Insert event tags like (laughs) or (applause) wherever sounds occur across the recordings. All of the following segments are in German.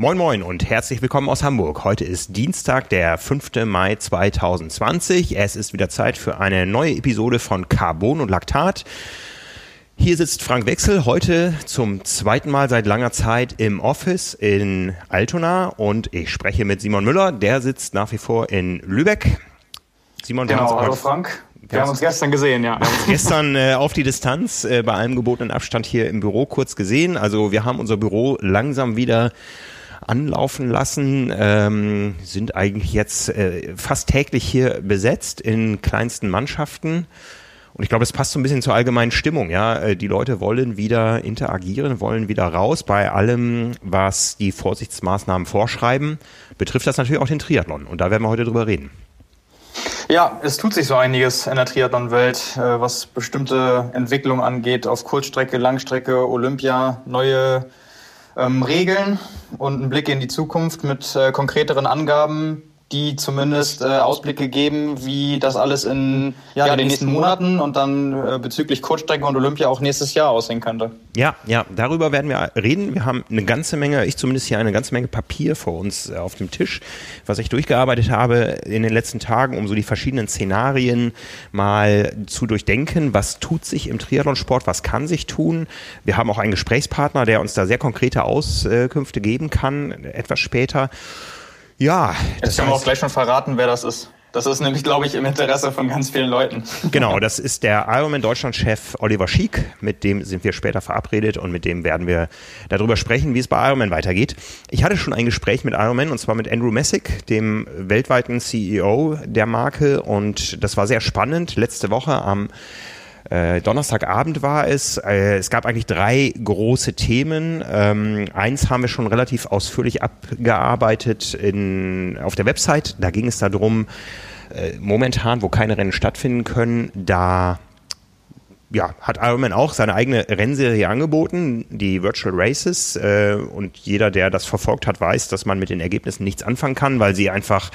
Moin Moin und herzlich willkommen aus Hamburg. Heute ist Dienstag, der 5. Mai 2020. Es ist wieder Zeit für eine neue Episode von Carbon und Laktat. Hier sitzt Frank Wechsel heute zum zweiten Mal seit langer Zeit im Office in Altona und ich spreche mit Simon Müller, der sitzt nach wie vor in Lübeck. Simon, genau, hallo Frank. Wir haben uns gestern gesehen, ja. Wir haben uns gestern äh, auf die Distanz äh, bei allem gebotenen Abstand hier im Büro kurz gesehen. Also wir haben unser Büro langsam wieder anlaufen lassen, ähm, sind eigentlich jetzt äh, fast täglich hier besetzt in kleinsten Mannschaften. Und ich glaube, es passt so ein bisschen zur allgemeinen Stimmung. Ja, äh, die Leute wollen wieder interagieren, wollen wieder raus. Bei allem, was die Vorsichtsmaßnahmen vorschreiben, betrifft das natürlich auch den Triathlon. Und da werden wir heute drüber reden. Ja, es tut sich so einiges in der Triathlon-Welt, äh, was bestimmte Entwicklungen angeht, auf Kurzstrecke, Langstrecke, Olympia, neue ähm, Regeln und einen Blick in die Zukunft mit äh, konkreteren Angaben, die zumindest äh, Ausblicke geben, wie das alles in ja, ja den nächsten Monaten und dann äh, bezüglich Kurzstrecke und Olympia auch nächstes Jahr aussehen könnte. Ja, ja, darüber werden wir reden. Wir haben eine ganze Menge, ich zumindest hier eine ganze Menge Papier vor uns äh, auf dem Tisch, was ich durchgearbeitet habe in den letzten Tagen, um so die verschiedenen Szenarien mal zu durchdenken. Was tut sich im Triathlonsport? Was kann sich tun? Wir haben auch einen Gesprächspartner, der uns da sehr konkrete Auskünfte geben kann, etwas später. Ja. Jetzt können wir auch gleich schon verraten, wer das ist. Das ist nämlich, glaube ich, im Interesse von ganz vielen Leuten. (laughs) Genau, das ist der Ironman Deutschland-Chef Oliver Schiek. Mit dem sind wir später verabredet und mit dem werden wir darüber sprechen, wie es bei Ironman weitergeht. Ich hatte schon ein Gespräch mit Ironman und zwar mit Andrew Messick, dem weltweiten CEO der Marke und das war sehr spannend. Letzte Woche am äh, Donnerstagabend war es. Äh, es gab eigentlich drei große Themen. Ähm, eins haben wir schon relativ ausführlich abgearbeitet in, auf der Website. Da ging es darum, äh, momentan, wo keine Rennen stattfinden können, da ja, hat Ironman auch seine eigene Rennserie angeboten, die Virtual Races. Äh, und jeder, der das verfolgt hat, weiß, dass man mit den Ergebnissen nichts anfangen kann, weil sie einfach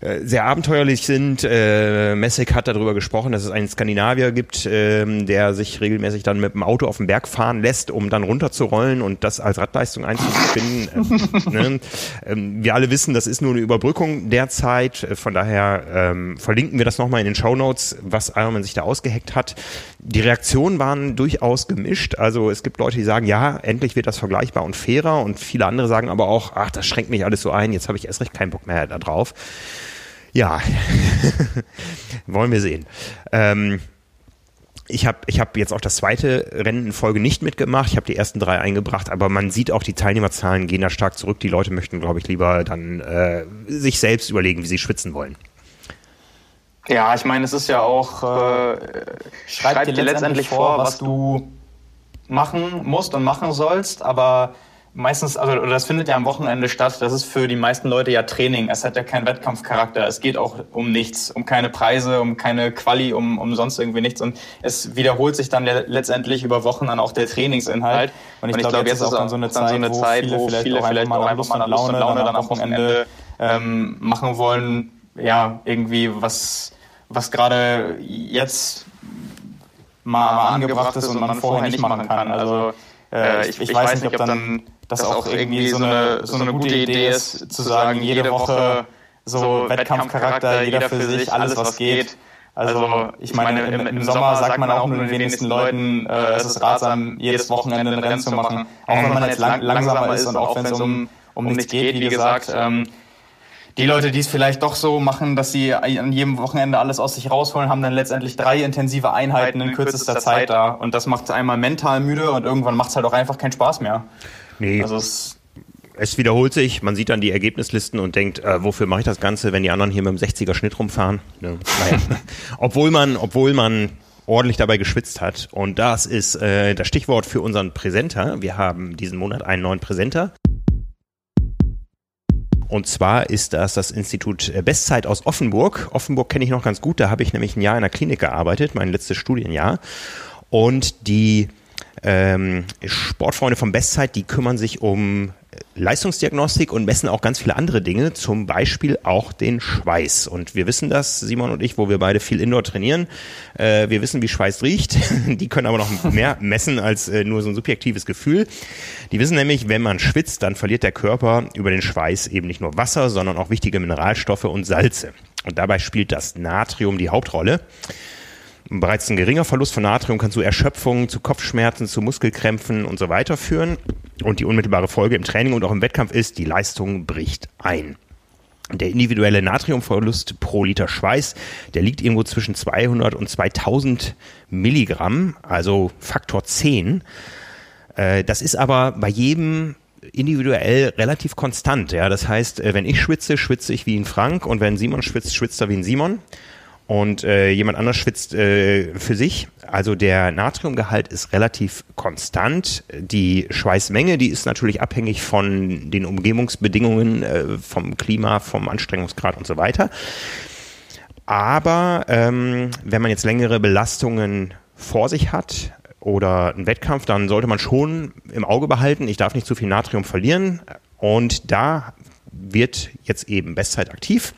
sehr abenteuerlich sind. Äh, Messek hat darüber gesprochen, dass es einen Skandinavier gibt, ähm, der sich regelmäßig dann mit dem Auto auf den Berg fahren lässt, um dann runterzurollen und das als Radleistung einzubinden. ähm, ne? ähm, wir alle wissen, das ist nur eine Überbrückung derzeit. Äh, von daher ähm, verlinken wir das nochmal in den Show Notes, was Ironman sich da ausgeheckt hat. Die Reaktionen waren durchaus gemischt. Also es gibt Leute, die sagen, ja, endlich wird das vergleichbar und fairer und viele andere sagen aber auch, ach, das schränkt mich alles so ein, jetzt habe ich erst recht keinen Bock mehr da drauf. Ja, (laughs) wollen wir sehen. Ähm, ich habe ich hab jetzt auch das zweite Rennen in Folge nicht mitgemacht. Ich habe die ersten drei eingebracht, aber man sieht auch, die Teilnehmerzahlen gehen da stark zurück. Die Leute möchten, glaube ich, lieber dann äh, sich selbst überlegen, wie sie schwitzen wollen. Ja, ich meine, es ist ja auch, äh, schreib, schreib dir letztendlich vor, was du machen musst und machen sollst, aber meistens, also oder das findet ja am Wochenende statt. Das ist für die meisten Leute ja Training. Es hat ja keinen Wettkampfcharakter. Es geht auch um nichts, um keine Preise, um keine Quali, um, um sonst irgendwie nichts. Und es wiederholt sich dann letztendlich über Wochen dann auch der Trainingsinhalt. Und ich, glaube, glaub, jetzt ist auch dann so eine Zeit, so eine Zeit wo viele, viele vielleicht, auch einfach mal Lust und Laune, dann am Wochenende ähm, machen wollen. Ja, irgendwie was, was gerade jetzt mal, mal angebracht ist und man vorher nicht machen kann. Also äh, ich, ich, weiß nicht, ob dann das auch irgendwie so eine, so eine gute Idee ist, zu sagen, jede Woche so Wettkampfcharakter, jeder für sich, alles was geht. Also ich meine, im, im Sommer sagt man auch nur den wenigsten Leuten, äh, es ist ratsam, jedes Wochenende ein Rennen zu machen. Auch wenn man jetzt lang, langsamer ist und auch wenn es um, um nichts geht, wie gesagt. Ähm, die Leute, die es vielleicht doch so machen, dass sie an jedem Wochenende alles aus sich rausholen, haben dann letztendlich drei intensive Einheiten in kürzester Zeit da. Und das macht einmal mental müde und irgendwann macht es halt auch einfach keinen Spaß mehr. Nee. Also es, es wiederholt sich, man sieht dann die Ergebnislisten und denkt, äh, wofür mache ich das Ganze, wenn die anderen hier mit dem 60er Schnitt rumfahren? Ja, naja. (laughs) obwohl man, obwohl man ordentlich dabei geschwitzt hat. Und das ist äh, das Stichwort für unseren Präsenter. Wir haben diesen Monat einen neuen Präsenter. Und zwar ist das das Institut Bestzeit aus Offenburg. Offenburg kenne ich noch ganz gut. Da habe ich nämlich ein Jahr in der Klinik gearbeitet, mein letztes Studienjahr. Und die ähm, Sportfreunde von Bestzeit, die kümmern sich um Leistungsdiagnostik und messen auch ganz viele andere Dinge, zum Beispiel auch den Schweiß. Und wir wissen das, Simon und ich, wo wir beide viel Indoor trainieren. Äh, wir wissen, wie Schweiß riecht. (laughs) Die können aber noch (laughs) mehr messen als äh, nur so ein subjektives Gefühl. Die wissen nämlich, wenn man schwitzt, dann verliert der Körper über den Schweiß eben nicht nur Wasser, sondern auch wichtige Mineralstoffe und Salze. Und dabei spielt das Natrium die Hauptrolle. Bereits ein geringer Verlust von Natrium kann zu Erschöpfung, zu Kopfschmerzen, zu Muskelkrämpfen und so weiter führen. Und die unmittelbare Folge im Training und auch im Wettkampf ist, die Leistung bricht ein. Der individuelle Natriumverlust pro Liter Schweiß, der liegt irgendwo zwischen 200 und 2000 Milligramm, also Faktor 10. Äh, das ist aber bei jedem individuell relativ konstant. Ja, das heißt, äh, wenn ich schwitze, schwitze ich wie ein Frank und wenn Simon schwitzt, schwitzt er wie ein Simon und äh, jemand anders schwitzt äh, für sich. Also der Natriumgehalt ist relativ konstant. Die Schweißmenge, die ist natürlich abhängig von den Umgebungsbedingungen, äh, vom Klima, vom Anstrengungsgrad und so weiter. Aber ähm, wenn man jetzt längere Belastungen vor sich hat oder einen Wettkampf, dann sollte man schon im Auge behalten, ich darf nicht zu viel Natrium verlieren. Und da wird jetzt eben Bestzeit aktiv.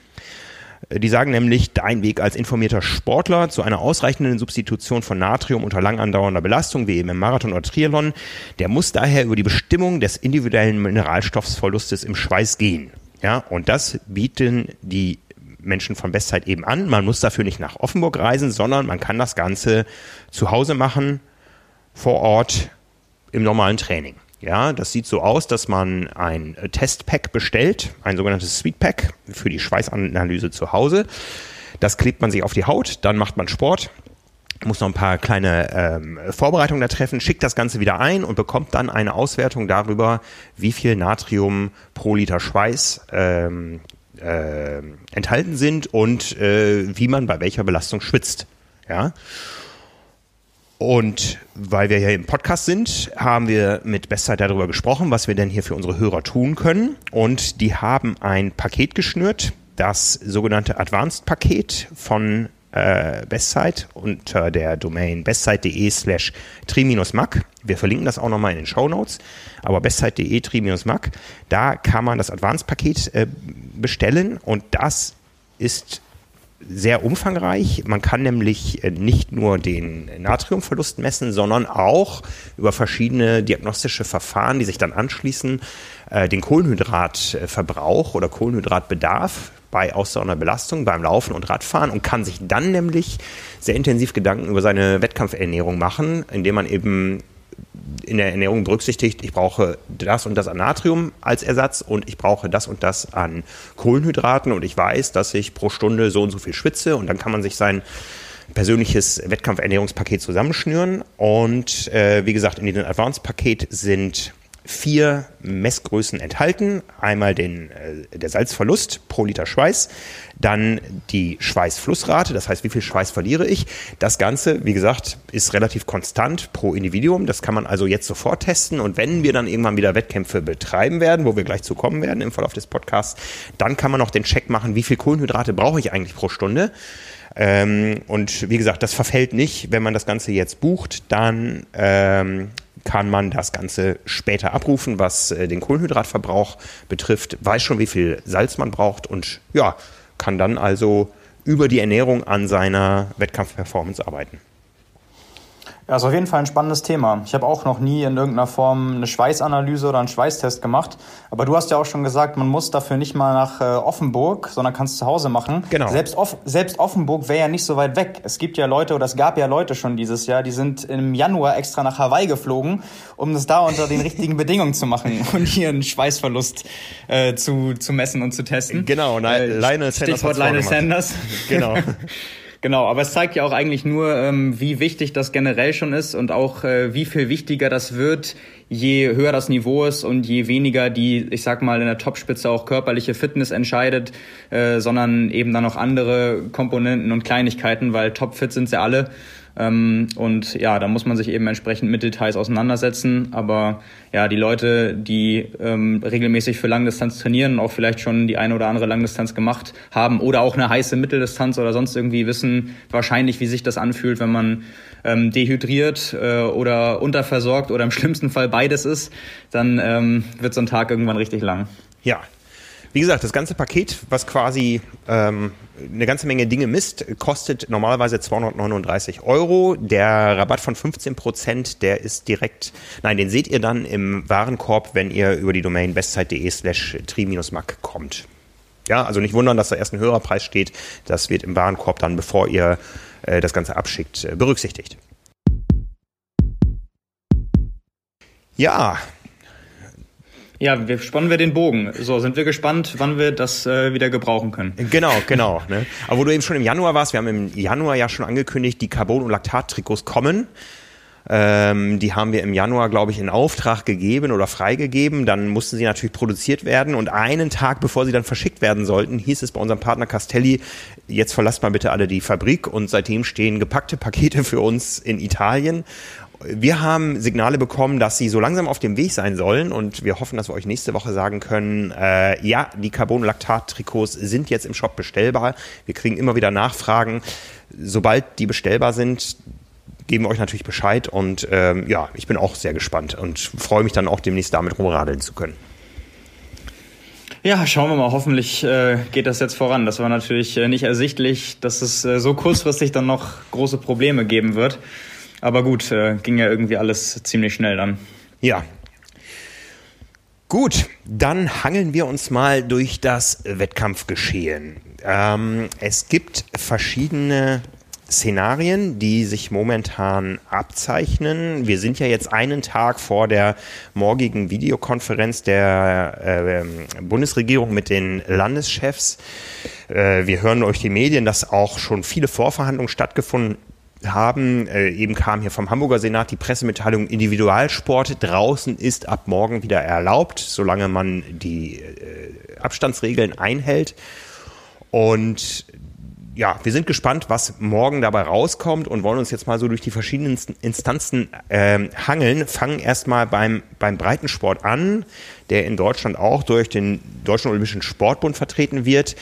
Die sagen nämlich, dein Weg als informierter Sportler zu einer ausreichenden Substitution von Natrium unter lang andauernder Belastung, wie eben im Marathon oder Triathlon, der muss daher über die Bestimmung des individuellen Mineralstoffverlustes im Schweiß gehen. Ja, und das bieten die Menschen von Bestzeit eben an. Man muss dafür nicht nach Offenburg reisen, sondern man kann das Ganze zu Hause machen, vor Ort im normalen Training. Ja, das sieht so aus, dass man ein Testpack bestellt, ein sogenanntes Sweetpack für die Schweißanalyse zu Hause. Das klebt man sich auf die Haut, dann macht man Sport, muss noch ein paar kleine ähm, Vorbereitungen da treffen, schickt das Ganze wieder ein und bekommt dann eine Auswertung darüber, wie viel Natrium pro Liter Schweiß ähm, äh, enthalten sind und äh, wie man bei welcher Belastung schwitzt. Ja. Und weil wir hier im Podcast sind, haben wir mit Bestzeit darüber gesprochen, was wir denn hier für unsere Hörer tun können. Und die haben ein Paket geschnürt, das sogenannte Advanced-Paket von äh, Bestzeit unter der Domain bestzeit.de slash tri-mac. Wir verlinken das auch nochmal in den Show Notes. Aber bestzeit.de tri-mac, da kann man das Advanced-Paket äh, bestellen und das ist sehr umfangreich. Man kann nämlich äh, nicht nur den Natriumverlust messen, sondern auch über verschiedene diagnostische Verfahren, die sich dann anschließen, äh, den Kohlenhydratverbrauch oder Kohlenhydratbedarf bei ausdauernder Belastung beim Laufen und Radfahren und kann sich dann nämlich sehr intensiv Gedanken über seine Wettkampfernährung machen, indem man eben in der Ernährung berücksichtigt, ich brauche das und das an Natrium als Ersatz und ich brauche das und das an Kohlenhydraten. Und ich weiß, dass ich pro Stunde so und so viel schwitze. Und dann kann man sich sein persönliches Wettkampfernährungspaket zusammenschnüren. Und äh, wie gesagt, in diesem Advanced-Paket sind vier Messgrößen enthalten. Einmal den, äh, der Salzverlust pro Liter Schweiß, dann die Schweißflussrate, das heißt, wie viel Schweiß verliere ich. Das Ganze, wie gesagt, ist relativ konstant pro Individuum. Das kann man also jetzt sofort testen. Und wenn wir dann irgendwann wieder Wettkämpfe betreiben werden, wo wir gleich zu kommen werden im Verlauf des Podcasts, dann kann man noch den Check machen, wie viel Kohlenhydrate brauche ich eigentlich pro Stunde. Ähm, und wie gesagt, das verfällt nicht, wenn man das Ganze jetzt bucht, dann ähm, kann man das Ganze später abrufen, was äh, den Kohlenhydratverbrauch betrifft, weiß schon, wie viel Salz man braucht und ja, kann dann also über die Ernährung an seiner Wettkampfperformance arbeiten. Ja, ist auf jeden Fall ein spannendes Thema. Ich habe auch noch nie in irgendeiner Form eine Schweißanalyse oder einen Schweißtest gemacht. Aber du hast ja auch schon gesagt, man muss dafür nicht mal nach äh, Offenburg, sondern kann es zu Hause machen. Genau. Selbst, Off selbst Offenburg wäre ja nicht so weit weg. Es gibt ja Leute oder es gab ja Leute schon dieses Jahr, die sind im Januar extra nach Hawaii geflogen, um das da unter den richtigen (laughs) Bedingungen zu machen und hier einen Schweißverlust äh, zu, zu messen und zu testen. Genau, äh, Lionel Sanders. Stichwort Lionel Sanders. Genau. (laughs) Genau, aber es zeigt ja auch eigentlich nur, ähm, wie wichtig das generell schon ist und auch äh, wie viel wichtiger das wird, je höher das Niveau ist und je weniger die, ich sag mal, in der Topspitze auch körperliche Fitness entscheidet, äh, sondern eben dann noch andere Komponenten und Kleinigkeiten, weil topfit sind sie alle. Ähm, und ja, da muss man sich eben entsprechend mit Details auseinandersetzen. Aber ja, die Leute, die ähm, regelmäßig für Langdistanz trainieren und auch vielleicht schon die eine oder andere Langdistanz gemacht haben oder auch eine heiße Mitteldistanz oder sonst irgendwie wissen wahrscheinlich, wie sich das anfühlt, wenn man ähm, dehydriert äh, oder unterversorgt oder im schlimmsten Fall beides ist, dann ähm, wird so ein Tag irgendwann richtig lang. Ja, wie gesagt, das ganze Paket, was quasi ähm, eine ganze Menge Dinge misst, kostet normalerweise 239 Euro. Der Rabatt von 15 Prozent, der ist direkt, nein, den seht ihr dann im Warenkorb, wenn ihr über die Domain bestzeit.de slash tri-mac kommt. Ja, also nicht wundern, dass da erst ein höherer Preis steht. Das wird im Warenkorb dann, bevor ihr äh, das Ganze abschickt, äh, berücksichtigt. Ja, ja, wir spannen wir den Bogen. So, sind wir gespannt, wann wir das äh, wieder gebrauchen können. Genau, (laughs) genau. Ne? Aber wo du eben schon im Januar warst, wir haben im Januar ja schon angekündigt, die Carbon- und Laktat-Trikots kommen. Ähm, die haben wir im Januar, glaube ich, in Auftrag gegeben oder freigegeben. Dann mussten sie natürlich produziert werden. Und einen Tag bevor sie dann verschickt werden sollten, hieß es bei unserem Partner Castelli, jetzt verlasst mal bitte alle die Fabrik. Und seitdem stehen gepackte Pakete für uns in Italien wir haben Signale bekommen, dass sie so langsam auf dem Weg sein sollen und wir hoffen, dass wir euch nächste Woche sagen können, äh, ja, die Carbon-Lactat-Trikots sind jetzt im Shop bestellbar. Wir kriegen immer wieder Nachfragen. Sobald die bestellbar sind, geben wir euch natürlich Bescheid und ähm, ja, ich bin auch sehr gespannt und freue mich dann auch demnächst damit rumradeln zu können. Ja, schauen wir mal. Hoffentlich äh, geht das jetzt voran. Das war natürlich äh, nicht ersichtlich, dass es äh, so kurzfristig dann noch große Probleme geben wird. Aber gut, äh, ging ja irgendwie alles ziemlich schnell dann. Ja. Gut, dann hangeln wir uns mal durch das Wettkampfgeschehen. Ähm, es gibt verschiedene Szenarien, die sich momentan abzeichnen. Wir sind ja jetzt einen Tag vor der morgigen Videokonferenz der äh, Bundesregierung mit den Landeschefs. Äh, wir hören euch die Medien, dass auch schon viele Vorverhandlungen stattgefunden haben. Äh, eben kam hier vom Hamburger Senat die Pressemitteilung, Individualsport draußen ist ab morgen wieder erlaubt, solange man die äh, Abstandsregeln einhält. Und ja, wir sind gespannt, was morgen dabei rauskommt und wollen uns jetzt mal so durch die verschiedenen Instanzen äh, hangeln. Fangen erstmal beim, beim Breitensport an, der in Deutschland auch durch den Deutschen Olympischen Sportbund vertreten wird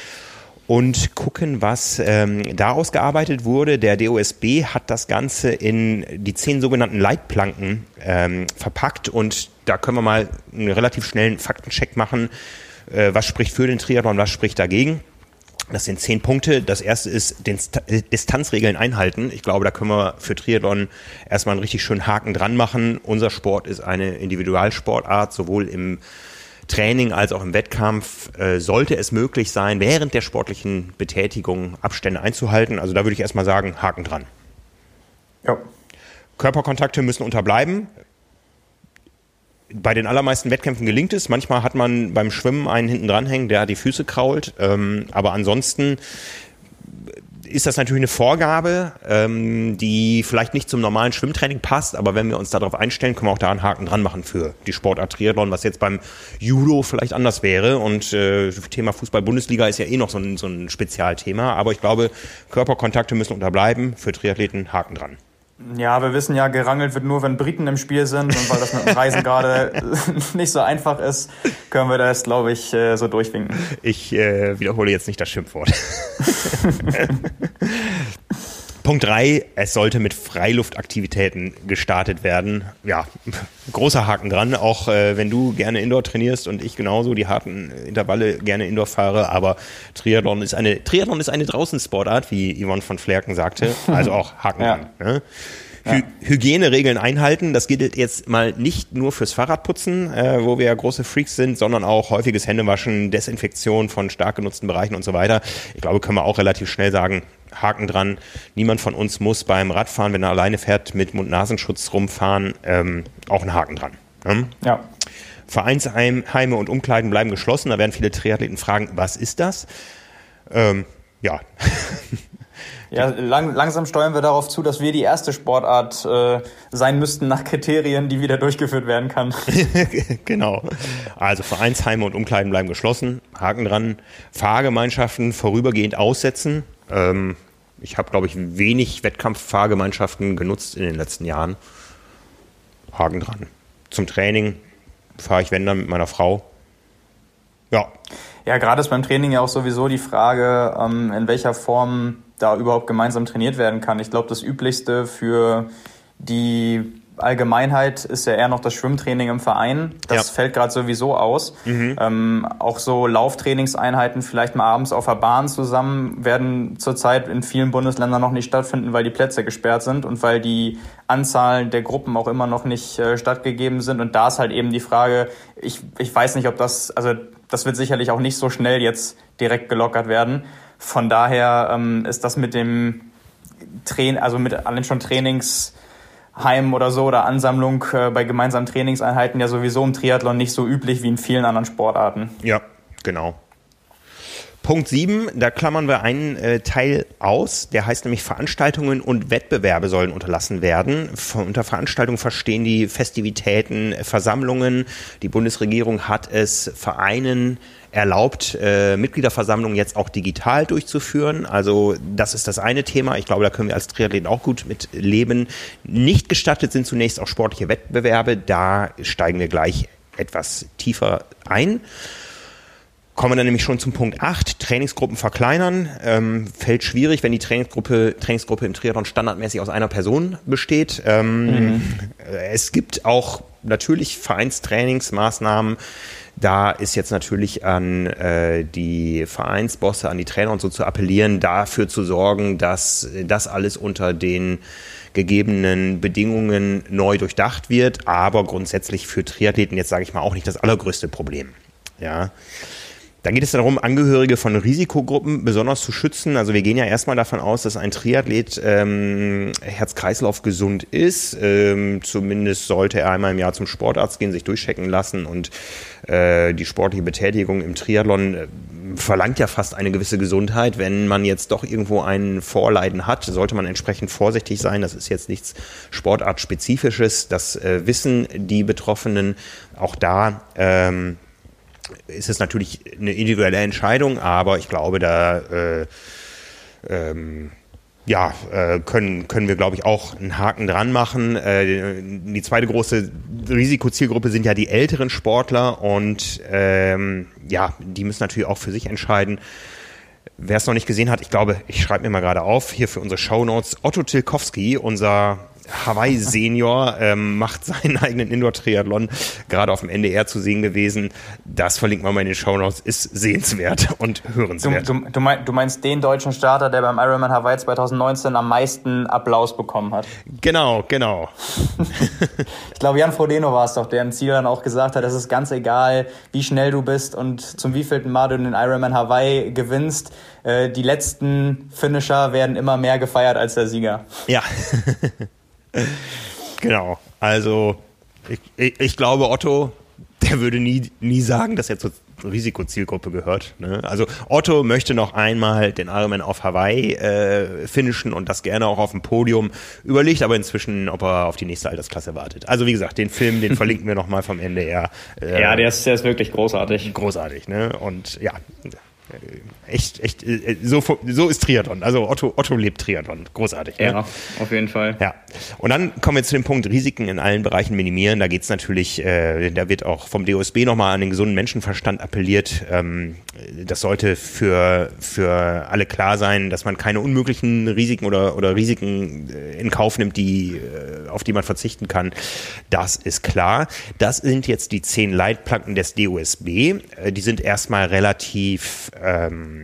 und gucken, was ähm, daraus gearbeitet wurde. Der DOSB hat das Ganze in die zehn sogenannten Leitplanken ähm, verpackt und da können wir mal einen relativ schnellen Faktencheck machen. Äh, was spricht für den Triathlon, was spricht dagegen? Das sind zehn Punkte. Das erste ist den Distanzregeln einhalten. Ich glaube, da können wir für Triathlon erstmal einen richtig schönen Haken dran machen. Unser Sport ist eine Individualsportart, sowohl im Training als auch im Wettkampf äh, sollte es möglich sein, während der sportlichen Betätigung Abstände einzuhalten. Also da würde ich erstmal sagen, Haken dran. Ja. Körperkontakte müssen unterbleiben. Bei den allermeisten Wettkämpfen gelingt es. Manchmal hat man beim Schwimmen einen hinten dranhängen, der die Füße krault. Ähm, aber ansonsten ist das natürlich eine Vorgabe, ähm, die vielleicht nicht zum normalen Schwimmtraining passt, aber wenn wir uns darauf einstellen, können wir auch da einen Haken dran machen für die Sportart Triathlon, was jetzt beim Judo vielleicht anders wäre. Und äh, Thema Fußball-Bundesliga ist ja eh noch so ein, so ein Spezialthema, aber ich glaube, Körperkontakte müssen unterbleiben, für Triathleten Haken dran. Ja, wir wissen ja, gerangelt wird nur, wenn Briten im Spiel sind und weil das mit dem Reisen gerade (laughs) nicht so einfach ist, können wir das, glaube ich, äh, so durchwinken. Ich äh, wiederhole jetzt nicht das Schimpfwort. (laughs) (laughs) Punkt 3, es sollte mit Freiluftaktivitäten gestartet werden. Ja, (laughs) großer Haken dran, auch äh, wenn du gerne Indoor trainierst und ich genauso die harten Intervalle gerne Indoor fahre, aber Triathlon ist eine Triathlon ist eine Draußensportart, wie Yvonne von Flerken sagte, (laughs) also auch Haken ja. dran. Ne? Hy Hygieneregeln einhalten. Das gilt jetzt mal nicht nur fürs Fahrradputzen, äh, wo wir ja große Freaks sind, sondern auch häufiges Händewaschen, Desinfektion von stark genutzten Bereichen und so weiter. Ich glaube, können wir auch relativ schnell sagen, Haken dran. Niemand von uns muss beim Radfahren, wenn er alleine fährt, mit Mund-Nasenschutz rumfahren, ähm, auch einen Haken dran. Ne? Ja. Vereinsheime und Umkleiden bleiben geschlossen. Da werden viele Triathleten fragen, was ist das? Ähm, ja. (laughs) Ja, lang, langsam steuern wir darauf zu, dass wir die erste Sportart äh, sein müssten nach Kriterien, die wieder durchgeführt werden kann. (laughs) genau. Also Vereinsheime und Umkleiden bleiben geschlossen. Haken dran. Fahrgemeinschaften vorübergehend aussetzen. Ähm, Ich habe, glaube ich, wenig Wettkampffahrgemeinschaften genutzt in den letzten Jahren. Haken dran. Zum Training fahre ich, wenn dann, mit meiner Frau. Ja. Ja, gerade ist beim Training ja auch sowieso die Frage, ähm, in welcher Form da überhaupt gemeinsam trainiert werden kann. Ich glaube, das Üblichste für die Allgemeinheit ist ja eher noch das Schwimmtraining im Verein. Das ja. fällt gerade sowieso aus. Mhm. Ähm, auch so Lauftrainingseinheiten vielleicht mal abends auf der Bahn zusammen werden zurzeit in vielen Bundesländern noch nicht stattfinden, weil die Plätze gesperrt sind und weil die Anzahl der Gruppen auch immer noch nicht äh, stattgegeben sind. Und da ist halt eben die Frage, ich, ich weiß nicht, ob das, also das wird sicherlich auch nicht so schnell jetzt direkt gelockert werden. Von daher ähm, ist das mit dem Train, also mit allen schon Trainings Heim oder so oder Ansammlung äh, bei gemeinsamen Trainingseinheiten ja sowieso im Triathlon nicht so üblich wie in vielen anderen Sportarten. Ja, genau. Punkt 7, da klammern wir einen äh, Teil aus, der heißt nämlich Veranstaltungen und Wettbewerbe sollen unterlassen werden. Von, unter Veranstaltungen verstehen die Festivitäten, Versammlungen. Die Bundesregierung hat es Vereinen erlaubt, äh, Mitgliederversammlungen jetzt auch digital durchzuführen. Also das ist das eine Thema. Ich glaube, da können wir als Triathleten auch gut mit leben. Nicht gestattet sind zunächst auch sportliche Wettbewerbe. Da steigen wir gleich etwas tiefer ein. Kommen wir dann nämlich schon zum Punkt 8, Trainingsgruppen verkleinern. Ähm, fällt schwierig, wenn die Trainingsgruppe, Trainingsgruppe im Triathlon standardmäßig aus einer Person besteht. Ähm, mhm. Es gibt auch natürlich Vereinstrainingsmaßnahmen, da ist jetzt natürlich an äh, die Vereinsbosse, an die Trainer und so zu appellieren, dafür zu sorgen, dass das alles unter den gegebenen Bedingungen neu durchdacht wird, aber grundsätzlich für Triathleten jetzt sage ich mal auch nicht das allergrößte Problem. Ja. Dann geht es darum, Angehörige von Risikogruppen besonders zu schützen. Also wir gehen ja erstmal davon aus, dass ein Triathlet ähm, Herz-Kreislauf gesund ist. Ähm, zumindest sollte er einmal im Jahr zum Sportarzt gehen, sich durchchecken lassen und äh, die sportliche Betätigung im Triathlon äh, verlangt ja fast eine gewisse Gesundheit. Wenn man jetzt doch irgendwo ein Vorleiden hat, sollte man entsprechend vorsichtig sein. Das ist jetzt nichts Sportartspezifisches. Das äh, wissen die Betroffenen. Auch da ähm, ist es natürlich eine individuelle Entscheidung, aber ich glaube, da äh, ähm, ja, äh, können, können wir, glaube ich, auch einen Haken dran machen. Äh, die zweite große Risikozielgruppe sind ja die älteren Sportler und ähm, ja, die müssen natürlich auch für sich entscheiden. Wer es noch nicht gesehen hat, ich glaube, ich schreibe mir mal gerade auf, hier für unsere Show Notes, Otto Tilkowski, unser Hawaii Senior ähm, macht seinen (laughs) eigenen Indoor-Triathlon, gerade auf dem NDR zu sehen gewesen. Das verlinkt man mal in den Show Notes, ist sehenswert (laughs) und hörenswert. Du, du, du, meinst den deutschen Starter, der beim Ironman Hawaii 2019 am meisten Applaus bekommen hat? Genau, genau. (laughs) ich glaube, Jan Frodeno war es doch, der im Ziel dann auch gesagt hat, es ist ganz egal, wie schnell du bist und zum wievielten Mal du den Ironman Hawaii gewinnst. Äh, die letzten Finisher werden immer mehr gefeiert als der Sieger. Ja. Genau. Also, ich, ich, ich, glaube, Otto, der würde nie, nie sagen, dass er zur Risikozielgruppe gehört. Ne? Also Otto möchte noch einmal den Ironman auf Hawaii äh, finishen und das gerne auch auf dem Podium. Überlegt aber inzwischen, ob er auf die nächste Altersklasse wartet. Also wie gesagt, den Film, den verlinken wir nochmal vom NDR. Äh, ja, der ist, der ist wirklich großartig. Großartig, ne? Und ja, echt, echt, äh, so, so ist Triathlon. Also Otto, Otto lebt Triathlon. Großartig. Ja, ne? auf jeden Fall. Ja. Und dann kommen wir zu dem Punkt Risiken in allen Bereichen minimieren. Da geht es natürlich, äh, da wird auch vom DOSB nochmal an den gesunden Menschenverstand appelliert. Ähm, das sollte für, für alle klar sein, dass man keine unmöglichen Risiken oder, oder Risiken äh, in Kauf nimmt, die, auf die man verzichten kann. Das ist klar. Das sind jetzt die zehn Leitplanken des DOSB. Die sind erstmal relativ ähm,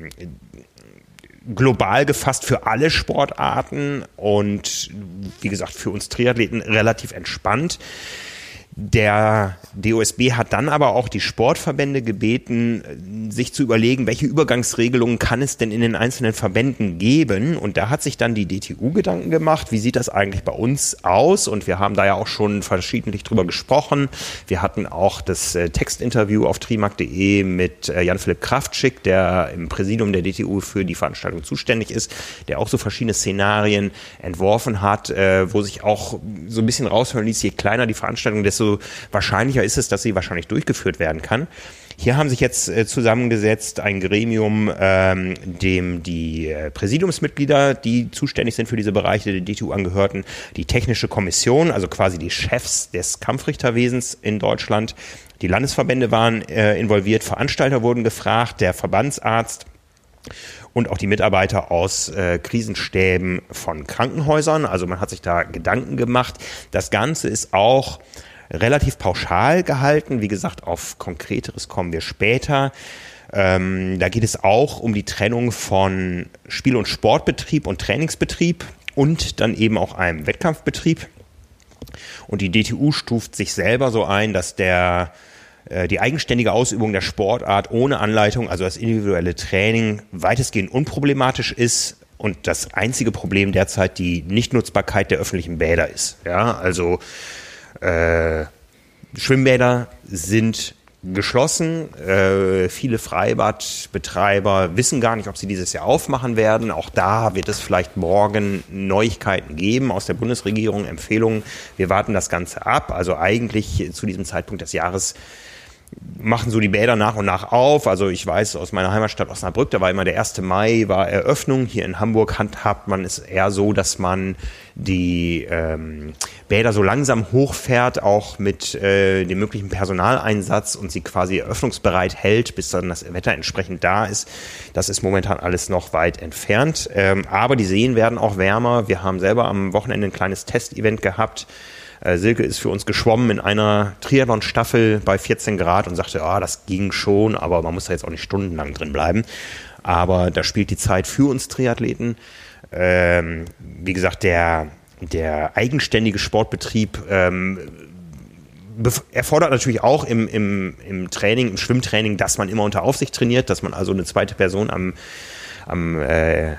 global gefasst für alle Sportarten und wie gesagt für uns Triathleten relativ entspannt. Der DOSB hat dann aber auch die Sportverbände gebeten, sich zu überlegen, welche Übergangsregelungen kann es denn in den einzelnen Verbänden geben. Und da hat sich dann die DTU Gedanken gemacht, wie sieht das eigentlich bei uns aus? Und wir haben da ja auch schon verschiedentlich drüber gesprochen. Wir hatten auch das äh, Textinterview auf trimark.de mit äh, Jan-Philipp Kraftschick, der im Präsidium der DTU für die Veranstaltung zuständig ist, der auch so verschiedene Szenarien entworfen hat, äh, wo sich auch so ein bisschen raushören ließ, je kleiner die Veranstaltung, desto wahrscheinlicher ist es, dass sie wahrscheinlich durchgeführt werden kann. Hier haben sich jetzt äh, zusammengesetzt ein Gremium, ähm, dem die äh, Präsidiumsmitglieder, die zuständig sind für diese Bereiche, der DTU angehörten, die technische Kommission, also quasi die Chefs des Kampfrichterwesens in Deutschland, die Landesverbände waren äh, involviert, Veranstalter wurden gefragt, der Verbandsarzt und auch die Mitarbeiter aus äh, Krisenstäben von Krankenhäusern. Also man hat sich da Gedanken gemacht. Das Ganze ist auch relativ pauschal gehalten. Wie gesagt, auf Konkreteres kommen wir später. Ähm, da geht es auch um die Trennung von Spiel- und Sportbetrieb und Trainingsbetrieb und dann eben auch einem Wettkampfbetrieb. Und die DTU stuft sich selber so ein, dass der äh, die eigenständige Ausübung der Sportart ohne Anleitung, also das individuelle Training, weitestgehend unproblematisch ist und das einzige Problem derzeit die Nichtnutzbarkeit der öffentlichen Bäder ist. Ja, also äh, Schwimmbäder sind geschlossen. Äh, viele Freibadbetreiber wissen gar nicht, ob sie dieses Jahr aufmachen werden. Auch da wird es vielleicht morgen Neuigkeiten geben aus der Bundesregierung, Empfehlungen. Wir warten das Ganze ab. Also eigentlich zu diesem Zeitpunkt des Jahres machen so die Bäder nach und nach auf. Also ich weiß aus meiner Heimatstadt Osnabrück, da war immer der 1. Mai, war Eröffnung. Hier in Hamburg handhabt man es eher so, dass man die ähm, Bäder so langsam hochfährt, auch mit äh, dem möglichen Personaleinsatz und sie quasi eröffnungsbereit hält, bis dann das Wetter entsprechend da ist. Das ist momentan alles noch weit entfernt. Ähm, aber die Seen werden auch wärmer. Wir haben selber am Wochenende ein kleines Testevent gehabt äh, Silke ist für uns geschwommen in einer Triathlon-Staffel bei 14 Grad und sagte, ah, das ging schon, aber man muss da jetzt auch nicht stundenlang drin bleiben. Aber da spielt die Zeit für uns Triathleten. Ähm, wie gesagt, der, der eigenständige Sportbetrieb ähm, erfordert natürlich auch im, im, im Training, im Schwimmtraining, dass man immer unter Aufsicht trainiert, dass man also eine zweite Person am, am äh,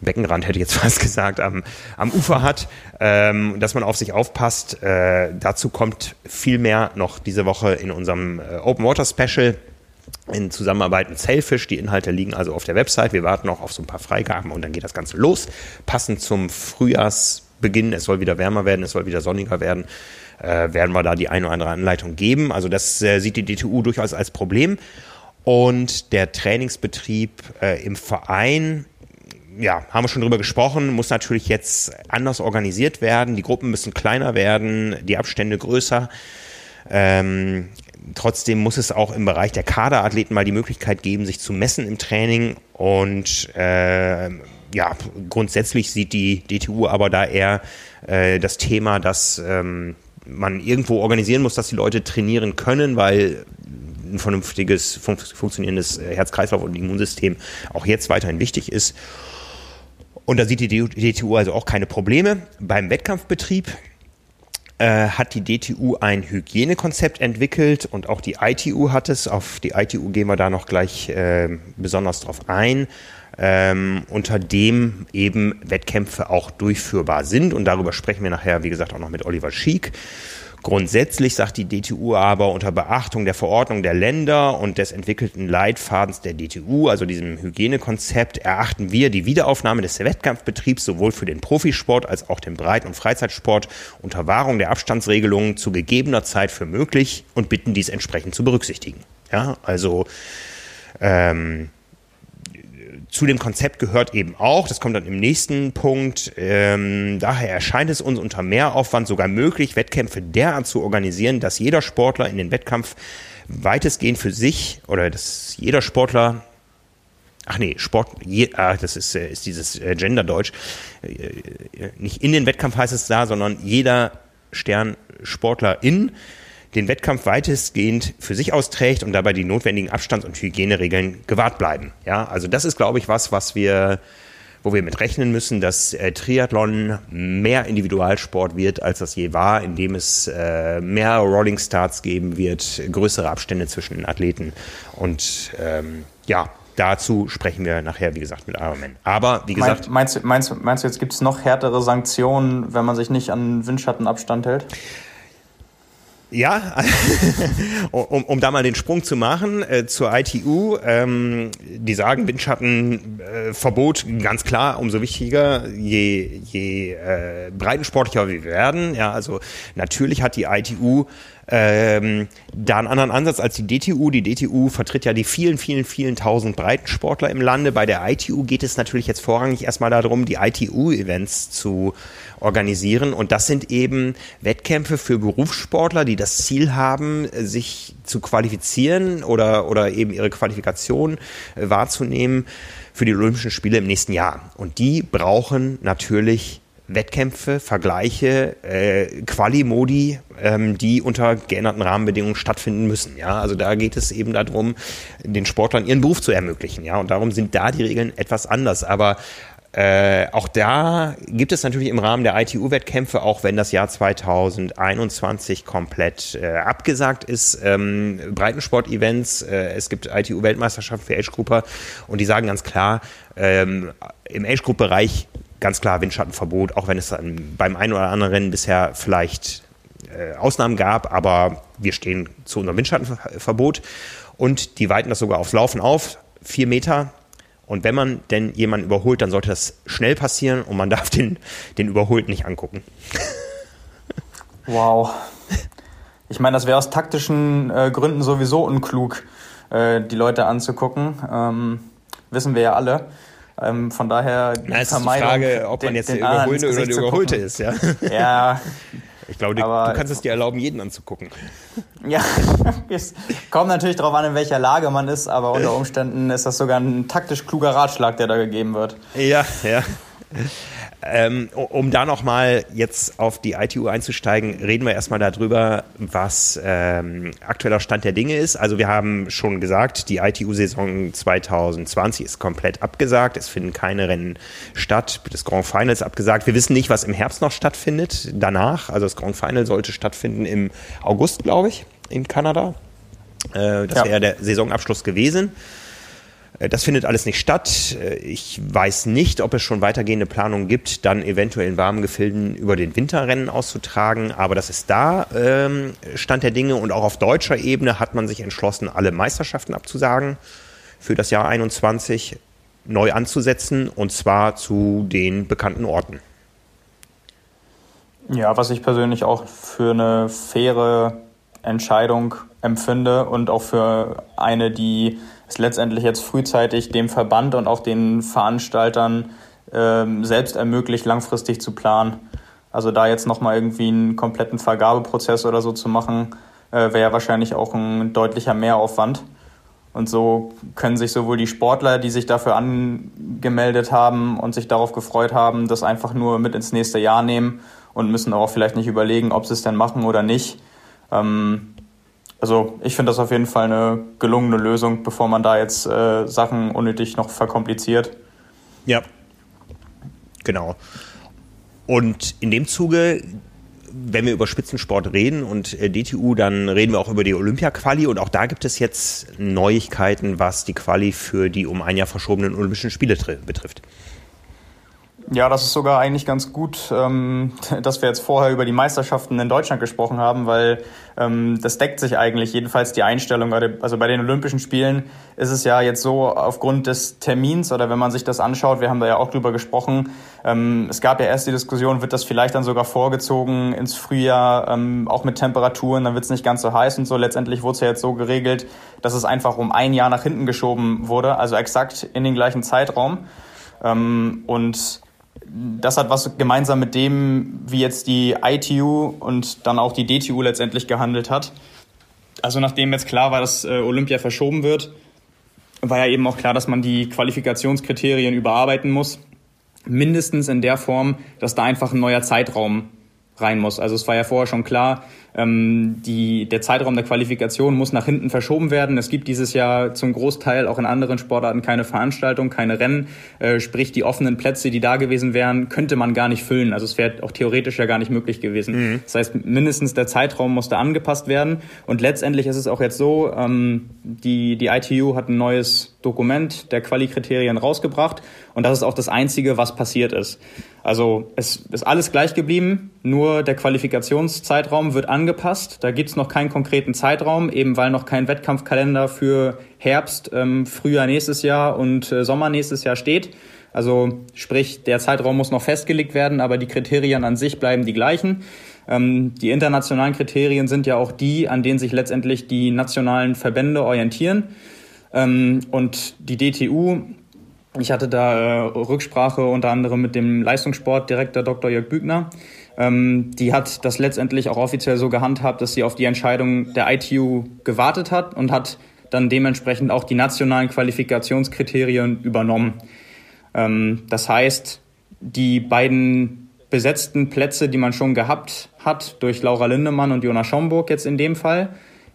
Beckenrand hätte ich jetzt (laughs) fast gesagt, am, am Ufer hat, ähm, dass man auf sich aufpasst. Äh, dazu kommt viel mehr noch diese Woche in unserem äh, Open Water Special in Zusammenarbeit mit Sailfish. Die Inhalte liegen also auf der Website. Wir warten noch auf so ein paar Freigaben und dann geht das Ganze los. Passend zum Frühjahrsbeginn, es soll wieder wärmer werden, es soll wieder sonniger werden, äh, werden wir da die eine oder andere Anleitung geben. Also das äh, sieht die DTU durchaus als Problem. Und der Trainingsbetrieb äh, im Verein ja, haben wir schon drüber gesprochen, muss natürlich jetzt anders organisiert werden. Die Gruppen müssen kleiner werden, die Abstände größer. Ähm, trotzdem muss es auch im Bereich der Kaderathleten mal die Möglichkeit geben, sich zu messen im Training. Und äh, ja, grundsätzlich sieht die DTU aber da eher äh, das Thema, dass ähm, man irgendwo organisieren muss, dass die Leute trainieren können, weil ein vernünftiges, fun funktionierendes Herz-Kreislauf- und Immunsystem auch jetzt weiterhin wichtig ist. Und da sieht die DTU also auch keine Probleme. Beim Wettkampfbetrieb äh, hat die DTU ein Hygienekonzept entwickelt und auch die ITU hat es. Auf die ITU gehen wir da noch gleich äh, besonders drauf ein. Ähm, unter dem eben Wettkämpfe auch durchführbar sind. Und darüber sprechen wir nachher, wie gesagt, auch noch mit Oliver Schiek. Grundsätzlich sagt die DTU aber unter Beachtung der Verordnung der Länder und des entwickelten Leitfadens der DTU, also diesem Hygienekonzept, erachten wir die Wiederaufnahme des Wettkampfbetriebs sowohl für den Profisport als auch den Breit- und Freizeitsport unter Wahrung der Abstandsregelungen zu gegebener Zeit für möglich und bitten dies entsprechend zu berücksichtigen. Ja, also ähm, zu dem Konzept gehört eben auch, das kommt dann im nächsten Punkt, ähm, daher erscheint es uns unter Mehraufwand sogar möglich, Wettkämpfe derart zu organisieren, dass jeder Sportler in den Wettkampf weitestgehend für sich oder dass jeder Sportler Ach nee, Sport, je, ah, das ist, äh, ist dieses äh, Genderdeutsch. Äh, nicht in den Wettkampf heißt es da, sondern jeder Stern Sportler in den Wettkampf weitestgehend für sich austrägt und dabei die notwendigen Abstands- und Hygieneregeln gewahrt bleiben. Ja, also das ist, glaube ich, was, was wir, wo wir mit rechnen müssen, dass äh, Triathlon mehr Individualsport wird, als das je war, indem es äh, mehr Rolling Starts geben wird, größere Abstände zwischen den Athleten und ähm, ja, dazu sprechen wir nachher, wie gesagt, mit Ironman. Aber wie gesagt. Meinst, meinst, meinst du, jetzt gibt es noch härtere Sanktionen, wenn man sich nicht an Windschattenabstand hält? Ja, (laughs) um, um da mal den Sprung zu machen äh, zur ITU. Ähm, die sagen, Windschatten äh, ganz klar umso wichtiger, je, je äh, breitensportlicher wir werden. Ja, also natürlich hat die ITU ähm, da einen anderen Ansatz als die DTU. Die DTU vertritt ja die vielen, vielen, vielen tausend Breitensportler im Lande. Bei der ITU geht es natürlich jetzt vorrangig erstmal darum, die ITU-Events zu organisieren. Und das sind eben Wettkämpfe für Berufssportler, die das Ziel haben, sich zu qualifizieren oder, oder eben ihre Qualifikation äh, wahrzunehmen für die Olympischen Spiele im nächsten Jahr. Und die brauchen natürlich Wettkämpfe, Vergleiche, äh, Quali-Modi, ähm, die unter geänderten Rahmenbedingungen stattfinden müssen. Ja, also da geht es eben darum, den Sportlern ihren Beruf zu ermöglichen. Ja, und darum sind da die Regeln etwas anders. Aber äh, auch da gibt es natürlich im Rahmen der ITU-Wettkämpfe, auch wenn das Jahr 2021 komplett äh, abgesagt ist, ähm, Breitensport-Events. Äh, es gibt ITU-Weltmeisterschaften für Age-Grupper und die sagen ganz klar, ähm, im Age-Group-Bereich ganz klar Windschattenverbot, auch wenn es dann beim einen oder anderen Rennen bisher vielleicht äh, Ausnahmen gab, aber wir stehen zu unserem Windschattenverbot und die weiten das sogar aufs Laufen auf, vier Meter und wenn man denn jemanden überholt, dann sollte das schnell passieren und man darf den, den Überholten nicht angucken. Wow. Ich meine, das wäre aus taktischen äh, Gründen sowieso unklug, äh, die Leute anzugucken. Ähm, wissen wir ja alle. Ähm, von daher die Na, ist die Frage, ob man jetzt den, der Überholende oder der Überholte ist. Ja. ja, ich glaube, du, du kannst es dir erlauben, jeden anzugucken. (laughs) Ja, (laughs) es kommt natürlich darauf an, in welcher Lage man ist, aber unter Umständen ist das sogar ein taktisch kluger Ratschlag, der da gegeben wird. Ja, ja. Ähm, um da nochmal jetzt auf die ITU einzusteigen, reden wir erstmal darüber, was ähm, aktueller Stand der Dinge ist. Also wir haben schon gesagt, die ITU-Saison 2020 ist komplett abgesagt. Es finden keine Rennen statt. Das Grand Final ist abgesagt. Wir wissen nicht, was im Herbst noch stattfindet. Danach, also das Grand Final sollte stattfinden im August, glaube ich, in Kanada. Äh, das ja. wäre der Saisonabschluss gewesen. Äh, das findet alles nicht statt. Äh, ich weiß nicht, ob es schon weitergehende Planungen gibt, dann eventuell in warmen Gefilden über den Winterrennen auszutragen. Aber das ist da ähm, Stand der Dinge. Und auch auf deutscher Ebene hat man sich entschlossen, alle Meisterschaften abzusagen für das Jahr 21 neu anzusetzen und zwar zu den bekannten Orten. Ja, was ich persönlich auch für eine faire Entscheidung empfinde und auch für eine, die es letztendlich jetzt frühzeitig dem Verband und auch den Veranstaltern ähm, selbst ermöglicht, langfristig zu planen. Also da jetzt nochmal irgendwie einen kompletten Vergabeprozess oder so zu machen, äh, wäre ja wahrscheinlich auch ein deutlicher Mehraufwand. Und so können sich sowohl die Sportler, die sich dafür angemeldet haben und sich darauf gefreut haben, das einfach nur mit ins nächste Jahr nehmen und müssen auch vielleicht nicht überlegen, ob sie es denn machen oder nicht. Ähm, also ich finde das auf jeden Fall eine gelungene Lösung, bevor man da jetzt äh, Sachen unnötig noch verkompliziert. Ja, genau. Und in dem Zuge, wenn wir über Spitzensport reden und äh, DTU, dann reden wir auch über die Olympia-Quali und auch da gibt es jetzt Neuigkeiten, was die Quali für die um ein Jahr verschobenen Olympischen Spiele betrifft. Ja, das ist sogar eigentlich ganz gut, ähm, (laughs) dass wir jetzt vorher über die Meisterschaften in Deutschland gesprochen haben, weil ähm, das deckt sich eigentlich, jedenfalls die Einstellung. Also bei den Olympischen Spielen ist es ja jetzt so, aufgrund des Termins oder wenn man sich das anschaut, wir haben da ja auch drüber gesprochen, ähm, es gab ja erst die Diskussion, wird das vielleicht dann sogar vorgezogen ins Frühjahr, ähm, auch mit Temperaturen, dann wird es nicht ganz so heiß und so. Letztendlich wurde es ja jetzt so geregelt, dass es einfach um ein Jahr nach hinten geschoben wurde, also exakt in den gleichen Zeitraum. Ähm, und das hat was gemeinsam mit dem, wie jetzt die ITU und dann auch die DTU letztendlich gehandelt hat. Also nachdem jetzt klar war, dass äh, Olympia verschoben wird, war ja eben auch klar, dass man die Qualifikationskriterien überarbeiten muss. Mindestens in der Form, dass da einfach ein neuer Zeitraum rein muss. Also es war ja vorher schon klar, ähm, die, der Zeitraum der Qualifikation muss nach hinten verschoben werden. Es gibt dieses Jahr zum Großteil auch in anderen Sportarten keine Veranstaltung, keine Rennen. Äh, sprich, die offenen Plätze, die da gewesen wären, könnte man gar nicht füllen. Also es wäre auch theoretisch ja gar nicht möglich gewesen. Mhm. Das heißt, mindestens der Zeitraum musste angepasst werden. Und letztendlich ist es auch jetzt so, ähm, die, die ITU hat ein neues Dokument der Quali-Kriterien rausgebracht. Und das ist auch das Einzige, was passiert ist. Also es ist alles gleich geblieben, nur der Qualifikationszeitraum wird an angepasst. Da gibt es noch keinen konkreten Zeitraum, eben weil noch kein Wettkampfkalender für Herbst, ähm, Frühjahr nächstes Jahr und äh, Sommer nächstes Jahr steht. Also sprich, der Zeitraum muss noch festgelegt werden, aber die Kriterien an sich bleiben die gleichen. Ähm, die internationalen Kriterien sind ja auch die, an denen sich letztendlich die nationalen Verbände orientieren. Ähm, und die DTU, ich hatte da äh, Rücksprache unter anderem mit dem Leistungssportdirektor Dr. Jörg Bügner. Ähm, die hat das letztendlich auch offiziell so gehandhabt, dass sie auf die Entscheidung der ITU gewartet hat und hat dann dementsprechend auch die nationalen Qualifikationskriterien übernommen. Ähm, das heißt, die beiden besetzten Plätze, die man schon gehabt hat, durch Laura Lindemann und Jonas Schomburg jetzt in dem Fall,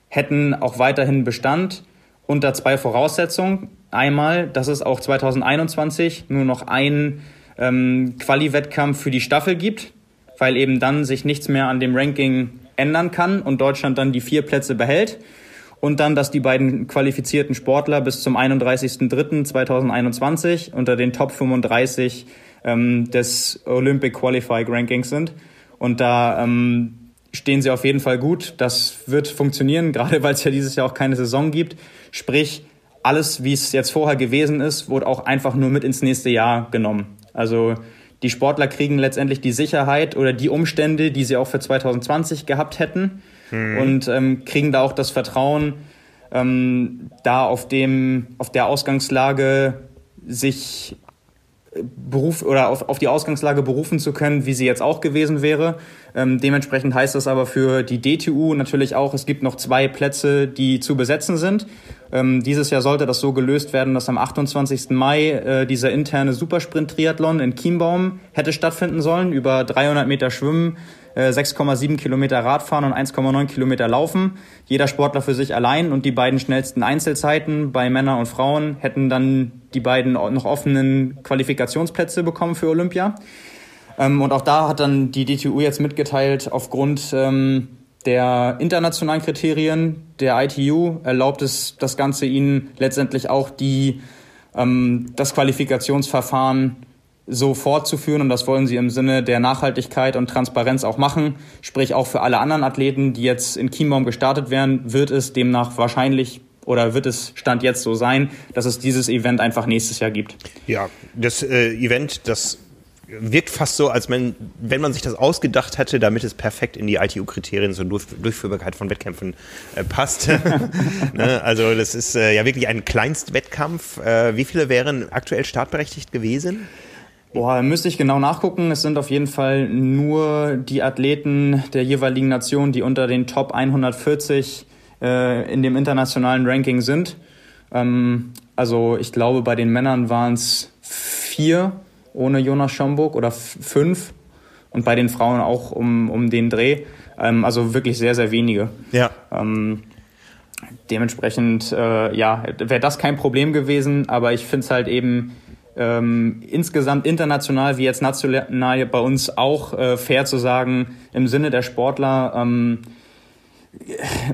hätten auch weiterhin Bestand unter zwei Voraussetzungen. Einmal, dass es auch 2021 nur noch einen ähm, Quali-Wettkampf für die Staffel gibt, weil eben dann sich nichts mehr an dem Ranking ändern kann und Deutschland dann die vier Plätze behält. Und dann, dass die beiden qualifizierten Sportler bis zum 31.03.2021 unter den Top 35 ähm, des Olympic Qualifying Rankings sind. Und da ähm, stehen sie auf jeden Fall gut. Das wird funktionieren, (laughs) gerade weil es ja dieses Jahr auch keine Saison gibt. Sprich, alles, wie es jetzt vorher gewesen ist, wurde auch einfach nur mit ins nächste Jahr genommen. Also die Sportler kriegen letztendlich die Sicherheit oder die Umstände, die sie auch für 2020 gehabt hätten mhm. und ähm, kriegen da auch das Vertrauen, ähm, da auf dem auf der Ausgangslage sich Beruf oder auf, auf die Ausgangslage berufen zu können, wie sie jetzt auch gewesen wäre. Ähm, dementsprechend heißt das aber für die DTU natürlich auch, es gibt noch zwei Plätze, die zu besetzen sind. Ähm, dieses Jahr sollte das so gelöst werden, dass am 28. Mai äh, dieser interne Supersprint-Triathlon in Chiembaum hätte stattfinden sollen, über 300 Meter Schwimmen, 6,7 äh, Kilometer Radfahren und 1,9 Kilometer Laufen. Jeder Sportler für sich allein und die beiden schnellsten Einzelzeiten bei Männern und Frauen hätten dann die beiden noch offenen Qualifikationsplätze bekommen für Olympia. Ähm, und auch da hat dann die DTU jetzt mitgeteilt, aufgrund ähm, der internationalen Kriterien der ITU erlaubt es das Ganze ihnen letztendlich auch die, ähm, das Qualifikationsverfahren so fortzuführen und das wollen sie im Sinne der Nachhaltigkeit und Transparenz auch machen. Sprich auch für alle anderen Athleten, die jetzt in Chiembaum gestartet werden, wird es demnach wahrscheinlich oder wird es Stand jetzt so sein, dass es dieses Event einfach nächstes Jahr gibt? Ja, das äh, Event, das wirkt fast so, als wenn, wenn man sich das ausgedacht hätte, damit es perfekt in die ITU-Kriterien zur Durchführbarkeit von Wettkämpfen äh, passt. (laughs) (laughs) ne? Also das ist äh, ja wirklich ein Kleinstwettkampf. Äh, wie viele wären aktuell startberechtigt gewesen? Boah, müsste ich genau nachgucken. Es sind auf jeden Fall nur die Athleten der jeweiligen Nation, die unter den Top 140 äh, in dem internationalen Ranking sind. Ähm, also ich glaube, bei den Männern waren es vier ohne Jonas Schomburg oder fünf und bei den Frauen auch um, um den Dreh. Ähm, also wirklich sehr, sehr wenige. Ja. Ähm, dementsprechend, äh, ja, wäre das kein Problem gewesen, aber ich finde es halt eben ähm, insgesamt international wie jetzt national bei uns auch äh, fair zu sagen, im Sinne der Sportler ähm,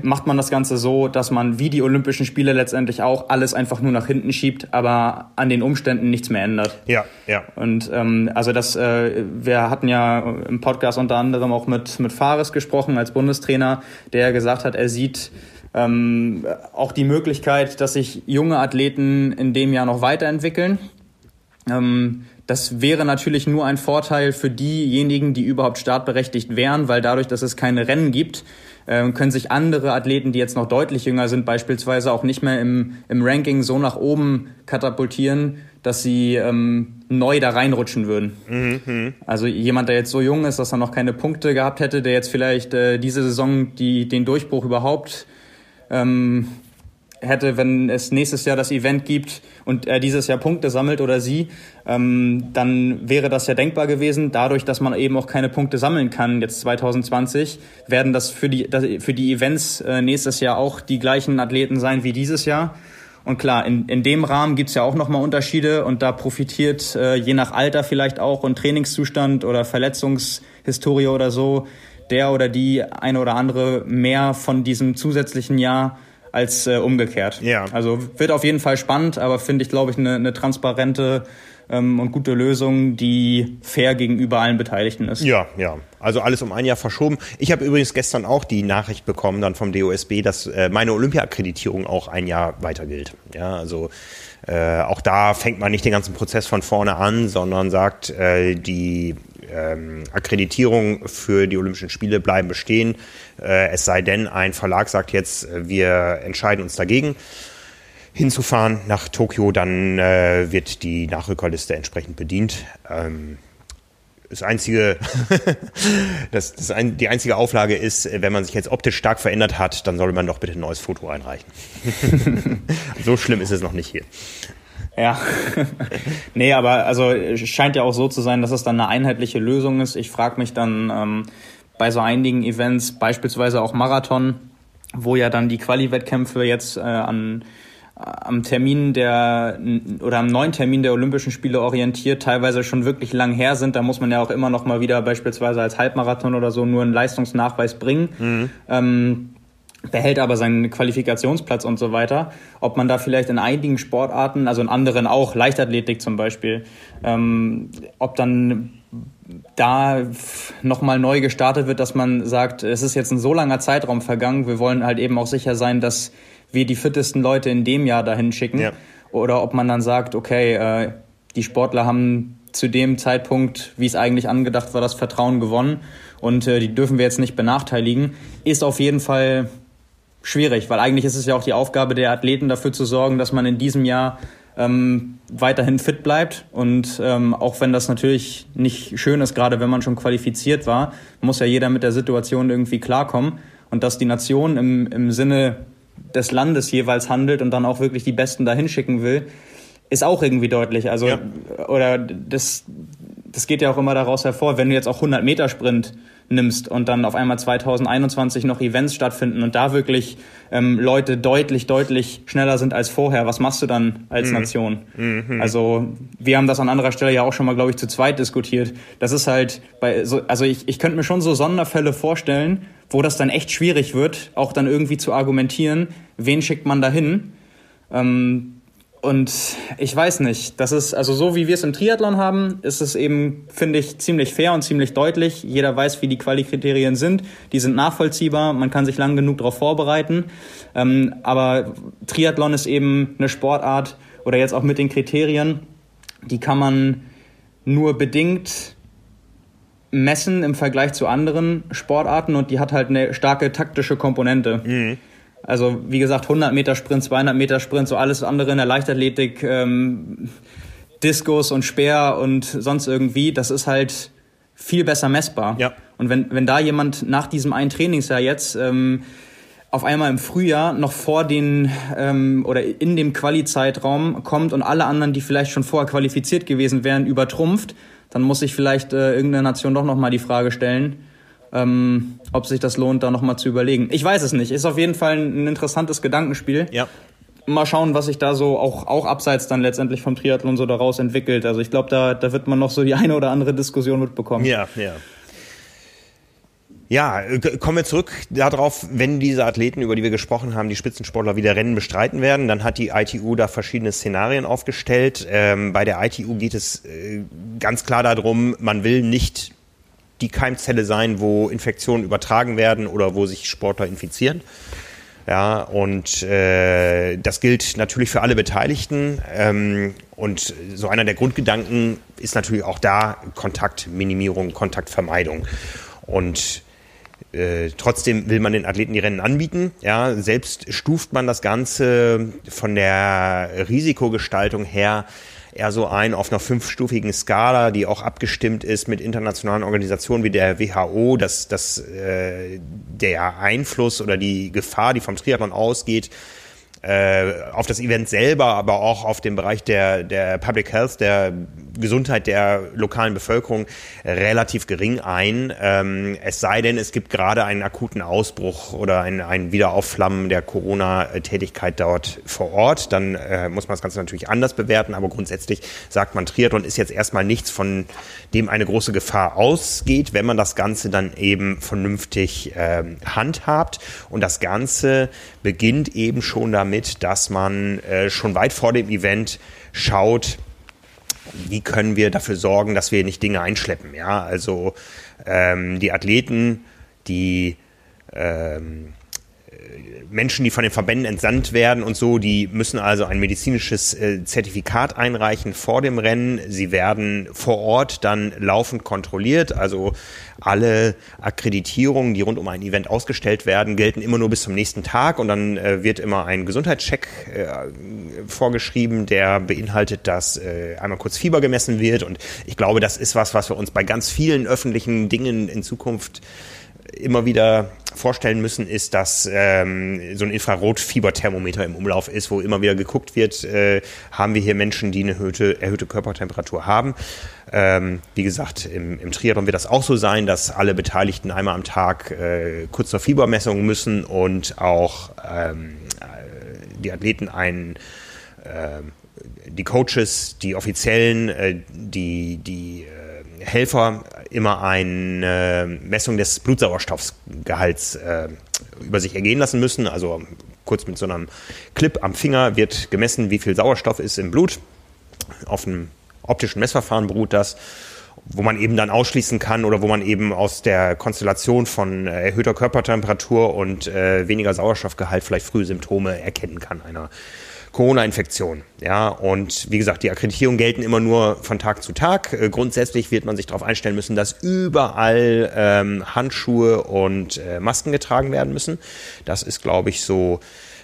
macht man das Ganze so, dass man wie die Olympischen Spiele letztendlich auch alles einfach nur nach hinten schiebt, aber an den Umständen nichts mehr ändert. Ja, ja. Und ähm, also das, äh, wir hatten ja im Podcast unter anderem auch mit mit Fares gesprochen als Bundestrainer, der gesagt hat, er sieht ähm, auch die Möglichkeit, dass sich junge Athleten in dem Jahr noch weiterentwickeln. Ähm, das wäre natürlich nur ein Vorteil für diejenigen, die überhaupt startberechtigt wären, weil dadurch, dass es keine Rennen gibt, können sich andere Athleten, die jetzt noch deutlich jünger sind, beispielsweise auch nicht mehr im, im Ranking so nach oben katapultieren, dass sie ähm, neu da reinrutschen würden. Mhm. Also jemand, der jetzt so jung ist, dass er noch keine Punkte gehabt hätte, der jetzt vielleicht äh, diese Saison die, den Durchbruch überhaupt ähm, hätte, wenn es nächstes Jahr das Event gibt und er dieses Jahr Punkte sammelt oder sie, ähm, dann wäre das ja denkbar gewesen. Dadurch, dass man eben auch keine Punkte sammeln kann jetzt 2020, werden das für die, für die Events äh, nächstes Jahr auch die gleichen Athleten sein wie dieses Jahr. Und klar, in, in dem Rahmen gibt's ja auch nochmal Unterschiede und da profitiert äh, je nach Alter vielleicht auch und Trainingszustand oder Verletzungshistorie oder so der oder die eine oder andere mehr von diesem zusätzlichen Jahr als äh, umgekehrt. Ja. Also wird auf jeden Fall spannend, aber finde ich, glaube ich, eine, eine transparente ähm, und gute Lösung, die fair gegenüber allen Beteiligten ist. Ja, ja. Also alles um ein Jahr verschoben. Ich habe übrigens gestern auch die Nachricht bekommen dann vom DOSB, dass äh, meine Olympia-Akkreditierung auch ein Jahr weiter gilt. Ja, also äh, auch da fängt man nicht den ganzen Prozess von vorne an, sondern sagt, äh, die ähm, Akkreditierung für die Olympischen Spiele bleiben bestehen. Äh, es sei denn, ein Verlag sagt jetzt, äh, wir entscheiden uns dagegen hinzufahren nach Tokio, dann äh, wird die Nachrückerliste entsprechend bedient. Ähm, das einzige, (laughs) das, das ein, die einzige Auflage ist, wenn man sich jetzt optisch stark verändert hat, dann soll man doch bitte ein neues Foto einreichen. (laughs) so schlimm ist es noch nicht hier. Ja, (laughs) nee, aber also es scheint ja auch so zu sein, dass es dann eine einheitliche Lösung ist. Ich frage mich dann ähm, bei so einigen Events, beispielsweise auch Marathon, wo ja dann die Quali-Wettkämpfe jetzt äh, an am Termin der oder am neuen Termin der Olympischen Spiele orientiert, teilweise schon wirklich lang her sind. Da muss man ja auch immer noch mal wieder beispielsweise als Halbmarathon oder so nur einen Leistungsnachweis bringen. Mhm. Ähm, behält aber seinen Qualifikationsplatz und so weiter. Ob man da vielleicht in einigen Sportarten, also in anderen auch, Leichtathletik zum Beispiel, ähm, ob dann da nochmal neu gestartet wird, dass man sagt, es ist jetzt ein so langer Zeitraum vergangen, wir wollen halt eben auch sicher sein, dass wir die fittesten Leute in dem Jahr dahin schicken. Ja. Oder ob man dann sagt, okay, äh, die Sportler haben zu dem Zeitpunkt, wie es eigentlich angedacht war, das Vertrauen gewonnen und äh, die dürfen wir jetzt nicht benachteiligen, ist auf jeden Fall schwierig, weil eigentlich ist es ja auch die Aufgabe der Athleten dafür zu sorgen, dass man in diesem Jahr ähm, weiterhin fit bleibt. Und ähm, auch wenn das natürlich nicht schön ist, gerade wenn man schon qualifiziert war, muss ja jeder mit der Situation irgendwie klarkommen. Und dass die Nation im, im Sinne des Landes jeweils handelt und dann auch wirklich die Besten dahin schicken will, ist auch irgendwie deutlich. Also, ja. oder das, das geht ja auch immer daraus hervor, wenn du jetzt auch 100 Meter Sprint nimmst und dann auf einmal 2021 noch Events stattfinden und da wirklich ähm, Leute deutlich, deutlich schneller sind als vorher, was machst du dann als mhm. Nation? Mhm. Also wir haben das an anderer Stelle ja auch schon mal, glaube ich, zu zweit diskutiert. Das ist halt bei so, also ich, ich könnte mir schon so Sonderfälle vorstellen, wo das dann echt schwierig wird, auch dann irgendwie zu argumentieren, wen schickt man da hin? Ähm, und ich weiß nicht, das ist, also so wie wir es im Triathlon haben, ist es eben, finde ich, ziemlich fair und ziemlich deutlich. Jeder weiß, wie die Qualikriterien sind. Die sind nachvollziehbar, man kann sich lang genug darauf vorbereiten. Ähm, aber Triathlon ist eben eine Sportart oder jetzt auch mit den Kriterien, die kann man nur bedingt messen im Vergleich zu anderen Sportarten und die hat halt eine starke taktische Komponente. Mhm. Also wie gesagt, 100 Meter Sprint, 200 Meter Sprint, so alles andere in der Leichtathletik, ähm, Diskus und Speer und sonst irgendwie, das ist halt viel besser messbar. Ja. Und wenn, wenn da jemand nach diesem einen Trainingsjahr jetzt ähm, auf einmal im Frühjahr noch vor den ähm, oder in dem Quali-Zeitraum kommt und alle anderen, die vielleicht schon vorher qualifiziert gewesen wären, übertrumpft, dann muss sich vielleicht äh, irgendeine Nation doch nochmal die Frage stellen, ähm, ob sich das lohnt, da nochmal zu überlegen. Ich weiß es nicht. Ist auf jeden Fall ein interessantes Gedankenspiel. Ja. Mal schauen, was sich da so auch, auch abseits dann letztendlich vom Triathlon so daraus entwickelt. Also ich glaube, da, da wird man noch so die eine oder andere Diskussion mitbekommen. Ja, ja. Ja, kommen wir zurück darauf, wenn diese Athleten, über die wir gesprochen haben, die Spitzensportler wieder Rennen bestreiten werden, dann hat die ITU da verschiedene Szenarien aufgestellt. Ähm, bei der ITU geht es äh, ganz klar darum, man will nicht die Keimzelle sein, wo Infektionen übertragen werden oder wo sich Sportler infizieren. Ja, und äh, das gilt natürlich für alle Beteiligten. Ähm, und so einer der Grundgedanken ist natürlich auch da Kontaktminimierung, Kontaktvermeidung. Und äh, trotzdem will man den Athleten die Rennen anbieten. Ja, selbst stuft man das Ganze von der Risikogestaltung her eher so ein auf einer fünfstufigen Skala, die auch abgestimmt ist mit internationalen Organisationen wie der WHO, dass, dass äh, der Einfluss oder die Gefahr, die vom Triathlon ausgeht, äh, auf das Event selber, aber auch auf den Bereich der, der Public Health, der Gesundheit der lokalen Bevölkerung relativ gering ein. Ähm, es sei denn, es gibt gerade einen akuten Ausbruch oder ein, ein Wiederaufflammen der Corona-Tätigkeit dort vor Ort. Dann äh, muss man das Ganze natürlich anders bewerten, aber grundsätzlich sagt man, Triathlon ist jetzt erstmal nichts, von dem eine große Gefahr ausgeht, wenn man das Ganze dann eben vernünftig äh, handhabt. Und das Ganze beginnt eben schon damit, dass man äh, schon weit vor dem Event schaut, wie können wir dafür sorgen, dass wir nicht Dinge einschleppen. Ja, also ähm, die Athleten, die ähm, Menschen, die von den Verbänden entsandt werden und so, die müssen also ein medizinisches äh, Zertifikat einreichen vor dem Rennen. Sie werden vor Ort dann laufend kontrolliert. Also alle Akkreditierungen, die rund um ein Event ausgestellt werden, gelten immer nur bis zum nächsten Tag und dann äh, wird immer ein Gesundheitscheck äh, vorgeschrieben, der beinhaltet, dass einmal kurz Fieber gemessen wird und ich glaube, das ist was, was wir uns bei ganz vielen öffentlichen Dingen in Zukunft immer wieder vorstellen müssen, ist, dass ähm, so ein Infrarotfieberthermometer im Umlauf ist, wo immer wieder geguckt wird, äh, haben wir hier Menschen, die eine erhöhte, erhöhte Körpertemperatur haben. Ähm, wie gesagt, im, im Triathlon wird das auch so sein, dass alle Beteiligten einmal am Tag äh, kurz zur Fiebermessung müssen und auch ähm, äh, die Athleten einen äh, die Coaches, die Offiziellen, äh, die, die äh, Helfer immer eine Messung des Blutsauerstoffsgehalts äh, über sich ergehen lassen müssen. Also kurz mit so einem Clip am Finger wird gemessen, wie viel Sauerstoff ist im Blut. Auf einem optischen Messverfahren beruht das, wo man eben dann ausschließen kann oder wo man eben aus der Konstellation von erhöhter Körpertemperatur und äh, weniger Sauerstoffgehalt vielleicht frühe Symptome erkennen kann einer Corona-Infektion. Ja, und wie gesagt, die Akkreditierungen gelten immer nur von Tag zu Tag. Äh, grundsätzlich wird man sich darauf einstellen müssen, dass überall ähm, Handschuhe und äh, Masken getragen werden müssen. Das ist, glaube ich, so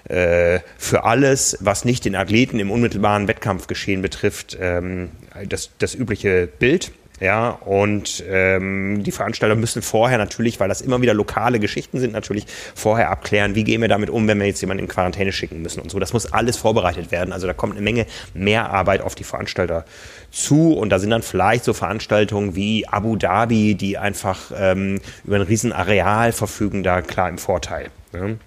äh, für alles, was nicht den Athleten im unmittelbaren Wettkampfgeschehen betrifft, ähm, das, das übliche Bild. Ja, und ähm, die Veranstalter müssen vorher natürlich, weil das immer wieder lokale Geschichten sind, natürlich vorher abklären, wie gehen wir damit um, wenn wir jetzt jemanden in Quarantäne schicken müssen und so. Das muss alles vorbereitet werden. Also da kommt eine Menge mehr Arbeit auf die Veranstalter zu. Und da sind dann vielleicht so Veranstaltungen wie Abu Dhabi, die einfach ähm, über ein Riesenareal verfügen, da klar im Vorteil. Ne?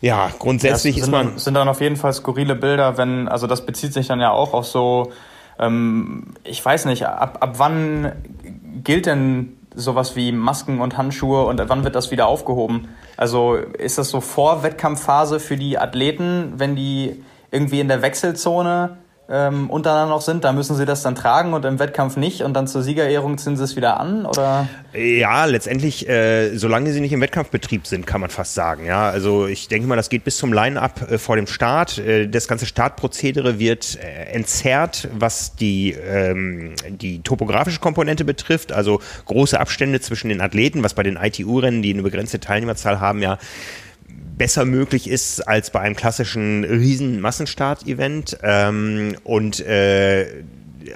Ja, grundsätzlich ja, sind, ist man. Sind dann auf jeden Fall skurrile Bilder, wenn, also das bezieht sich dann ja auch auf so ähm, ich weiß nicht, ab, ab wann gilt denn sowas wie Masken und Handschuhe und wann wird das wieder aufgehoben? Also ist das so vor Wettkampfphase für die Athleten, wenn die irgendwie in der Wechselzone ähm, untereinander noch sind, da müssen sie das dann tragen und im Wettkampf nicht und dann zur Siegerehrung ziehen sie es wieder an oder? Ja, letztendlich, äh, solange sie nicht im Wettkampfbetrieb sind, kann man fast sagen. Ja, also ich denke mal, das geht bis zum Line-up äh, vor dem Start. Äh, das ganze Startprozedere wird äh, entzerrt, was die ähm, die topografische Komponente betrifft, also große Abstände zwischen den Athleten, was bei den ITU-Rennen, die eine begrenzte Teilnehmerzahl haben, ja besser möglich ist als bei einem klassischen riesen Massenstart-Event. Ähm, und äh,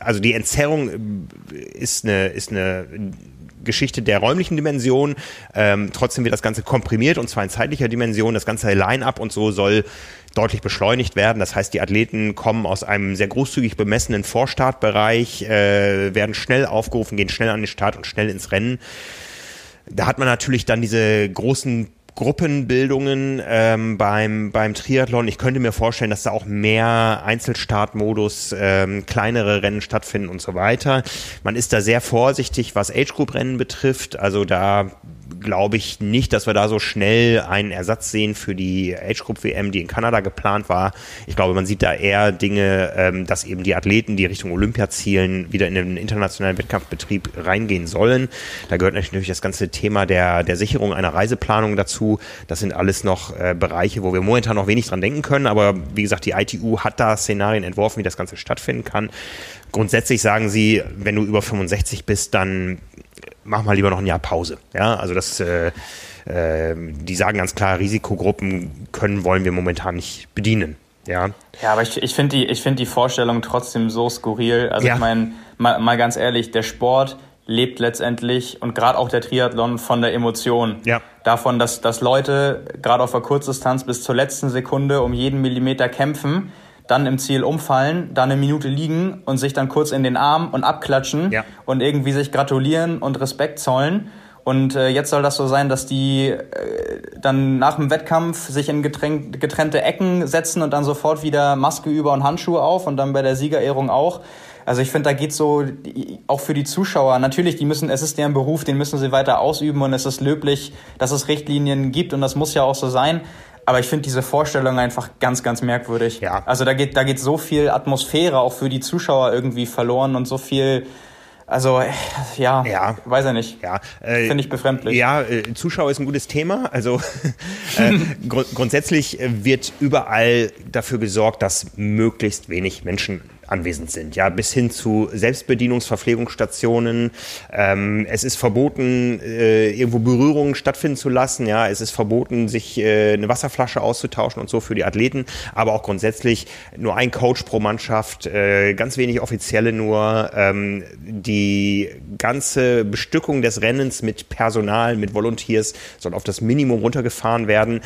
also die Entzerrung ist eine, ist eine Geschichte der räumlichen Dimension. Ähm, trotzdem wird das Ganze komprimiert und zwar in zeitlicher Dimension. Das ganze Line-up und so soll deutlich beschleunigt werden. Das heißt, die Athleten kommen aus einem sehr großzügig bemessenen Vorstartbereich, äh, werden schnell aufgerufen, gehen schnell an den Start und schnell ins Rennen. Da hat man natürlich dann diese großen Gruppenbildungen ähm, beim, beim Triathlon. Ich könnte mir vorstellen, dass da auch mehr Einzelstartmodus, ähm, kleinere Rennen stattfinden und so weiter. Man ist da sehr vorsichtig, was Age-Group-Rennen betrifft. Also da glaube ich nicht, dass wir da so schnell einen Ersatz sehen für die Age Group WM, die in Kanada geplant war. Ich glaube, man sieht da eher Dinge, ähm, dass eben die Athleten, die Richtung Olympia zielen, wieder in den internationalen Wettkampfbetrieb reingehen sollen. Da gehört natürlich das ganze Thema der, der Sicherung einer Reiseplanung dazu. Das sind alles noch äh, Bereiche, wo wir momentan noch wenig dran denken können. Aber wie gesagt, die ITU hat da Szenarien entworfen, wie das Ganze stattfinden kann. Grundsätzlich sagen sie, wenn du über 65 bist, dann mach mal lieber noch ein Jahr Pause. Ja, also das, äh, äh, die sagen ganz klar, Risikogruppen können, wollen wir momentan nicht bedienen. Ja, ja aber ich, ich finde die, ich find die Vorstellung trotzdem so skurril. Also ja. ich meine, mal, mal ganz ehrlich, der Sport lebt letztendlich und gerade auch der Triathlon von der Emotion. Ja. Davon, dass, dass Leute gerade auf der Kurzdistanz bis zur letzten Sekunde um jeden Millimeter kämpfen dann im Ziel umfallen, dann eine Minute liegen und sich dann kurz in den Arm und abklatschen ja. und irgendwie sich gratulieren und Respekt zollen. Und äh, jetzt soll das so sein, dass die äh, dann nach dem Wettkampf sich in getränk, getrennte Ecken setzen und dann sofort wieder Maske über und Handschuhe auf und dann bei der Siegerehrung auch. Also ich finde, da geht so auch für die Zuschauer. Natürlich, die müssen, es ist deren Beruf, den müssen sie weiter ausüben und es ist löblich, dass es Richtlinien gibt und das muss ja auch so sein. Aber ich finde diese Vorstellung einfach ganz, ganz merkwürdig. Ja. Also da geht, da geht so viel Atmosphäre auch für die Zuschauer irgendwie verloren und so viel also ja, ja, weiß er nicht. Ja, äh, finde ich befremdlich. Ja, äh, Zuschauer ist ein gutes Thema. Also (laughs) äh, gr grundsätzlich wird überall dafür gesorgt, dass möglichst wenig Menschen anwesend sind, ja, bis hin zu Selbstbedienungsverpflegungsstationen. Ähm, es ist verboten, äh, irgendwo Berührungen stattfinden zu lassen, ja, es ist verboten, sich äh, eine Wasserflasche auszutauschen und so für die Athleten, aber auch grundsätzlich nur ein Coach pro Mannschaft, äh, ganz wenig Offizielle nur, ähm, die ganze Bestückung des Rennens mit Personal, mit Volunteers soll auf das Minimum runtergefahren werden.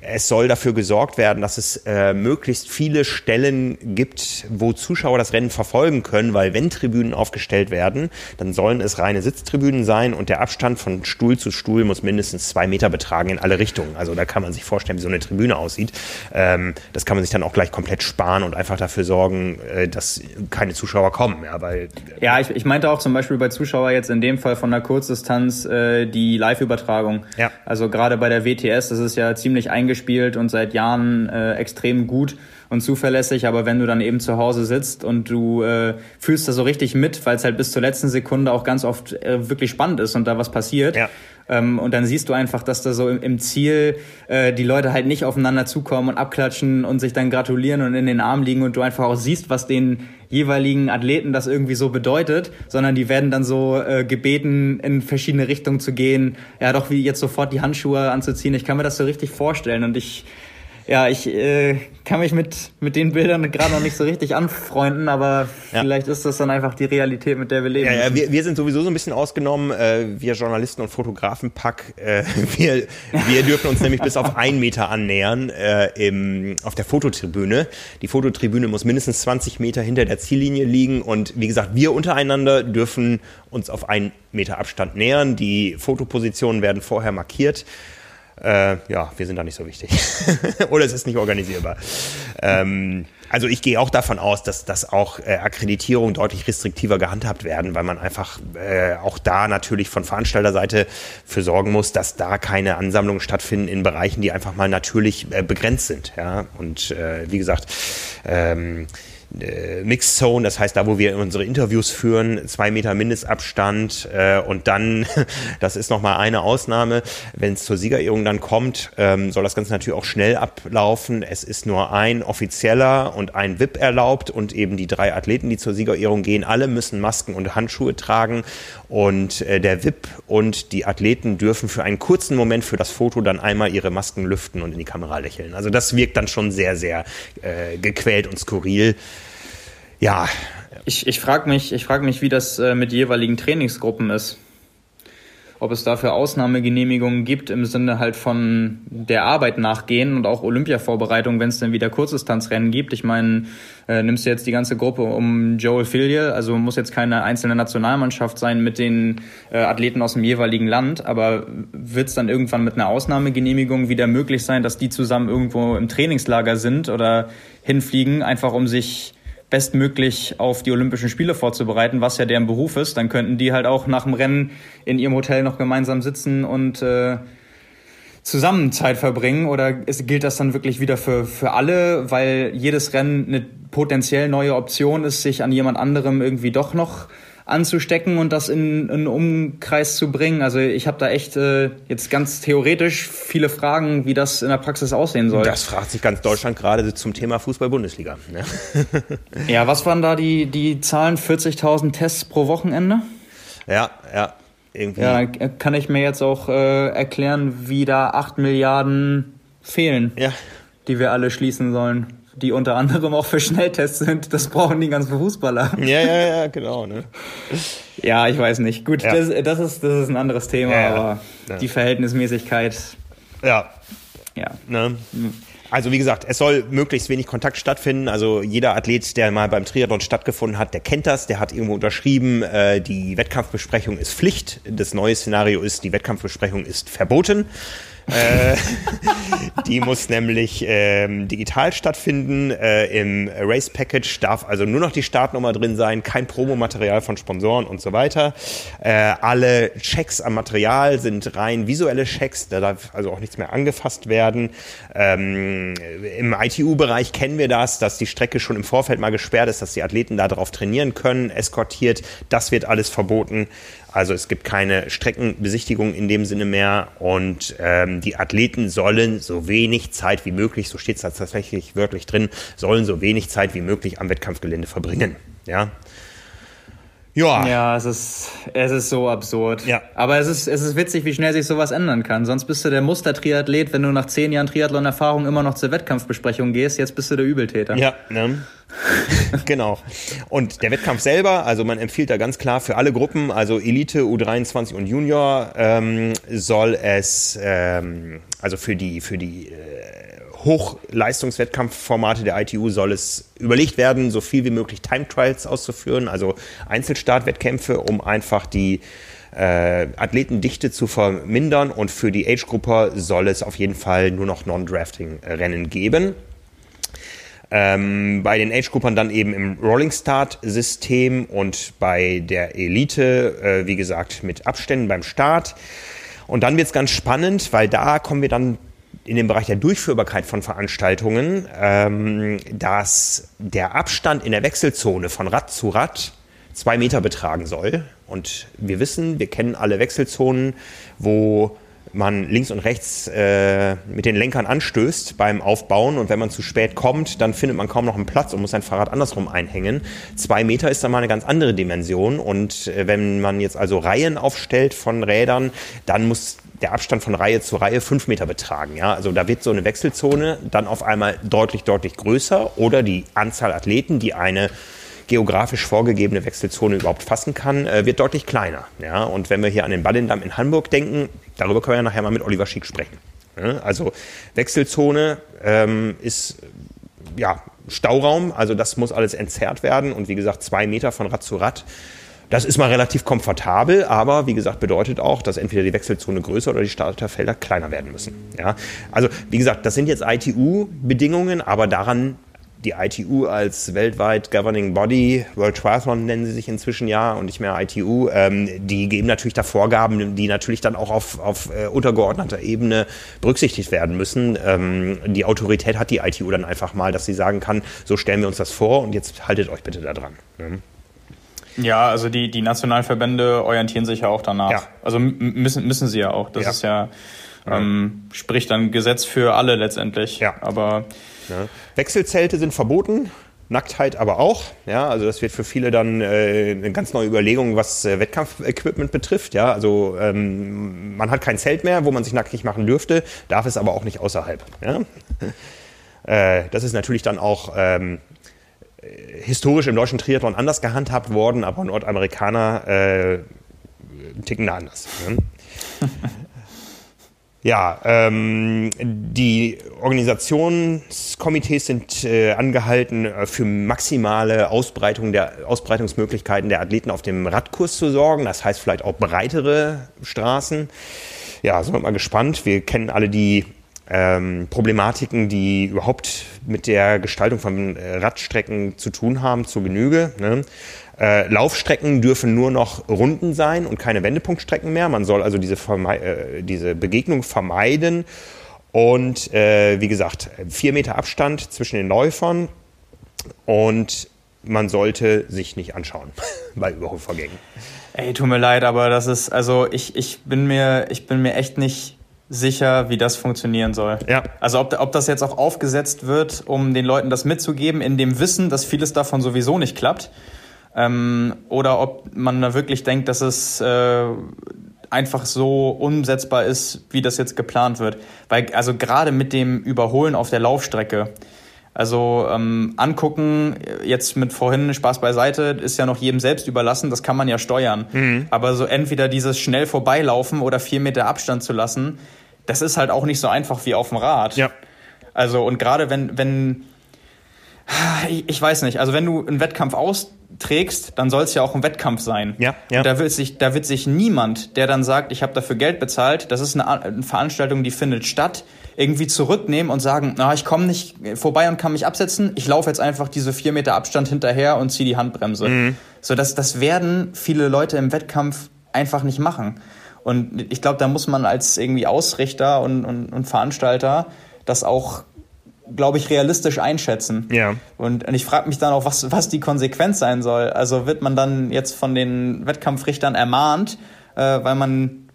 Es soll dafür gesorgt werden, dass es äh, möglichst viele Stellen gibt, wo Zuschauer das Rennen verfolgen können, weil wenn Tribünen aufgestellt werden, dann sollen es reine Sitztribünen sein und der Abstand von Stuhl zu Stuhl muss mindestens zwei Meter betragen in alle Richtungen. Also da kann man sich vorstellen, wie so eine Tribüne aussieht. Ähm, das kann man sich dann auch gleich komplett sparen und einfach dafür sorgen, äh, dass keine Zuschauer kommen. Ja, weil, äh, ja ich, ich meinte auch zum Beispiel bei Zuschauer jetzt in dem Fall von der Kurzdistanz äh, die Live-Übertragung. Ja. Also gerade bei der WTS, das ist ja ziemlich eingeschränkt eingespielt und seit Jahren äh, extrem gut und zuverlässig, aber wenn du dann eben zu Hause sitzt und du äh, fühlst da so richtig mit, weil es halt bis zur letzten Sekunde auch ganz oft äh, wirklich spannend ist und da was passiert. Ja. Ähm, und dann siehst du einfach, dass da so im, im Ziel äh, die Leute halt nicht aufeinander zukommen und abklatschen und sich dann gratulieren und in den Arm liegen und du einfach auch siehst, was den jeweiligen Athleten das irgendwie so bedeutet, sondern die werden dann so äh, gebeten, in verschiedene Richtungen zu gehen, ja doch wie jetzt sofort die Handschuhe anzuziehen. Ich kann mir das so richtig vorstellen und ich ja, ich äh, kann mich mit, mit den Bildern gerade noch nicht so richtig anfreunden, aber ja. vielleicht ist das dann einfach die Realität, mit der wir leben. Ja, ja wir, wir sind sowieso so ein bisschen ausgenommen, äh, wir Journalisten und Fotografenpack. Äh, (laughs) wir, wir dürfen uns nämlich bis auf einen Meter annähern äh, im, auf der Fototribüne. Die Fototribüne muss mindestens 20 Meter hinter der Ziellinie liegen und wie gesagt, wir untereinander dürfen uns auf einen Meter Abstand nähern. Die Fotopositionen werden vorher markiert. Äh, ja, wir sind da nicht so wichtig. (laughs) Oder es ist nicht organisierbar. Ähm, also ich gehe auch davon aus, dass, dass auch äh, Akkreditierungen deutlich restriktiver gehandhabt werden, weil man einfach äh, auch da natürlich von Veranstalterseite für sorgen muss, dass da keine Ansammlungen stattfinden in Bereichen, die einfach mal natürlich äh, begrenzt sind. Ja? Und äh, wie gesagt, ähm, äh, Mixed Zone, das heißt da, wo wir unsere Interviews führen, zwei Meter Mindestabstand äh, und dann, (laughs) das ist nochmal eine Ausnahme, wenn es zur Siegerehrung dann kommt, ähm, soll das Ganze natürlich auch schnell ablaufen. Es ist nur ein offizieller und ein VIP erlaubt und eben die drei Athleten, die zur Siegerehrung gehen, alle müssen Masken und Handschuhe tragen und äh, der VIP und die Athleten dürfen für einen kurzen Moment für das Foto dann einmal ihre Masken lüften und in die Kamera lächeln. Also das wirkt dann schon sehr, sehr äh, gequält und skurril. Ja. Ich, ich frage mich, ich frag mich, wie das äh, mit jeweiligen Trainingsgruppen ist. Ob es dafür Ausnahmegenehmigungen gibt im Sinne halt von der Arbeit nachgehen und auch Olympiavorbereitung, wenn es dann wieder Kurzdistanzrennen gibt. Ich meine, äh, nimmst du jetzt die ganze Gruppe um Joel Filial, also muss jetzt keine einzelne Nationalmannschaft sein mit den äh, Athleten aus dem jeweiligen Land, aber wird es dann irgendwann mit einer Ausnahmegenehmigung wieder möglich sein, dass die zusammen irgendwo im Trainingslager sind oder hinfliegen, einfach um sich bestmöglich auf die Olympischen Spiele vorzubereiten, was ja deren Beruf ist, dann könnten die halt auch nach dem Rennen in ihrem Hotel noch gemeinsam sitzen und äh, zusammen Zeit verbringen. Oder ist, gilt das dann wirklich wieder für, für alle, weil jedes Rennen eine potenziell neue Option ist, sich an jemand anderem irgendwie doch noch anzustecken und das in, in einen Umkreis zu bringen. Also ich habe da echt äh, jetzt ganz theoretisch viele Fragen, wie das in der Praxis aussehen soll. Das fragt sich ganz Deutschland gerade zum Thema Fußball-Bundesliga. Ne? (laughs) ja, was waren da die, die Zahlen? 40.000 Tests pro Wochenende? Ja, ja. Irgendwie. Ja, kann ich mir jetzt auch äh, erklären, wie da 8 Milliarden fehlen, ja. die wir alle schließen sollen die unter anderem auch für Schnelltests sind. Das brauchen die ganzen Fußballer. Ja, ja, ja, genau. Ne? Ja, ich weiß nicht. Gut, ja. das, das, ist, das ist ein anderes Thema, ja, aber ja. die Verhältnismäßigkeit. Ja. Ja. Ne? Also wie gesagt, es soll möglichst wenig Kontakt stattfinden. Also jeder Athlet, der mal beim Triathlon stattgefunden hat, der kennt das, der hat irgendwo unterschrieben, äh, die Wettkampfbesprechung ist Pflicht. Das neue Szenario ist, die Wettkampfbesprechung ist verboten. Äh, (laughs) die muss nämlich ähm, digital stattfinden. Äh, Im Race Package darf also nur noch die Startnummer drin sein, kein Promomaterial von Sponsoren und so weiter. Äh, alle Checks am Material sind rein visuelle Checks, da darf also auch nichts mehr angefasst werden. Ähm, Im ITU-Bereich kennen wir das, dass die Strecke schon im Vorfeld mal gesperrt ist, dass die Athleten da drauf trainieren können, eskortiert. Das wird alles verboten. Also es gibt keine Streckenbesichtigung in dem Sinne mehr und ähm, die Athleten sollen so wenig Zeit wie möglich, so steht es tatsächlich wörtlich drin, sollen so wenig Zeit wie möglich am Wettkampfgelände verbringen. Ja, ja. Ja, es ist, es ist so absurd. Ja. Aber es ist, es ist witzig, wie schnell sich sowas ändern kann. Sonst bist du der Mustertriathlet, wenn du nach zehn Jahren Triathlon-Erfahrung immer noch zur Wettkampfbesprechung gehst. Jetzt bist du der Übeltäter. Ja, ne? (laughs) genau. Und der Wettkampf selber, also man empfiehlt da ganz klar für alle Gruppen, also Elite, U23 und Junior, ähm, soll es, ähm, also für die, für die äh, Hochleistungswettkampfformate der ITU soll es überlegt werden, so viel wie möglich Time Trials auszuführen, also Einzelstartwettkämpfe, um einfach die äh, Athletendichte zu vermindern und für die Age-Gruppe soll es auf jeden Fall nur noch Non-Drafting-Rennen geben. Ähm, bei den Age-Gruppern dann eben im Rolling Start-System und bei der Elite, äh, wie gesagt, mit Abständen beim Start. Und dann wird es ganz spannend, weil da kommen wir dann in dem Bereich der Durchführbarkeit von Veranstaltungen, ähm, dass der Abstand in der Wechselzone von Rad zu Rad zwei Meter betragen soll. Und wir wissen, wir kennen alle Wechselzonen, wo man links und rechts äh, mit den Lenkern anstößt beim Aufbauen und wenn man zu spät kommt, dann findet man kaum noch einen Platz und muss sein Fahrrad andersrum einhängen. Zwei Meter ist dann mal eine ganz andere Dimension und äh, wenn man jetzt also Reihen aufstellt von Rädern, dann muss der Abstand von Reihe zu Reihe fünf Meter betragen. Ja? Also da wird so eine Wechselzone dann auf einmal deutlich, deutlich größer oder die Anzahl Athleten, die eine geografisch vorgegebene Wechselzone überhaupt fassen kann, äh, wird deutlich kleiner. Ja? Und wenn wir hier an den Ballendamm in Hamburg denken, darüber können wir ja nachher mal mit Oliver Schick sprechen. Ja? Also Wechselzone ähm, ist ja Stauraum, also das muss alles entzerrt werden und wie gesagt zwei Meter von Rad zu Rad das ist mal relativ komfortabel, aber wie gesagt, bedeutet auch, dass entweder die Wechselzone größer oder die Starterfelder kleiner werden müssen. Ja? Also wie gesagt, das sind jetzt ITU-Bedingungen, aber daran die ITU als weltweit Governing Body, World Triathlon nennen sie sich inzwischen ja und nicht mehr ITU, ähm, die geben natürlich da Vorgaben, die natürlich dann auch auf, auf äh, untergeordneter Ebene berücksichtigt werden müssen. Ähm, die Autorität hat die ITU dann einfach mal, dass sie sagen kann, so stellen wir uns das vor und jetzt haltet euch bitte da dran. Ne? Ja, also die, die Nationalverbände orientieren sich ja auch danach. Ja. Also müssen, müssen sie ja auch. Das ja. ist ja, ähm, spricht dann Gesetz für alle letztendlich. Ja. Aber ja. Wechselzelte sind verboten. Nacktheit aber auch. Ja, also das wird für viele dann äh, eine ganz neue Überlegung, was äh, Wettkampfequipment betrifft. Ja, also ähm, man hat kein Zelt mehr, wo man sich nackig machen dürfte, darf es aber auch nicht außerhalb. Ja? (laughs) äh, das ist natürlich dann auch ähm, historisch im deutschen Triathlon anders gehandhabt worden, aber Nordamerikaner äh, ticken da anders. Ne? (laughs) ja, ähm, die Organisationskomitees sind äh, angehalten, äh, für maximale Ausbreitung der Ausbreitungsmöglichkeiten der Athleten auf dem Radkurs zu sorgen. Das heißt vielleicht auch breitere Straßen. Ja, sind wir mal gespannt. Wir kennen alle die ähm, Problematiken, die überhaupt mit der Gestaltung von äh, Radstrecken zu tun haben, zur Genüge. Ne? Äh, Laufstrecken dürfen nur noch Runden sein und keine Wendepunktstrecken mehr. Man soll also diese, äh, diese Begegnung vermeiden. Und äh, wie gesagt, vier Meter Abstand zwischen den Läufern und man sollte sich nicht anschauen (laughs) bei Überholvorgängen. Ey, tut mir leid, aber das ist, also ich, ich bin mir, ich bin mir echt nicht sicher, wie das funktionieren soll. Ja. Also ob, ob das jetzt auch aufgesetzt wird, um den Leuten das mitzugeben, in dem Wissen, dass vieles davon sowieso nicht klappt. Ähm, oder ob man da wirklich denkt, dass es äh, einfach so umsetzbar ist, wie das jetzt geplant wird. Weil, also gerade mit dem Überholen auf der Laufstrecke, also ähm, angucken, jetzt mit vorhin Spaß beiseite, ist ja noch jedem selbst überlassen, das kann man ja steuern. Mhm. Aber so entweder dieses schnell vorbeilaufen oder vier Meter Abstand zu lassen, das ist halt auch nicht so einfach wie auf dem Rad. Ja. Also und gerade wenn, wenn Ich, ich weiß nicht. Also wenn du einen Wettkampf austrägst, dann soll es ja auch ein Wettkampf sein. Ja, ja. Und da wird sich, da wird sich niemand, der dann sagt, ich habe dafür Geld bezahlt, das ist eine, eine Veranstaltung, die findet statt, irgendwie zurücknehmen und sagen, na, ich komme nicht vorbei und kann mich absetzen, ich laufe jetzt einfach diese vier Meter Abstand hinterher und ziehe die Handbremse. Mhm. So, das, das werden viele Leute im Wettkampf einfach nicht machen. Und ich glaube, da muss man als irgendwie Ausrichter und, und, und Veranstalter das auch, glaube ich, realistisch einschätzen. Ja. Und, und ich frage mich dann auch, was, was die Konsequenz sein soll. Also wird man dann jetzt von den Wettkampfrichtern ermahnt, äh, weil man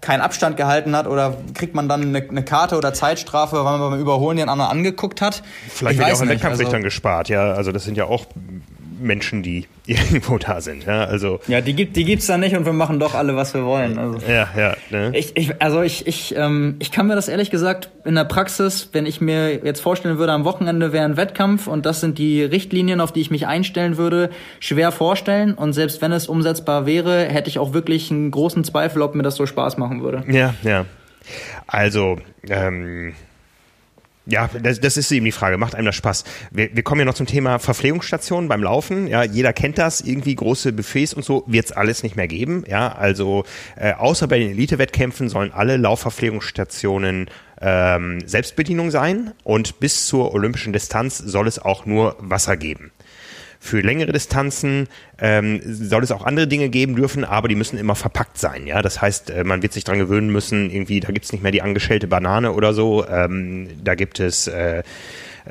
keinen Abstand gehalten hat oder kriegt man dann eine, eine, Karte oder Zeitstrafe, weil man beim Überholen den anderen angeguckt hat? Vielleicht ich wird ja auch in Wettkampfrichtern also, gespart, ja. Also das sind ja auch Menschen, die (laughs) irgendwo da sind. Ja, also ja die gibt die gibt's da nicht und wir machen doch alle, was wir wollen. Also, ja, ja. Ne? Ich, ich, also ich, ich, ähm, ich kann mir das ehrlich gesagt in der Praxis, wenn ich mir jetzt vorstellen würde, am Wochenende wäre ein Wettkampf und das sind die Richtlinien, auf die ich mich einstellen würde, schwer vorstellen. Und selbst wenn es umsetzbar wäre, hätte ich auch wirklich einen großen Zweifel, ob mir das so Spaß machen würde. Ja, ja. Also ähm, ja, das, das ist eben die Frage. Macht einem das Spaß? Wir, wir kommen ja noch zum Thema Verpflegungsstationen beim Laufen. Ja, jeder kennt das. Irgendwie große Buffets und so wird es alles nicht mehr geben. Ja, also äh, außer bei den Elite-Wettkämpfen sollen alle Laufverpflegungsstationen ähm, Selbstbedienung sein und bis zur olympischen Distanz soll es auch nur Wasser geben. Für längere Distanzen ähm, soll es auch andere Dinge geben dürfen, aber die müssen immer verpackt sein. Ja, das heißt, äh, man wird sich dran gewöhnen müssen. Irgendwie, da gibt's nicht mehr die angeschälte Banane oder so. Ähm, da gibt es äh,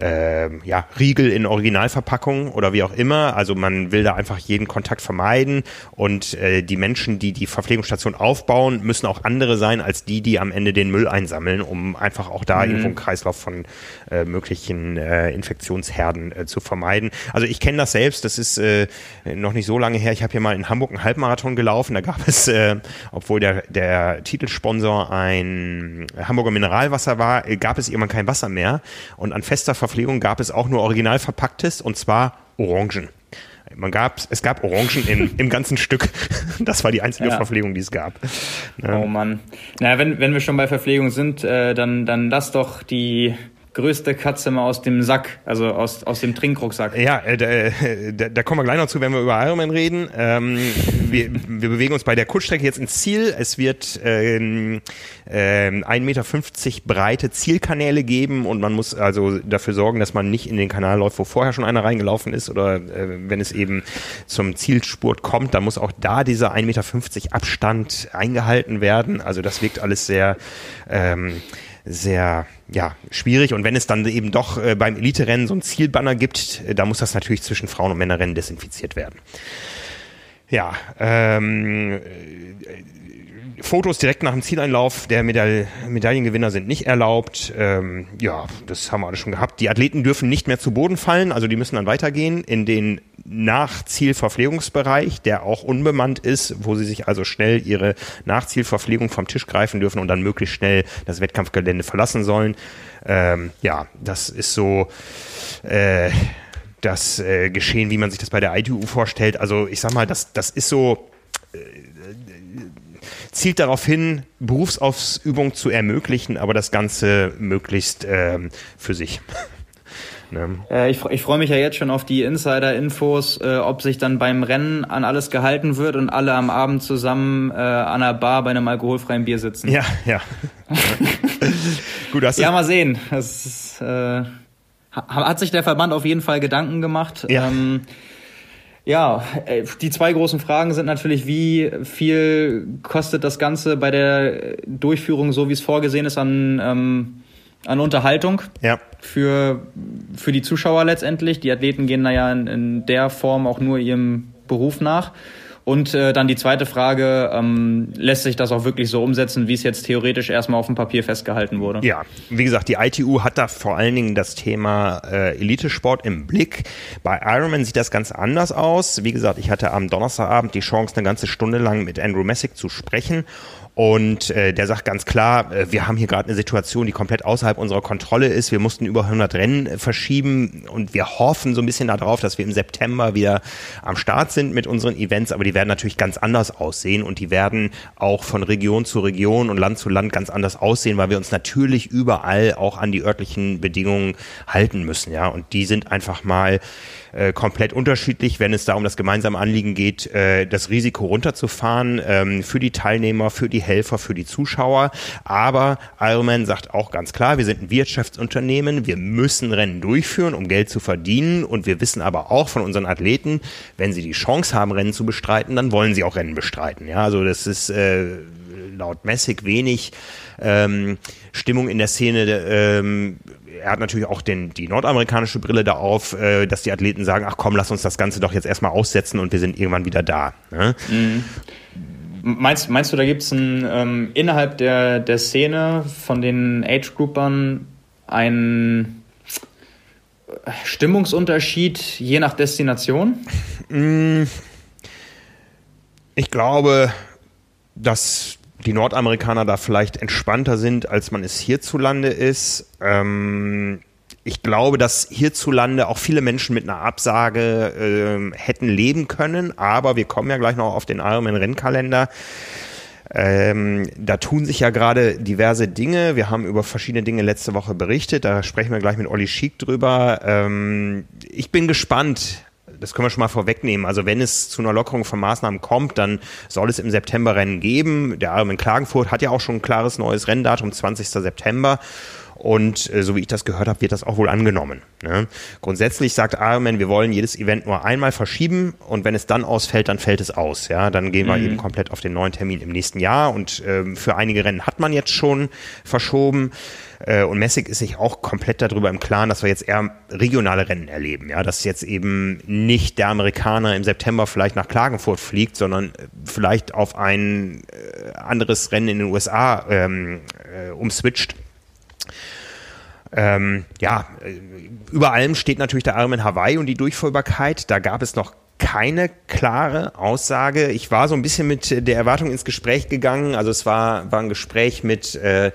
äh, ja, Riegel in Originalverpackung oder wie auch immer. Also man will da einfach jeden Kontakt vermeiden und äh, die Menschen, die die Verpflegungsstation aufbauen, müssen auch andere sein als die, die am Ende den Müll einsammeln, um einfach auch da mhm. irgendwo einen Kreislauf von äh, möglichen äh, Infektionsherden äh, zu vermeiden. Also ich kenne das selbst, das ist äh, noch nicht so lange her. Ich habe hier mal in Hamburg einen Halbmarathon gelaufen. Da gab es, äh, obwohl der, der Titelsponsor ein Hamburger Mineralwasser war, gab es irgendwann kein Wasser mehr. Und an fester Verpflegung gab es auch nur original verpacktes und zwar Orangen. Man gab, es gab Orangen in, (laughs) im ganzen Stück. Das war die einzige ja. Verpflegung, die es gab. Oh Mann. Na, wenn, wenn wir schon bei Verpflegung sind, äh, dann, dann lass doch die größte Katze mal aus dem Sack, also aus, aus dem Trinkrucksack. Ja, äh, da, äh, da, kommen wir gleich noch zu, wenn wir über Ironman reden. Ähm, wir, wir bewegen uns bei der Kurzstrecke jetzt ins Ziel. Es wird ähm, äh, 1,50 Meter breite Zielkanäle geben und man muss also dafür sorgen, dass man nicht in den Kanal läuft, wo vorher schon einer reingelaufen ist oder äh, wenn es eben zum Zielspurt kommt, dann muss auch da dieser 1,50 Meter Abstand eingehalten werden. Also das wirkt alles sehr ähm, sehr ja, schwierig. Und wenn es dann eben doch äh, beim Elite-Rennen so ein Zielbanner gibt, äh, da muss das natürlich zwischen Frauen- und Männerrennen desinfiziert werden. Ja, ähm, äh, Fotos direkt nach dem Zieleinlauf der Medaille, Medaillengewinner sind nicht erlaubt. Ähm, ja, das haben wir alle schon gehabt. Die Athleten dürfen nicht mehr zu Boden fallen, also die müssen dann weitergehen in den Nachzielverpflegungsbereich, der auch unbemannt ist, wo sie sich also schnell ihre Nachzielverpflegung vom Tisch greifen dürfen und dann möglichst schnell das Wettkampfgelände verlassen sollen. Ähm, ja, das ist so. Äh, das äh, Geschehen, wie man sich das bei der ITU vorstellt. Also ich sag mal, das, das ist so, äh, zielt darauf hin, Berufsausübung zu ermöglichen, aber das Ganze möglichst ähm, für sich. (laughs) ne? äh, ich, ich freue mich ja jetzt schon auf die Insider-Infos, äh, ob sich dann beim Rennen an alles gehalten wird und alle am Abend zusammen äh, an einer Bar bei einem alkoholfreien Bier sitzen. Ja, ja. (laughs) Gut, hast ja, mal sehen. Das ist, äh, hat sich der Verband auf jeden Fall Gedanken gemacht. Ja. Ähm, ja, äh, die zwei großen Fragen sind natürlich, wie viel kostet das Ganze bei der Durchführung, so wie es vorgesehen ist, an, ähm, an Unterhaltung ja. für, für die Zuschauer letztendlich. Die Athleten gehen da ja in, in der Form auch nur ihrem Beruf nach. Und äh, dann die zweite Frage, ähm, lässt sich das auch wirklich so umsetzen, wie es jetzt theoretisch erstmal auf dem Papier festgehalten wurde? Ja, wie gesagt, die ITU hat da vor allen Dingen das Thema äh, Elitesport im Blick. Bei Ironman sieht das ganz anders aus. Wie gesagt, ich hatte am Donnerstagabend die Chance, eine ganze Stunde lang mit Andrew Messick zu sprechen. Und äh, der sagt ganz klar, äh, wir haben hier gerade eine Situation, die komplett außerhalb unserer Kontrolle ist. Wir mussten über 100 Rennen äh, verschieben und wir hoffen so ein bisschen darauf, dass wir im September wieder am Start sind mit unseren Events. Aber die werden natürlich ganz anders aussehen und die werden auch von Region zu Region und Land zu Land ganz anders aussehen, weil wir uns natürlich überall auch an die örtlichen Bedingungen halten müssen. Ja, und die sind einfach mal äh, komplett unterschiedlich, wenn es da um das gemeinsame Anliegen geht, äh, das Risiko runterzufahren ähm, für die Teilnehmer, für die Helfer, für die Zuschauer. Aber Ironman sagt auch ganz klar, wir sind ein Wirtschaftsunternehmen, wir müssen Rennen durchführen, um Geld zu verdienen. Und wir wissen aber auch von unseren Athleten, wenn sie die Chance haben, Rennen zu bestreiten, dann wollen sie auch Rennen bestreiten. Ja, also das ist äh, laut Messig wenig ähm, Stimmung in der Szene. Ähm, er hat natürlich auch den, die nordamerikanische Brille da auf, äh, dass die Athleten sagen, ach komm, lass uns das Ganze doch jetzt erstmal aussetzen und wir sind irgendwann wieder da. Ne? Mhm. Meinst, meinst du, da gibt es ähm, innerhalb der, der Szene von den Age-Groupern einen Stimmungsunterschied je nach Destination? (laughs) Mm. Ich glaube, dass die Nordamerikaner da vielleicht entspannter sind, als man es hierzulande ist. Ähm, ich glaube, dass hierzulande auch viele Menschen mit einer Absage äh, hätten leben können, aber wir kommen ja gleich noch auf den Ironman-Rennkalender. Ähm, da tun sich ja gerade diverse Dinge. Wir haben über verschiedene Dinge letzte Woche berichtet. Da sprechen wir gleich mit Olli Schick drüber. Ähm, ich bin gespannt, das können wir schon mal vorwegnehmen. Also wenn es zu einer Lockerung von Maßnahmen kommt, dann soll es im September Rennen geben. Der Ironman Klagenfurt hat ja auch schon ein klares neues Renndatum, 20. September. Und äh, so wie ich das gehört habe, wird das auch wohl angenommen. Ne? Grundsätzlich sagt Ironman, wir wollen jedes Event nur einmal verschieben und wenn es dann ausfällt, dann fällt es aus. Ja, dann gehen wir mhm. eben komplett auf den neuen Termin im nächsten Jahr. Und ähm, für einige Rennen hat man jetzt schon verschoben. Äh, und Messig ist sich auch komplett darüber im Klaren, dass wir jetzt eher regionale Rennen erleben. Ja, dass jetzt eben nicht der Amerikaner im September vielleicht nach Klagenfurt fliegt, sondern vielleicht auf ein äh, anderes Rennen in den USA ähm, äh, umswitcht ähm, ja, über allem steht natürlich der Arm in Hawaii und die Durchführbarkeit. Da gab es noch keine klare Aussage. Ich war so ein bisschen mit der Erwartung ins Gespräch gegangen. Also es war, war ein Gespräch mit äh,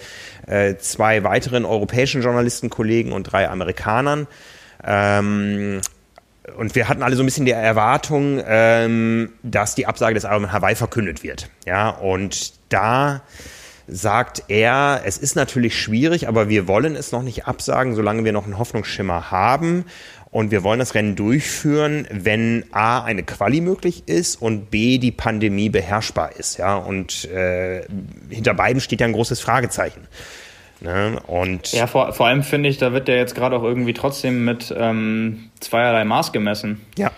äh, zwei weiteren europäischen Journalistenkollegen und drei Amerikanern. Ähm, und wir hatten alle so ein bisschen die Erwartung, ähm, dass die Absage des Ironman Hawaii verkündet wird. Ja, und da sagt er, es ist natürlich schwierig, aber wir wollen es noch nicht absagen, solange wir noch einen Hoffnungsschimmer haben. Und wir wollen das Rennen durchführen, wenn A, eine Quali möglich ist und B, die Pandemie beherrschbar ist. Ja? Und äh, hinter beiden steht ja ein großes Fragezeichen. Ne? Und ja, vor, vor allem finde ich, da wird ja jetzt gerade auch irgendwie trotzdem mit ähm, zweierlei Maß gemessen. Ja.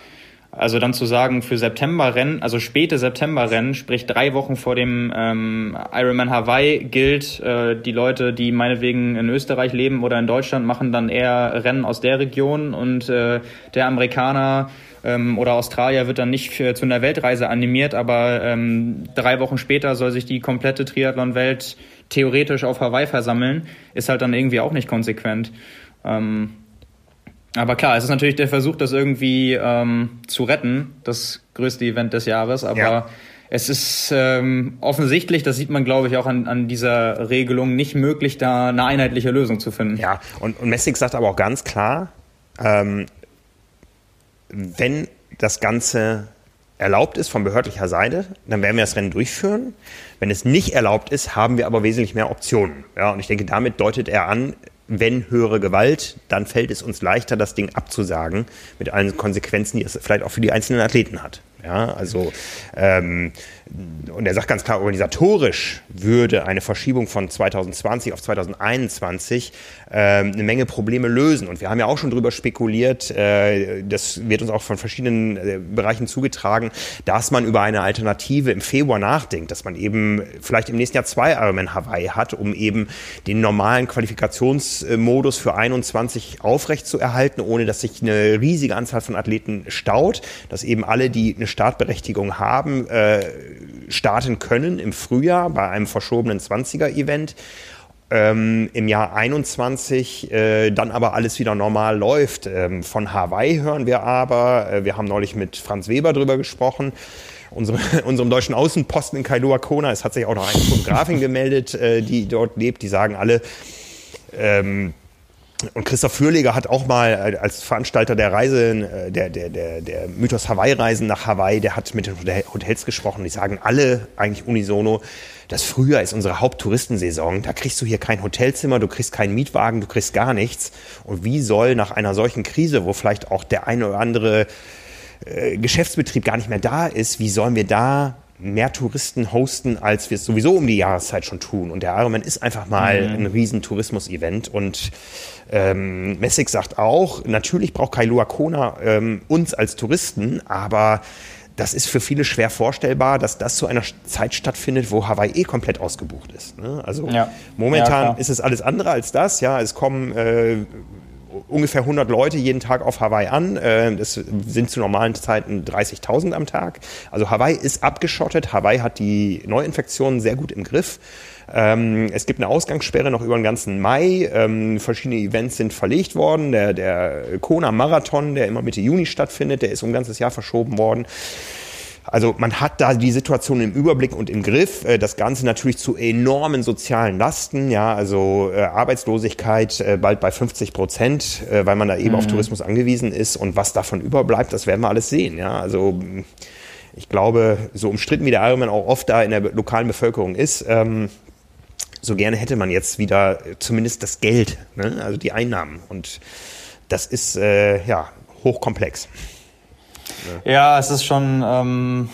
Also dann zu sagen, für Septemberrennen, also späte Septemberrennen, sprich drei Wochen vor dem ähm, Ironman Hawaii gilt, äh, die Leute, die meinetwegen in Österreich leben oder in Deutschland, machen dann eher Rennen aus der Region und äh, der Amerikaner ähm, oder Australier wird dann nicht für, zu einer Weltreise animiert, aber ähm, drei Wochen später soll sich die komplette Triathlon-Welt theoretisch auf Hawaii versammeln, ist halt dann irgendwie auch nicht konsequent. Ähm, aber klar, es ist natürlich der Versuch, das irgendwie ähm, zu retten, das größte Event des Jahres. Aber ja. es ist ähm, offensichtlich, das sieht man, glaube ich, auch an, an dieser Regelung, nicht möglich, da eine einheitliche Lösung zu finden. Ja, und, und Messig sagt aber auch ganz klar, ähm, wenn das Ganze erlaubt ist von behördlicher Seite, dann werden wir das Rennen durchführen. Wenn es nicht erlaubt ist, haben wir aber wesentlich mehr Optionen. Ja, und ich denke, damit deutet er an, wenn höhere Gewalt, dann fällt es uns leichter, das Ding abzusagen, mit allen Konsequenzen, die es vielleicht auch für die einzelnen Athleten hat. Ja, also ähm, und er sagt ganz klar, organisatorisch würde eine Verschiebung von 2020 auf 2021 äh, eine Menge Probleme lösen. Und wir haben ja auch schon darüber spekuliert, äh, das wird uns auch von verschiedenen äh, Bereichen zugetragen, dass man über eine Alternative im Februar nachdenkt, dass man eben vielleicht im nächsten Jahr zwei Ironman Hawaii hat, um eben den normalen Qualifikationsmodus für 21 aufrechtzuerhalten, ohne dass sich eine riesige Anzahl von Athleten staut, dass eben alle, die eine Startberechtigung haben, äh, starten können im Frühjahr bei einem verschobenen 20er-Event. Ähm, im Jahr 21 äh, dann aber alles wieder normal läuft. Ähm, von Hawaii hören wir aber, äh, wir haben neulich mit Franz Weber drüber gesprochen, unsere, (laughs) unserem deutschen Außenposten in Kailua Kona. Es hat sich auch noch eine Fotografin gemeldet, äh, die dort lebt. Die sagen alle, ähm, und Christoph Fürleger hat auch mal äh, als Veranstalter der Reise, äh, der, der, der, der Mythos Hawaii-Reisen nach Hawaii, der hat mit den Hotels gesprochen. Die sagen alle eigentlich unisono, das Frühjahr ist unsere Haupttouristensaison. Da kriegst du hier kein Hotelzimmer, du kriegst keinen Mietwagen, du kriegst gar nichts. Und wie soll nach einer solchen Krise, wo vielleicht auch der eine oder andere äh, Geschäftsbetrieb gar nicht mehr da ist, wie sollen wir da mehr Touristen hosten, als wir es sowieso um die Jahreszeit schon tun. Und der Ironman ist einfach mal mhm. ein riesen Tourismus-Event. Und ähm, Messig sagt auch, natürlich braucht Kailua Kona ähm, uns als Touristen, aber das ist für viele schwer vorstellbar, dass das zu einer Zeit stattfindet, wo Hawaii eh komplett ausgebucht ist. Ne? Also ja. momentan ja, ist es alles andere als das. Ja, es kommen äh, ungefähr 100 Leute jeden Tag auf Hawaii an. Äh, das sind zu normalen Zeiten 30.000 am Tag. Also Hawaii ist abgeschottet. Hawaii hat die Neuinfektionen sehr gut im Griff. Ähm, es gibt eine Ausgangssperre noch über den ganzen Mai. Ähm, verschiedene Events sind verlegt worden. Der, der Kona Marathon, der immer Mitte Juni stattfindet, der ist um ein ganzes Jahr verschoben worden. Also man hat da die Situation im Überblick und im Griff. Äh, das Ganze natürlich zu enormen sozialen Lasten, ja, also äh, Arbeitslosigkeit äh, bald bei 50 Prozent, weil man da eben mhm. auf Tourismus angewiesen ist. Und was davon überbleibt, das werden wir alles sehen, ja. Also ich glaube, so umstritten wie der Ironman auch oft da in der lokalen Bevölkerung ist, ähm, so gerne hätte man jetzt wieder zumindest das Geld, ne? also die Einnahmen. Und das ist ja hochkomplex. Ja. ja, es ist schon, ähm,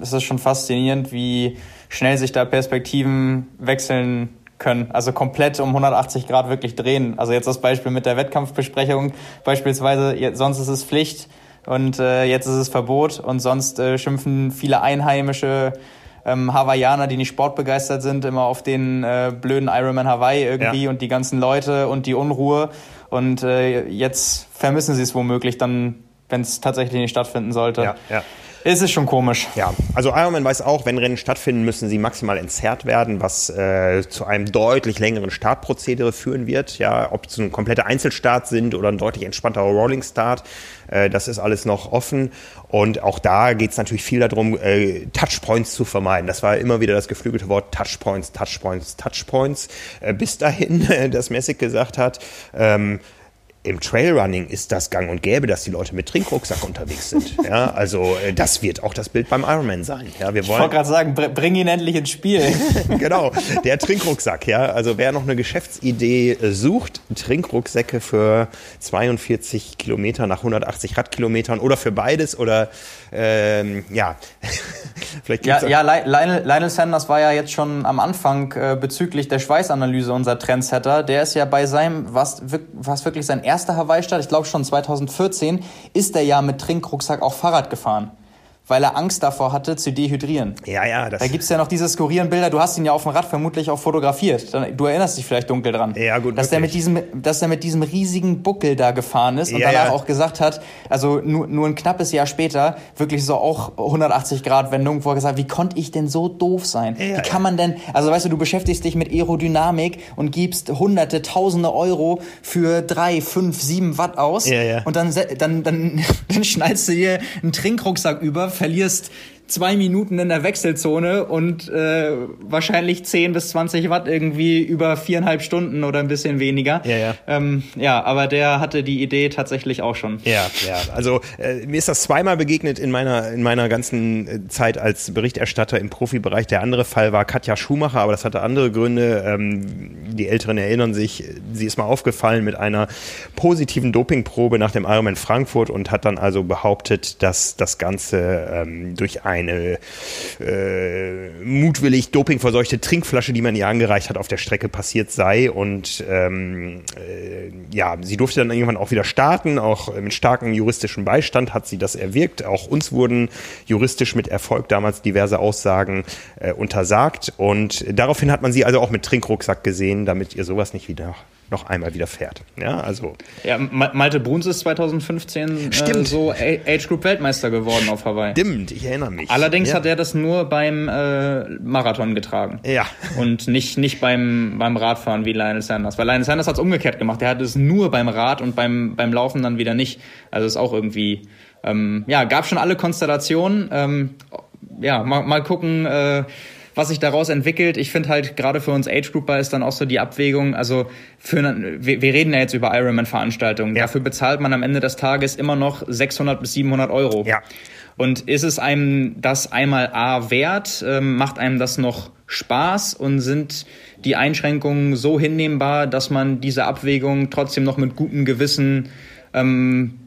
es ist schon faszinierend, wie schnell sich da Perspektiven wechseln können. Also komplett um 180 Grad wirklich drehen. Also jetzt das Beispiel mit der Wettkampfbesprechung. Beispielsweise, sonst ist es Pflicht und äh, jetzt ist es Verbot und sonst äh, schimpfen viele Einheimische ähm, Hawaiianer, die nicht sportbegeistert sind, immer auf den äh, blöden Ironman Hawaii irgendwie ja. und die ganzen Leute und die Unruhe. Und äh, jetzt vermissen sie es womöglich dann wenn es tatsächlich nicht stattfinden sollte. Ja, ja. Es ist schon komisch. Ja, also Ironman weiß auch, wenn Rennen stattfinden, müssen sie maximal entzerrt werden, was äh, zu einem deutlich längeren Startprozedere führen wird. Ja, ob es ein kompletter Einzelstart sind oder ein deutlich entspannterer Rolling Start, äh, das ist alles noch offen. Und auch da geht es natürlich viel darum, äh, Touchpoints zu vermeiden. Das war immer wieder das geflügelte Wort Touchpoints, Touchpoints, Touchpoints. Äh, bis dahin, (laughs) dass Messig gesagt hat, ähm, im Trailrunning ist das gang und gäbe, dass die Leute mit Trinkrucksack unterwegs sind. (laughs) Ja, also äh, das wird auch das Bild beim Ironman sein. Ja, wir wollen ich wollte gerade sagen, bring ihn endlich ins Spiel. (laughs) genau, der Trinkrucksack. Ja, also wer noch eine Geschäftsidee äh, sucht, Trinkrucksäcke für 42 Kilometer nach 180 Radkilometern oder für beides oder ähm, ja, (laughs) vielleicht ja, ja, Lionel, Lionel Sanders war ja jetzt schon am Anfang äh, bezüglich der Schweißanalyse unser Trendsetter. Der ist ja bei seinem was was wirklich sein erster Hawaii-Start, ich glaube schon 2014, ist er ja mit Trinkrucksack auch Fahrrad gefahren weil er Angst davor hatte, zu dehydrieren. Ja, ja. Das da gibt's ja noch diese skurrilen Bilder. Du hast ihn ja auf dem Rad vermutlich auch fotografiert. Du erinnerst dich vielleicht dunkel dran. Ja, gut. Dass der mit diesem, dass er mit diesem riesigen Buckel da gefahren ist und ja, danach ja. auch gesagt hat, also nur, nur ein knappes Jahr später, wirklich so auch 180 Grad Wendung, wo er gesagt, wie konnte ich denn so doof sein? Ja, wie kann man denn, also weißt du, du beschäftigst dich mit Aerodynamik und gibst hunderte, tausende Euro für drei, fünf, sieben Watt aus. Ja, ja. Und dann, dann, dann, (laughs) dann schnallst du dir einen Trinkrucksack über, verlierst zwei Minuten in der Wechselzone und äh, wahrscheinlich 10 bis 20 Watt irgendwie über viereinhalb Stunden oder ein bisschen weniger. Ja, ja. Ähm, ja, aber der hatte die Idee tatsächlich auch schon. Ja, ja. Also äh, mir ist das zweimal begegnet in meiner in meiner ganzen äh, Zeit als Berichterstatter im Profibereich. Der andere Fall war Katja Schumacher, aber das hatte andere Gründe. Ähm, die Älteren erinnern sich, sie ist mal aufgefallen mit einer positiven Dopingprobe nach dem Ironman Frankfurt und hat dann also behauptet, dass das Ganze ähm, durch ein eine äh, mutwillig dopingverseuchte Trinkflasche, die man ihr angereicht hat, auf der Strecke passiert sei. Und ähm, äh, ja, sie durfte dann irgendwann auch wieder starten. Auch mit starkem juristischen Beistand hat sie das erwirkt. Auch uns wurden juristisch mit Erfolg damals diverse Aussagen äh, untersagt. Und daraufhin hat man sie also auch mit Trinkrucksack gesehen, damit ihr sowas nicht wieder noch einmal wieder fährt. Ja, also. Ja, Malte Bruns ist 2015 äh, so Age Group Weltmeister geworden auf Hawaii. Stimmt, ich erinnere mich. Allerdings ja. hat er das nur beim äh, Marathon getragen. Ja. Und nicht, nicht beim, beim Radfahren wie Lionel Sanders. Weil Lionel Sanders hat es umgekehrt gemacht. Er hat es nur beim Rad und beim, beim Laufen dann wieder nicht. Also ist auch irgendwie ähm, ja, gab schon alle Konstellationen. Ähm, ja, mal, mal gucken, äh, was sich daraus entwickelt. Ich finde halt gerade für uns Age Grouper ist dann auch so die Abwägung, also für, wir, wir reden ja jetzt über Ironman-Veranstaltungen. Ja. Dafür bezahlt man am Ende des Tages immer noch 600 bis 700 Euro. Ja. Und ist es einem das einmal A wert? Ähm, macht einem das noch Spaß und sind die Einschränkungen so hinnehmbar, dass man diese Abwägung trotzdem noch mit gutem Gewissen ähm,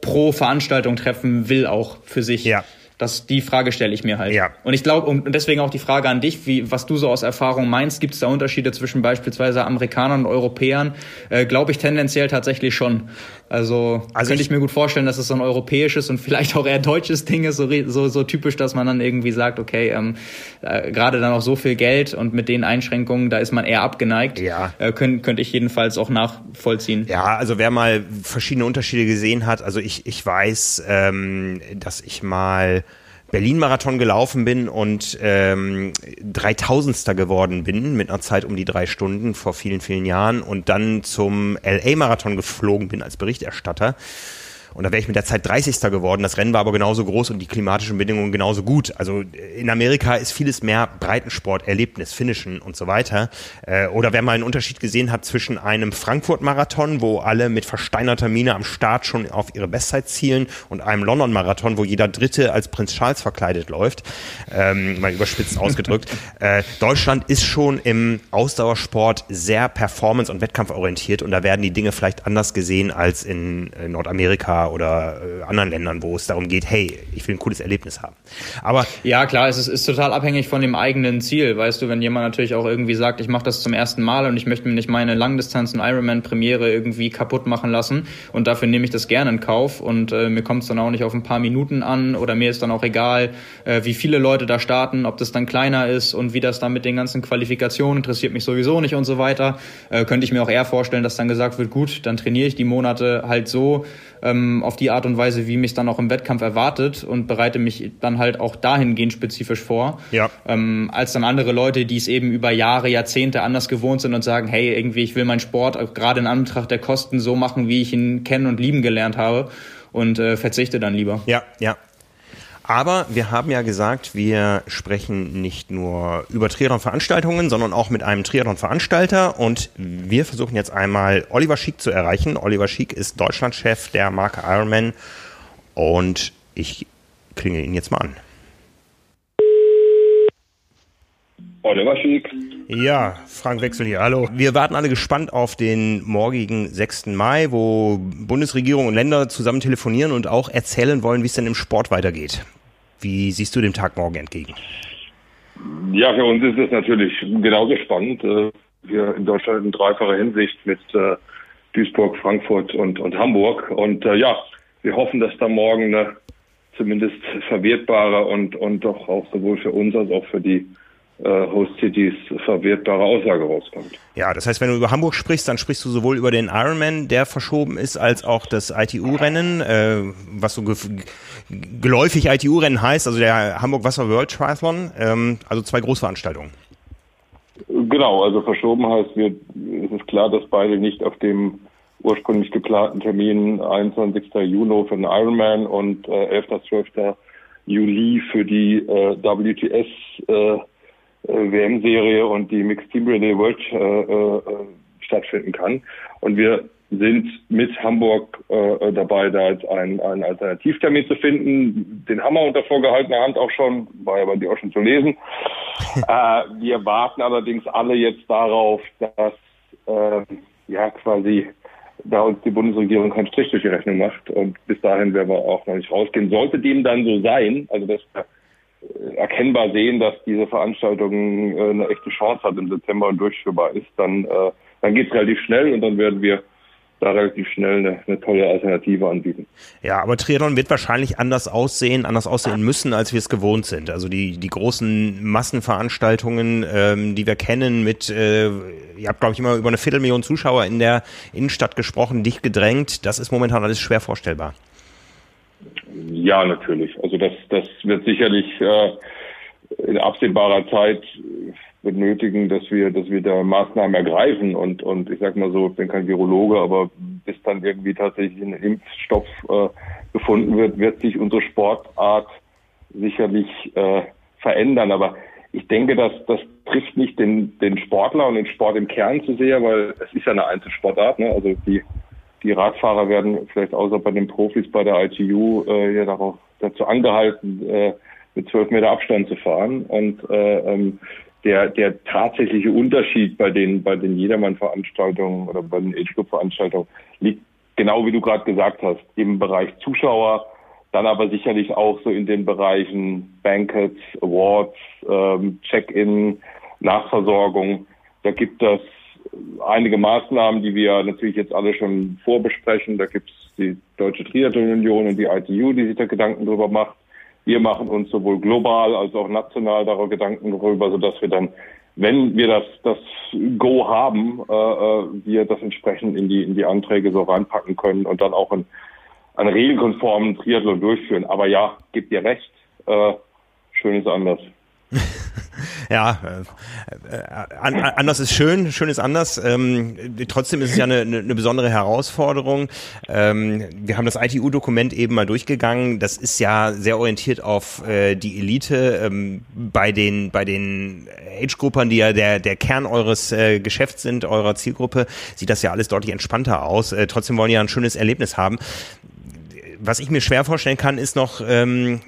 pro Veranstaltung treffen will, auch für sich? Ja. Das, die Frage stelle ich mir halt. Ja. Und ich glaube, und deswegen auch die Frage an dich, wie, was du so aus Erfahrung meinst, gibt es da Unterschiede zwischen beispielsweise Amerikanern und Europäern? Äh, glaube ich tendenziell tatsächlich schon. Also, also könnte ich, ich, mir gut vorstellen, dass es so ein europäisches und vielleicht auch eher deutsches Ding ist, so, so, so typisch, dass man dann irgendwie sagt, okay, ähm, äh, gerade dann auch so viel Geld und mit den Einschränkungen, da ist man eher abgeneigt. Ja. Äh, könnte könnt ich jedenfalls auch nachvollziehen. Ja, also wer mal verschiedene Unterschiede gesehen hat, also ich, ich weiß, ähm, dass ich mal Berlin-Marathon gelaufen bin und ähm, Dreitausendster geworden bin mit einer Zeit um die drei Stunden vor vielen, vielen Jahren und dann zum LA-Marathon geflogen bin als Berichterstatter und da wäre ich mit der Zeit 30. geworden. Das Rennen war aber genauso groß und die klimatischen Bedingungen genauso gut. Also äh, in Amerika ist vieles mehr Breitensport, Erlebnis, Finishen und so weiter. Äh, oder wer mal einen Unterschied gesehen hat zwischen einem Frankfurt-Marathon, wo alle mit versteinerter Miene am Start schon auf ihre Bestzeit zielen, und einem London-Marathon, wo jeder Dritte als Prinz Charles verkleidet läuft, ähm, mal überspitzt ausgedrückt. (laughs) Äh, Deutschland ist schon im Ausdauersport sehr performance- und wettkampforientiert und da werden die Dinge vielleicht anders gesehen als in Nordamerika oder äh, anderen Ländern, wo es darum geht, hey, ich will ein cooles Erlebnis haben. Aber ja, klar, es ist, ist total abhängig von dem eigenen Ziel. Weißt du, wenn jemand natürlich auch irgendwie sagt, ich mache das zum ersten Mal und ich möchte mir nicht meine Langdistanzen Ironman-Premiere irgendwie kaputt machen lassen und dafür nehme ich das gerne in Kauf und äh, mir kommt es dann auch nicht auf ein paar Minuten an oder mir ist dann auch egal, äh, wie viele Leute da starten, ob das dann kleiner ist und wie das dann mit den ganzen Qualifikationen interessiert mich sowieso nicht und so weiter. Äh, könnte ich mir auch eher vorstellen, dass dann gesagt wird, gut, dann trainiere ich die Monate halt so, ähm, auf die Art und Weise, wie mich dann auch im Wettkampf erwartet und bereite mich dann halt auch dahingehend spezifisch vor. Ja. Ähm, als dann andere Leute, die es eben über Jahre, Jahrzehnte anders gewohnt sind und sagen, hey, irgendwie, ich will meinen Sport gerade in Anbetracht der Kosten so machen, wie ich ihn kennen und lieben gelernt habe und äh, verzichte dann lieber. Ja, ja. Aber wir haben ja gesagt, wir sprechen nicht nur über Triathlon-Veranstaltungen, sondern auch mit einem Triathlon-Veranstalter. Und wir versuchen jetzt einmal Oliver Schick zu erreichen. Oliver Schick ist Deutschlandchef der Marke Ironman. Und ich klinge ihn jetzt mal an. Oliver Schick. Ja, Frank Wechsel hier. Hallo. Wir warten alle gespannt auf den morgigen 6. Mai, wo Bundesregierung und Länder zusammen telefonieren und auch erzählen wollen, wie es denn im Sport weitergeht. Wie siehst du dem Tag morgen entgegen? Ja, für uns ist es natürlich genauso spannend. Äh, wir in Deutschland in dreifacher Hinsicht mit äh, Duisburg, Frankfurt und, und Hamburg. Und äh, ja, wir hoffen, dass da morgen eine zumindest verwertbare und, und doch auch sowohl für uns als auch für die Host Cities verwertbare Aussage rauskommt. Ja, das heißt, wenn du über Hamburg sprichst, dann sprichst du sowohl über den Ironman, der verschoben ist, als auch das ITU-Rennen, äh, was so ge geläufig ITU-Rennen heißt, also der Hamburg Wasser World Triathlon, ähm, also zwei Großveranstaltungen. Genau, also verschoben heißt, es ist klar, dass beide nicht auf dem ursprünglich geplanten Termin 21. Juni für den Ironman und äh, 11. 12. Juli für die äh, WTS äh, äh, WM-Serie und die Mixed Team Relay World äh, äh, stattfinden kann. Und wir sind mit Hamburg äh, dabei, da jetzt einen, einen Alternativtermin zu finden. Den haben wir unter vorgehaltener Hand auch schon, war ja bei dir auch schon zu lesen. (laughs) äh, wir warten allerdings alle jetzt darauf, dass äh, ja quasi da uns die Bundesregierung keinen Strich durch die Rechnung macht. Und bis dahin werden wir auch noch nicht rausgehen. Sollte dem dann so sein, also dass wir erkennbar sehen, dass diese Veranstaltung äh, eine echte Chance hat im September und durchführbar ist, dann, äh, dann geht es relativ schnell und dann werden wir da relativ schnell eine, eine, tolle Alternative anbieten. Ja, aber Triathlon wird wahrscheinlich anders aussehen, anders aussehen müssen, als wir es gewohnt sind. Also die, die großen Massenveranstaltungen, ähm, die wir kennen mit, äh, ihr habt, glaube ich, immer über eine Viertelmillion Zuschauer in der Innenstadt gesprochen, dicht gedrängt, das ist momentan alles schwer vorstellbar. Ja, natürlich. Also das, das wird sicherlich äh, in absehbarer Zeit benötigen, dass wir, dass wir da Maßnahmen ergreifen und und ich sag mal so, ich bin kein Virologe, aber bis dann irgendwie tatsächlich ein Impfstoff äh, gefunden wird, wird sich unsere Sportart sicherlich äh, verändern. Aber ich denke, dass das trifft nicht den, den Sportler und den Sport im Kern zu sehr, weil es ist ja eine Einzelsportart. Ne? Also die, die Radfahrer werden vielleicht außer bei den Profis bei der ITU äh, ja darauf, dazu angehalten, äh, mit zwölf Meter Abstand zu fahren. Und äh, ähm, der, der tatsächliche Unterschied bei den, bei den Jedermann-Veranstaltungen oder bei den Age-Group-Veranstaltungen liegt genau wie du gerade gesagt hast, im Bereich Zuschauer, dann aber sicherlich auch so in den Bereichen Bankets, Awards, ähm, Check-in, Nachversorgung. Da gibt es einige Maßnahmen, die wir natürlich jetzt alle schon vorbesprechen. Da gibt es die Deutsche Triathlon Union und die ITU, die sich da Gedanken drüber macht. Wir machen uns sowohl global als auch national darüber Gedanken darüber, sodass wir dann, wenn wir das, das Go haben, äh, äh, wir das entsprechend in die, in die Anträge so reinpacken können und dann auch einen, einen regelkonformen Triathlon durchführen. Aber ja, gibt dir recht, äh, schön ist anders. (laughs) ja, äh, äh, an, anders ist schön, schön ist anders. Ähm, trotzdem ist es ja eine, eine besondere Herausforderung. Ähm, wir haben das ITU-Dokument eben mal durchgegangen. Das ist ja sehr orientiert auf äh, die Elite. Ähm, bei den bei den Age-Gruppern, die ja der der Kern eures äh, Geschäfts sind, eurer Zielgruppe, sieht das ja alles deutlich entspannter aus. Äh, trotzdem wollen die ja ein schönes Erlebnis haben was ich mir schwer vorstellen kann, ist noch, ähm,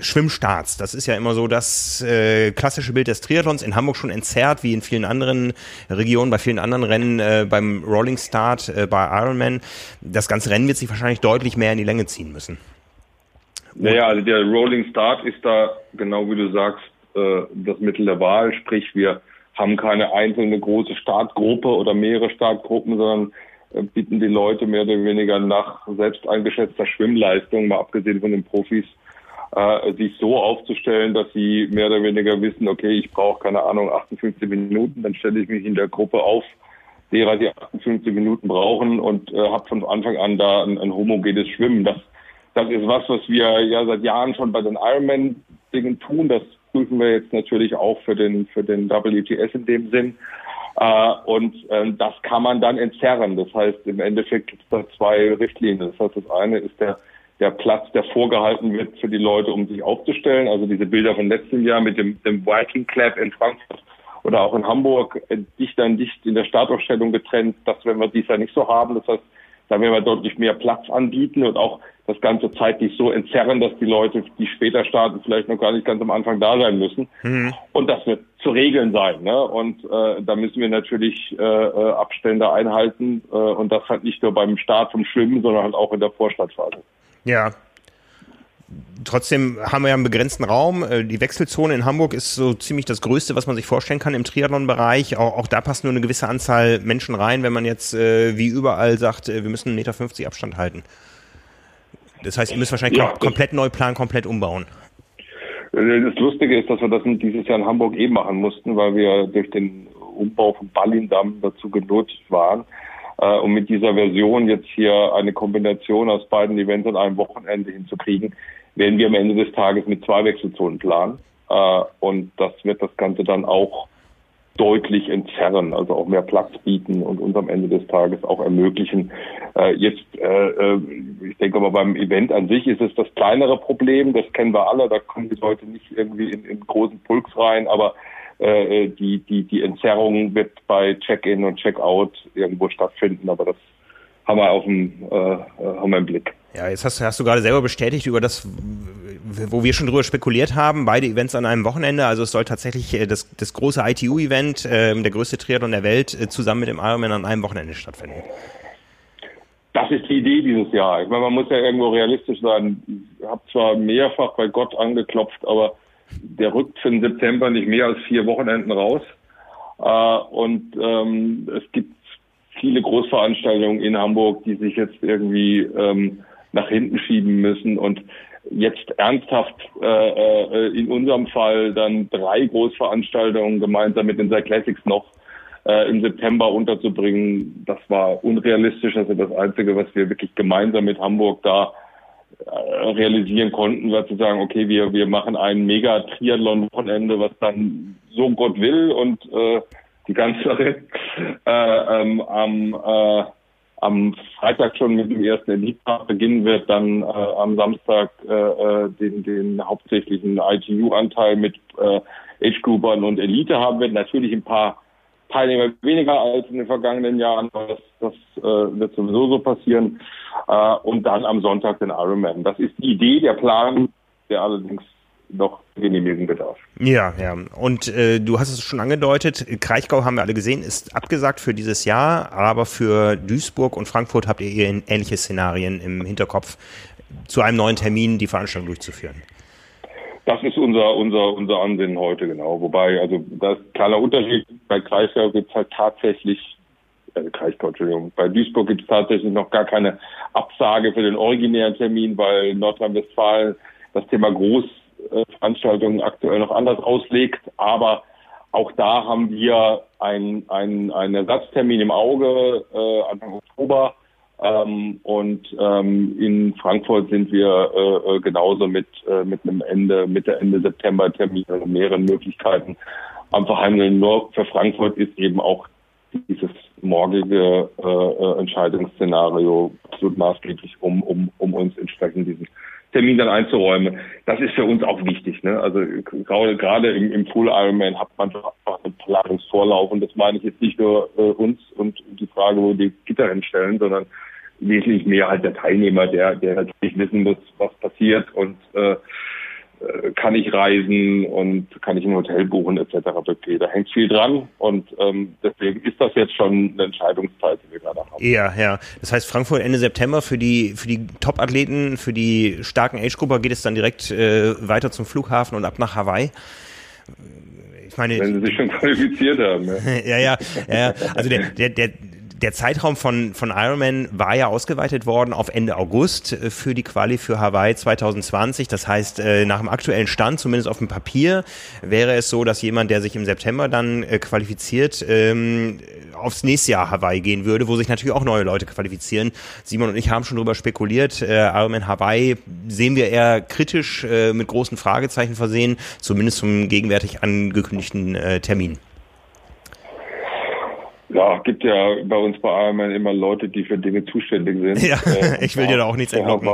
Schwimmstarts. Das ist ja immer so das äh, klassische Bild des Triathlons in Hamburg schon entzerrt, wie in vielen anderen Regionen, bei vielen anderen Rennen, äh, beim Rolling Start, äh, bei Ironman. Das ganze Rennen wird sich wahrscheinlich deutlich mehr in die Länge ziehen müssen. Naja, also der Rolling Start ist da, genau wie du sagst, äh, das Mittel der Wahl. Sprich, wir haben keine einzelne große Startgruppe oder mehrere Startgruppen, sondern äh, bieten die Leute mehr oder weniger nach selbst eingeschätzter Schwimmleistung, mal abgesehen von den Profis, äh, sich so aufzustellen, dass sie mehr oder weniger wissen, okay, ich brauche keine Ahnung 58 Minuten, dann stelle ich mich in der Gruppe auf, derer die 58 Minuten brauchen und äh, habe von Anfang an da ein, ein homogenes Schwimmen. Das, das ist was, was wir ja seit Jahren schon bei den Ironman-Dingen tun. Das prüfen wir jetzt natürlich auch für den für den WTS in dem Sinn. Äh, und ähm, das kann man dann entzerren. Das heißt, im Endeffekt gibt es da zwei Richtlinien. Das heißt, das eine ist der der Platz, der vorgehalten wird für die Leute, um sich aufzustellen. Also diese Bilder von letztem Jahr mit dem, dem Viking Club in Frankfurt oder auch in Hamburg, äh, dicht an dicht in der Startaufstellung getrennt. Das werden wir dies Jahr nicht so haben. Das heißt, da werden wir deutlich mehr Platz anbieten und auch das Ganze zeitlich so entzerren, dass die Leute, die später starten, vielleicht noch gar nicht ganz am Anfang da sein müssen. Mhm. Und das wird zu regeln sein. Ne? Und äh, da müssen wir natürlich äh, äh Abstände einhalten äh, und das halt nicht nur beim Start vom Schwimmen, sondern halt auch in der Vorstadtphase. Ja. Trotzdem haben wir ja einen begrenzten Raum. Äh, die Wechselzone in Hamburg ist so ziemlich das Größte, was man sich vorstellen kann im Triathlon-Bereich. Auch, auch, da passt nur eine gewisse Anzahl Menschen rein, wenn man jetzt äh, wie überall sagt, äh, wir müssen 1,50 Meter Abstand halten. Das heißt, ihr müsst wahrscheinlich ja, kom komplett neu planen, komplett umbauen. Das Lustige ist, dass wir das dieses Jahr in Hamburg eh machen mussten, weil wir durch den Umbau vom Ballindamm dazu genutzt waren. Äh, um mit dieser Version jetzt hier eine Kombination aus beiden Events an einem Wochenende hinzukriegen, werden wir am Ende des Tages mit zwei Wechselzonen planen. Äh, und das wird das Ganze dann auch deutlich entzerren, also auch mehr Platz bieten und uns am Ende des Tages auch ermöglichen. Äh, jetzt, äh, äh, ich denke mal, beim Event an sich ist es das kleinere Problem, das kennen wir alle, da kommen die Leute nicht irgendwie in, in großen Pulks rein, aber äh, die, die, die Entzerrung wird bei Check-in und Check-out irgendwo stattfinden, aber das haben wir auf dem, äh, haben wir im Blick. Ja, jetzt hast, hast du gerade selber bestätigt über das, wo wir schon drüber spekuliert haben, beide Events an einem Wochenende. Also es soll tatsächlich äh, das, das große ITU-Event, äh, der größte Triathlon der Welt, äh, zusammen mit dem Ironman an einem Wochenende stattfinden. Das ist die Idee dieses Jahr. Ich meine, man muss ja irgendwo realistisch sein. Ich habe zwar mehrfach bei Gott angeklopft, aber der rückt für den September nicht mehr als vier Wochenenden raus. Äh, und ähm, es gibt viele Großveranstaltungen in Hamburg, die sich jetzt irgendwie ähm, nach hinten schieben müssen und jetzt ernsthaft äh, äh, in unserem Fall dann drei Großveranstaltungen gemeinsam mit den Cyclassics noch äh, im September unterzubringen, das war unrealistisch. Also das Einzige, was wir wirklich gemeinsam mit Hamburg da realisieren konnten, war zu sagen, okay, wir, wir machen ein Mega-Triathlon-Wochenende, was dann so Gott will und äh, die Kanzlerin äh, ähm, am, äh, am Freitag schon mit dem ersten elite beginnen wird, dann äh, am Samstag äh, äh den, den hauptsächlichen ITU-Anteil mit äh, Age-Groupern und Elite haben wird. Natürlich ein paar Teilnehmer weniger als in den vergangenen Jahren. Das, das äh, wird sowieso so passieren. Äh, und dann am Sonntag den Ironman. Das ist die Idee, der Plan, der allerdings noch Genehmigung bedarf. Ja, ja. Und äh, du hast es schon angedeutet, Kraichgau haben wir alle gesehen, ist abgesagt für dieses Jahr, aber für Duisburg und Frankfurt habt ihr ähnliche Szenarien im Hinterkopf, zu einem neuen Termin die Veranstaltung durchzuführen. Das ist unser, unser, unser Ansinnen heute, genau. Wobei, also das ist ein kleiner Unterschied. Bei Kreisgau gibt es halt tatsächlich, äh, Kreisgau, Entschuldigung, bei Duisburg gibt es tatsächlich noch gar keine Absage für den originären Termin, weil Nordrhein-Westfalen das Thema Großveranstaltungen aktuell noch anders auslegt. Aber auch da haben wir einen ein Ersatztermin im Auge, äh, Anfang Oktober ähm, und ähm, in Frankfurt sind wir äh, äh, genauso mit, äh, mit einem Ende, Mitte, Ende September Termin und mehreren Möglichkeiten am Verhandeln. Nur für Frankfurt ist eben auch dieses morgige äh, äh Entscheidungsszenario absolut maßgeblich, um, um, um uns entsprechend diesen Termin dann einzuräumen. Das ist für uns auch wichtig. Ne? Also gerade, gerade im, im Full Ironman hat man einfach einen Planungsvorlauf und das meine ich jetzt nicht nur äh, uns und die Frage, wo die Gitter hinstellen, sondern wesentlich mehr halt der Teilnehmer, der, der natürlich wissen muss, was passiert und äh, kann ich reisen und kann ich ein Hotel buchen etc. Da hängt viel dran und ähm, deswegen ist das jetzt schon eine Entscheidungszeit, die wir gerade haben. Ja, ja. Das heißt, Frankfurt Ende September für die für die Top-Athleten, für die starken Age-Grupper geht es dann direkt äh, weiter zum Flughafen und ab nach Hawaii. Ich meine, wenn sie sich schon qualifiziert haben. Ja, (laughs) ja, ja. ja. Also der, der, der der Zeitraum von, von Ironman war ja ausgeweitet worden auf Ende August äh, für die Quali für Hawaii 2020. Das heißt, äh, nach dem aktuellen Stand, zumindest auf dem Papier, wäre es so, dass jemand, der sich im September dann äh, qualifiziert, ähm, aufs nächste Jahr Hawaii gehen würde, wo sich natürlich auch neue Leute qualifizieren. Simon und ich haben schon darüber spekuliert. Ironman Hawaii sehen wir eher kritisch mit großen Fragezeichen versehen, zumindest zum gegenwärtig angekündigten Termin. Ja, gibt ja bei uns bei Ironman immer Leute, die für Dinge zuständig sind. Ja, äh, (laughs) ich will dir da auch nichts entlocken.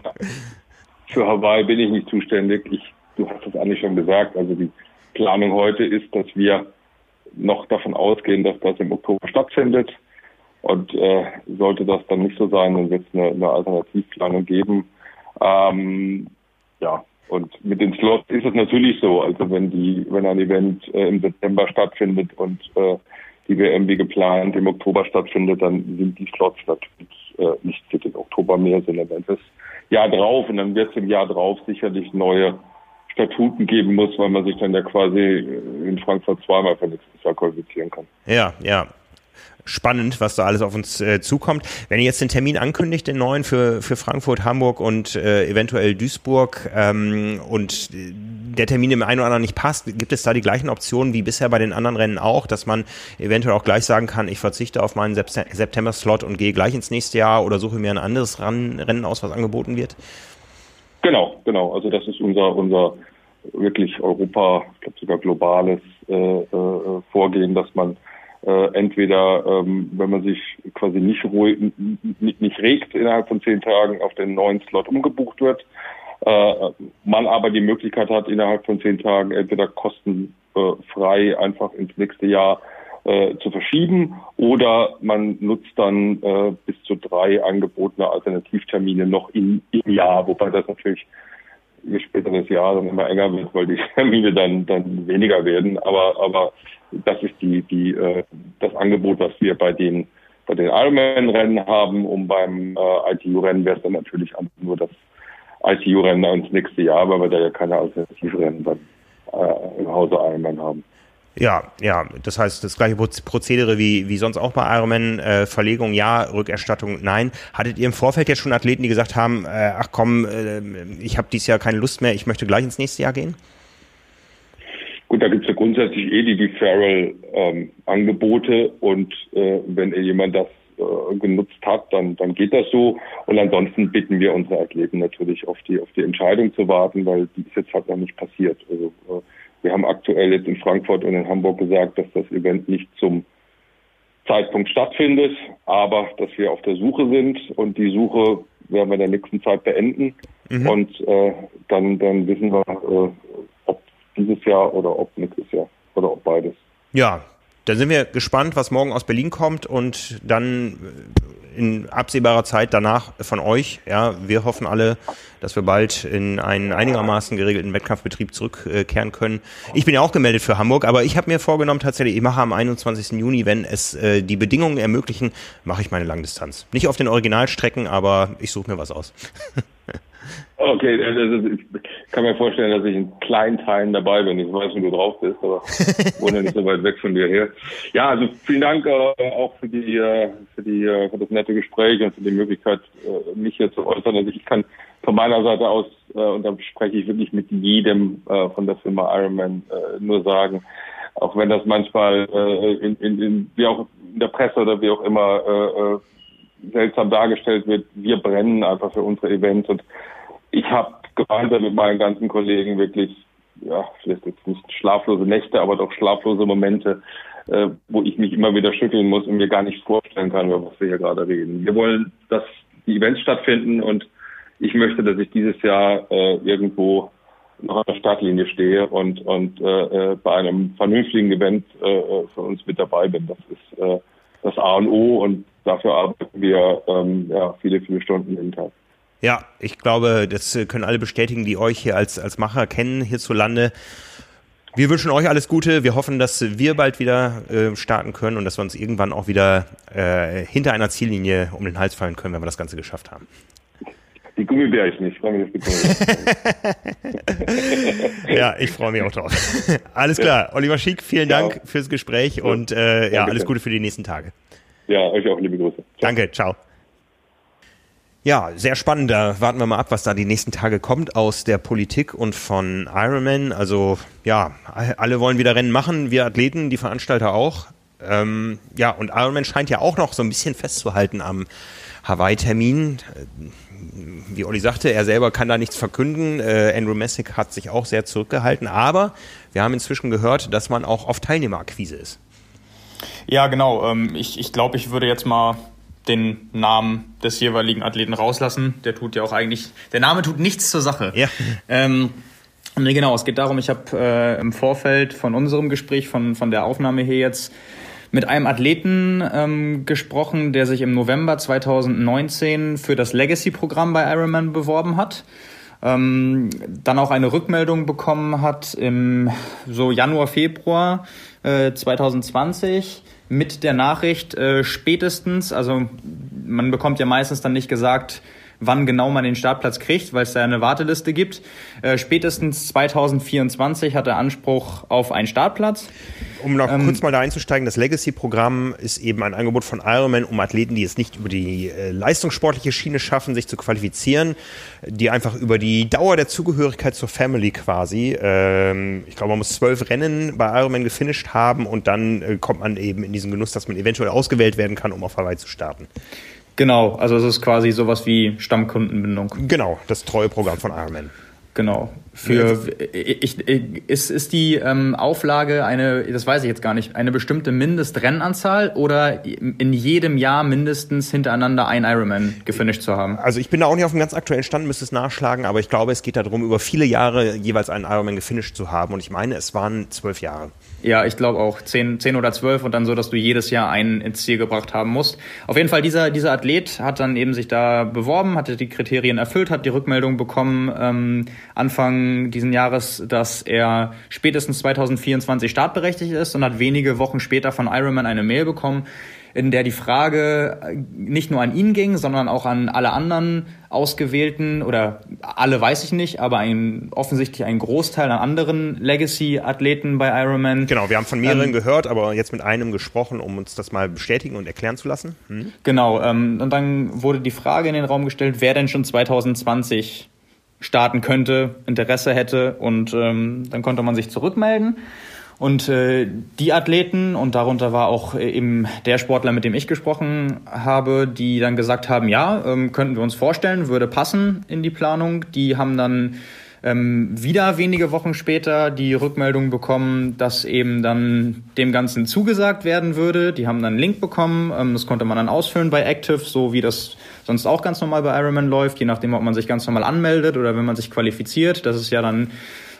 Für Hawaii bin ich nicht zuständig. Ich, du hast es eigentlich schon gesagt. Also die Planung heute ist, dass wir noch davon ausgehen, dass das im Oktober stattfindet. Und äh, sollte das dann nicht so sein, dann wird es eine, eine Alternativplanung geben. Ähm, ja, und mit den Slots ist es natürlich so. Also wenn die, wenn ein Event äh, im September stattfindet und äh, die WM wie geplant im Oktober stattfindet, dann sind die Slots natürlich äh, nicht für den Oktober mehr, sondern dann das Jahr drauf und dann wird es im Jahr drauf sicherlich neue Statuten geben muss, weil man sich dann ja quasi äh, in Frankfurt zweimal für nächstes Jahr qualifizieren kann. Ja, ja spannend, was da alles auf uns äh, zukommt. Wenn ihr jetzt den Termin ankündigt, den neuen für, für Frankfurt, Hamburg und äh, eventuell Duisburg ähm, und der Termin dem einen oder anderen nicht passt, gibt es da die gleichen Optionen wie bisher bei den anderen Rennen auch, dass man eventuell auch gleich sagen kann, ich verzichte auf meinen September-Slot und gehe gleich ins nächste Jahr oder suche mir ein anderes Rennen aus, was angeboten wird? Genau, genau. Also das ist unser, unser wirklich Europa, ich glaube sogar globales äh, äh, Vorgehen, dass man äh, entweder, ähm, wenn man sich quasi nicht, ruhig, nicht, nicht regt, innerhalb von zehn Tagen auf den neuen Slot umgebucht wird, äh, man aber die Möglichkeit hat, innerhalb von zehn Tagen entweder kostenfrei einfach ins nächste Jahr äh, zu verschieben oder man nutzt dann äh, bis zu drei angebotene Alternativtermine noch im, im Jahr, wobei das natürlich je später das Jahr dann immer enger wird, weil die (laughs) Termine dann, dann weniger werden. Aber, aber das ist die, die, äh, das Angebot, was wir bei den, bei den Ironman-Rennen haben. Und beim äh, ITU-Rennen wäre es dann natürlich nur das ITU-Rennen ins nächste Jahr, weil wir da ja keine Alternativrennen äh, im Hause Ironman haben. Ja, ja, das heißt das gleiche Prozedere wie, wie sonst auch bei Ironman, äh, Verlegung ja, Rückerstattung nein. Hattet ihr im Vorfeld jetzt schon Athleten, die gesagt haben, äh, ach komm, äh, ich habe dieses Jahr keine Lust mehr, ich möchte gleich ins nächste Jahr gehen? Gut, da gibt es ja grundsätzlich eh die Deferral-Angebote ähm, und äh, wenn jemand das äh, genutzt hat, dann, dann geht das so. Und ansonsten bitten wir unsere Athleten natürlich auf die, auf die Entscheidung zu warten, weil die ist jetzt halt noch nicht passiert. Also äh, wir haben aktuell jetzt in Frankfurt und in Hamburg gesagt, dass das Event nicht zum Zeitpunkt stattfindet, aber dass wir auf der Suche sind und die Suche werden wir in der nächsten Zeit beenden mhm. und äh, dann, dann wissen wir, äh, dieses Jahr oder ob nächstes Jahr oder ob beides. Ja, dann sind wir gespannt, was morgen aus Berlin kommt und dann in absehbarer Zeit danach von euch. Ja, wir hoffen alle, dass wir bald in einen einigermaßen geregelten Wettkampfbetrieb zurückkehren können. Ich bin ja auch gemeldet für Hamburg, aber ich habe mir vorgenommen tatsächlich, ich mache am 21. Juni, wenn es äh, die Bedingungen ermöglichen, mache ich meine Langdistanz. Nicht auf den Originalstrecken, aber ich suche mir was aus. (laughs) Okay, also ich kann mir vorstellen, dass ich in kleinen Teilen dabei bin. Ich weiß, wie du drauf bist, aber (laughs) wohne nicht so weit weg von dir her. Ja, also vielen Dank äh, auch für die, äh, für die, äh, für das nette Gespräch und für die Möglichkeit, äh, mich hier zu äußern. Also ich kann von meiner Seite aus, und da spreche ich wirklich mit jedem von der Firma Ironman äh, nur sagen, auch wenn das manchmal in, in, in, wie auch in der Presse oder wie auch immer seltsam dargestellt wird, wir brennen einfach für unsere Events und ich habe gemeinsam mit meinen ganzen Kollegen wirklich, ja, vielleicht jetzt nicht schlaflose Nächte, aber doch schlaflose Momente, äh, wo ich mich immer wieder schütteln muss und mir gar nicht vorstellen kann, über was wir hier gerade reden. Wir wollen, dass die Events stattfinden und ich möchte, dass ich dieses Jahr äh, irgendwo noch an der Startlinie stehe und, und äh, äh bei einem vernünftigen Event äh, äh, für uns mit dabei bin. Das ist äh, das A und O und dafür arbeiten wir ähm, ja, viele, viele Stunden jeden Tag. Ja, ich glaube, das können alle bestätigen, die euch hier als, als Macher kennen hierzulande. Wir wünschen euch alles Gute. Wir hoffen, dass wir bald wieder äh, starten können und dass wir uns irgendwann auch wieder äh, hinter einer Ziellinie um den Hals fallen können, wenn wir das Ganze geschafft haben. Die Gummibärchen, ich freue mich auf die (laughs) Ja, ich freue mich auch drauf. Alles klar. Oliver Schick, vielen ja. Dank fürs Gespräch und äh, ja, alles Gute für die nächsten Tage. Ja, euch auch liebe Grüße. Ciao. Danke, ciao. Ja, sehr spannend. Da warten wir mal ab, was da die nächsten Tage kommt aus der Politik und von Ironman. Also ja, alle wollen wieder Rennen machen, wir Athleten, die Veranstalter auch. Ähm, ja, und Ironman scheint ja auch noch so ein bisschen festzuhalten am Hawaii-Termin. Wie Olli sagte, er selber kann da nichts verkünden. Äh, Andrew Messick hat sich auch sehr zurückgehalten. Aber wir haben inzwischen gehört, dass man auch auf Teilnehmerakquise ist. Ja, genau. Ähm, ich, ich glaube, ich würde jetzt mal den Namen des jeweiligen Athleten rauslassen. Der tut ja auch eigentlich, der Name tut nichts zur Sache. Ja. Ähm, nee, genau, es geht darum, ich habe äh, im Vorfeld von unserem Gespräch, von, von der Aufnahme hier jetzt, mit einem Athleten ähm, gesprochen, der sich im November 2019 für das Legacy-Programm bei Ironman beworben hat. Ähm, dann auch eine Rückmeldung bekommen hat im so Januar, Februar äh, 2020 mit der Nachricht äh, spätestens, also man bekommt ja meistens dann nicht gesagt, wann genau man den Startplatz kriegt, weil es da eine Warteliste gibt. Äh, spätestens 2024 hat er Anspruch auf einen Startplatz. Um noch ähm, kurz mal da einzusteigen, das Legacy-Programm ist eben ein Angebot von Ironman, um Athleten, die es nicht über die äh, leistungssportliche Schiene schaffen, sich zu qualifizieren, die einfach über die Dauer der Zugehörigkeit zur Family quasi, ähm, ich glaube, man muss zwölf Rennen bei Ironman gefinisht haben und dann äh, kommt man eben in diesen Genuss, dass man eventuell ausgewählt werden kann, um auf Hawaii zu starten. Genau, also es ist quasi sowas wie Stammkundenbindung. Genau, das treue Programm von Ironman. Genau. Für ich, ich, ist, ist die ähm, Auflage eine, das weiß ich jetzt gar nicht, eine bestimmte Mindestrennanzahl oder in jedem Jahr mindestens hintereinander ein Ironman gefinisht zu haben? Also ich bin da auch nicht auf dem ganz aktuellen Stand, müsste es nachschlagen, aber ich glaube, es geht darum, über viele Jahre jeweils einen Ironman gefinisht zu haben und ich meine, es waren zwölf Jahre. Ja, ich glaube auch zehn, zehn oder zwölf und dann so, dass du jedes Jahr einen ins Ziel gebracht haben musst. Auf jeden Fall, dieser, dieser Athlet hat dann eben sich da beworben, hatte die Kriterien erfüllt, hat die Rückmeldung bekommen, ähm, Anfang diesen Jahres, dass er spätestens 2024 startberechtigt ist und hat wenige Wochen später von Ironman eine Mail bekommen, in der die Frage nicht nur an ihn ging, sondern auch an alle anderen ausgewählten oder alle weiß ich nicht, aber ein, offensichtlich ein Großteil an anderen Legacy-Athleten bei Ironman. Genau, wir haben von mehreren ähm, gehört, aber jetzt mit einem gesprochen, um uns das mal bestätigen und erklären zu lassen. Hm? Genau, ähm, und dann wurde die Frage in den Raum gestellt, wer denn schon 2020 starten könnte, Interesse hätte und ähm, dann konnte man sich zurückmelden. Und äh, die Athleten, und darunter war auch äh, eben der Sportler, mit dem ich gesprochen habe, die dann gesagt haben, ja, ähm, könnten wir uns vorstellen, würde passen in die Planung. Die haben dann ähm, wieder wenige Wochen später die Rückmeldung bekommen, dass eben dann dem Ganzen zugesagt werden würde. Die haben dann einen Link bekommen, ähm, das konnte man dann ausfüllen bei Active, so wie das sonst auch ganz normal bei Ironman läuft, je nachdem, ob man sich ganz normal anmeldet oder wenn man sich qualifiziert. Das ist ja dann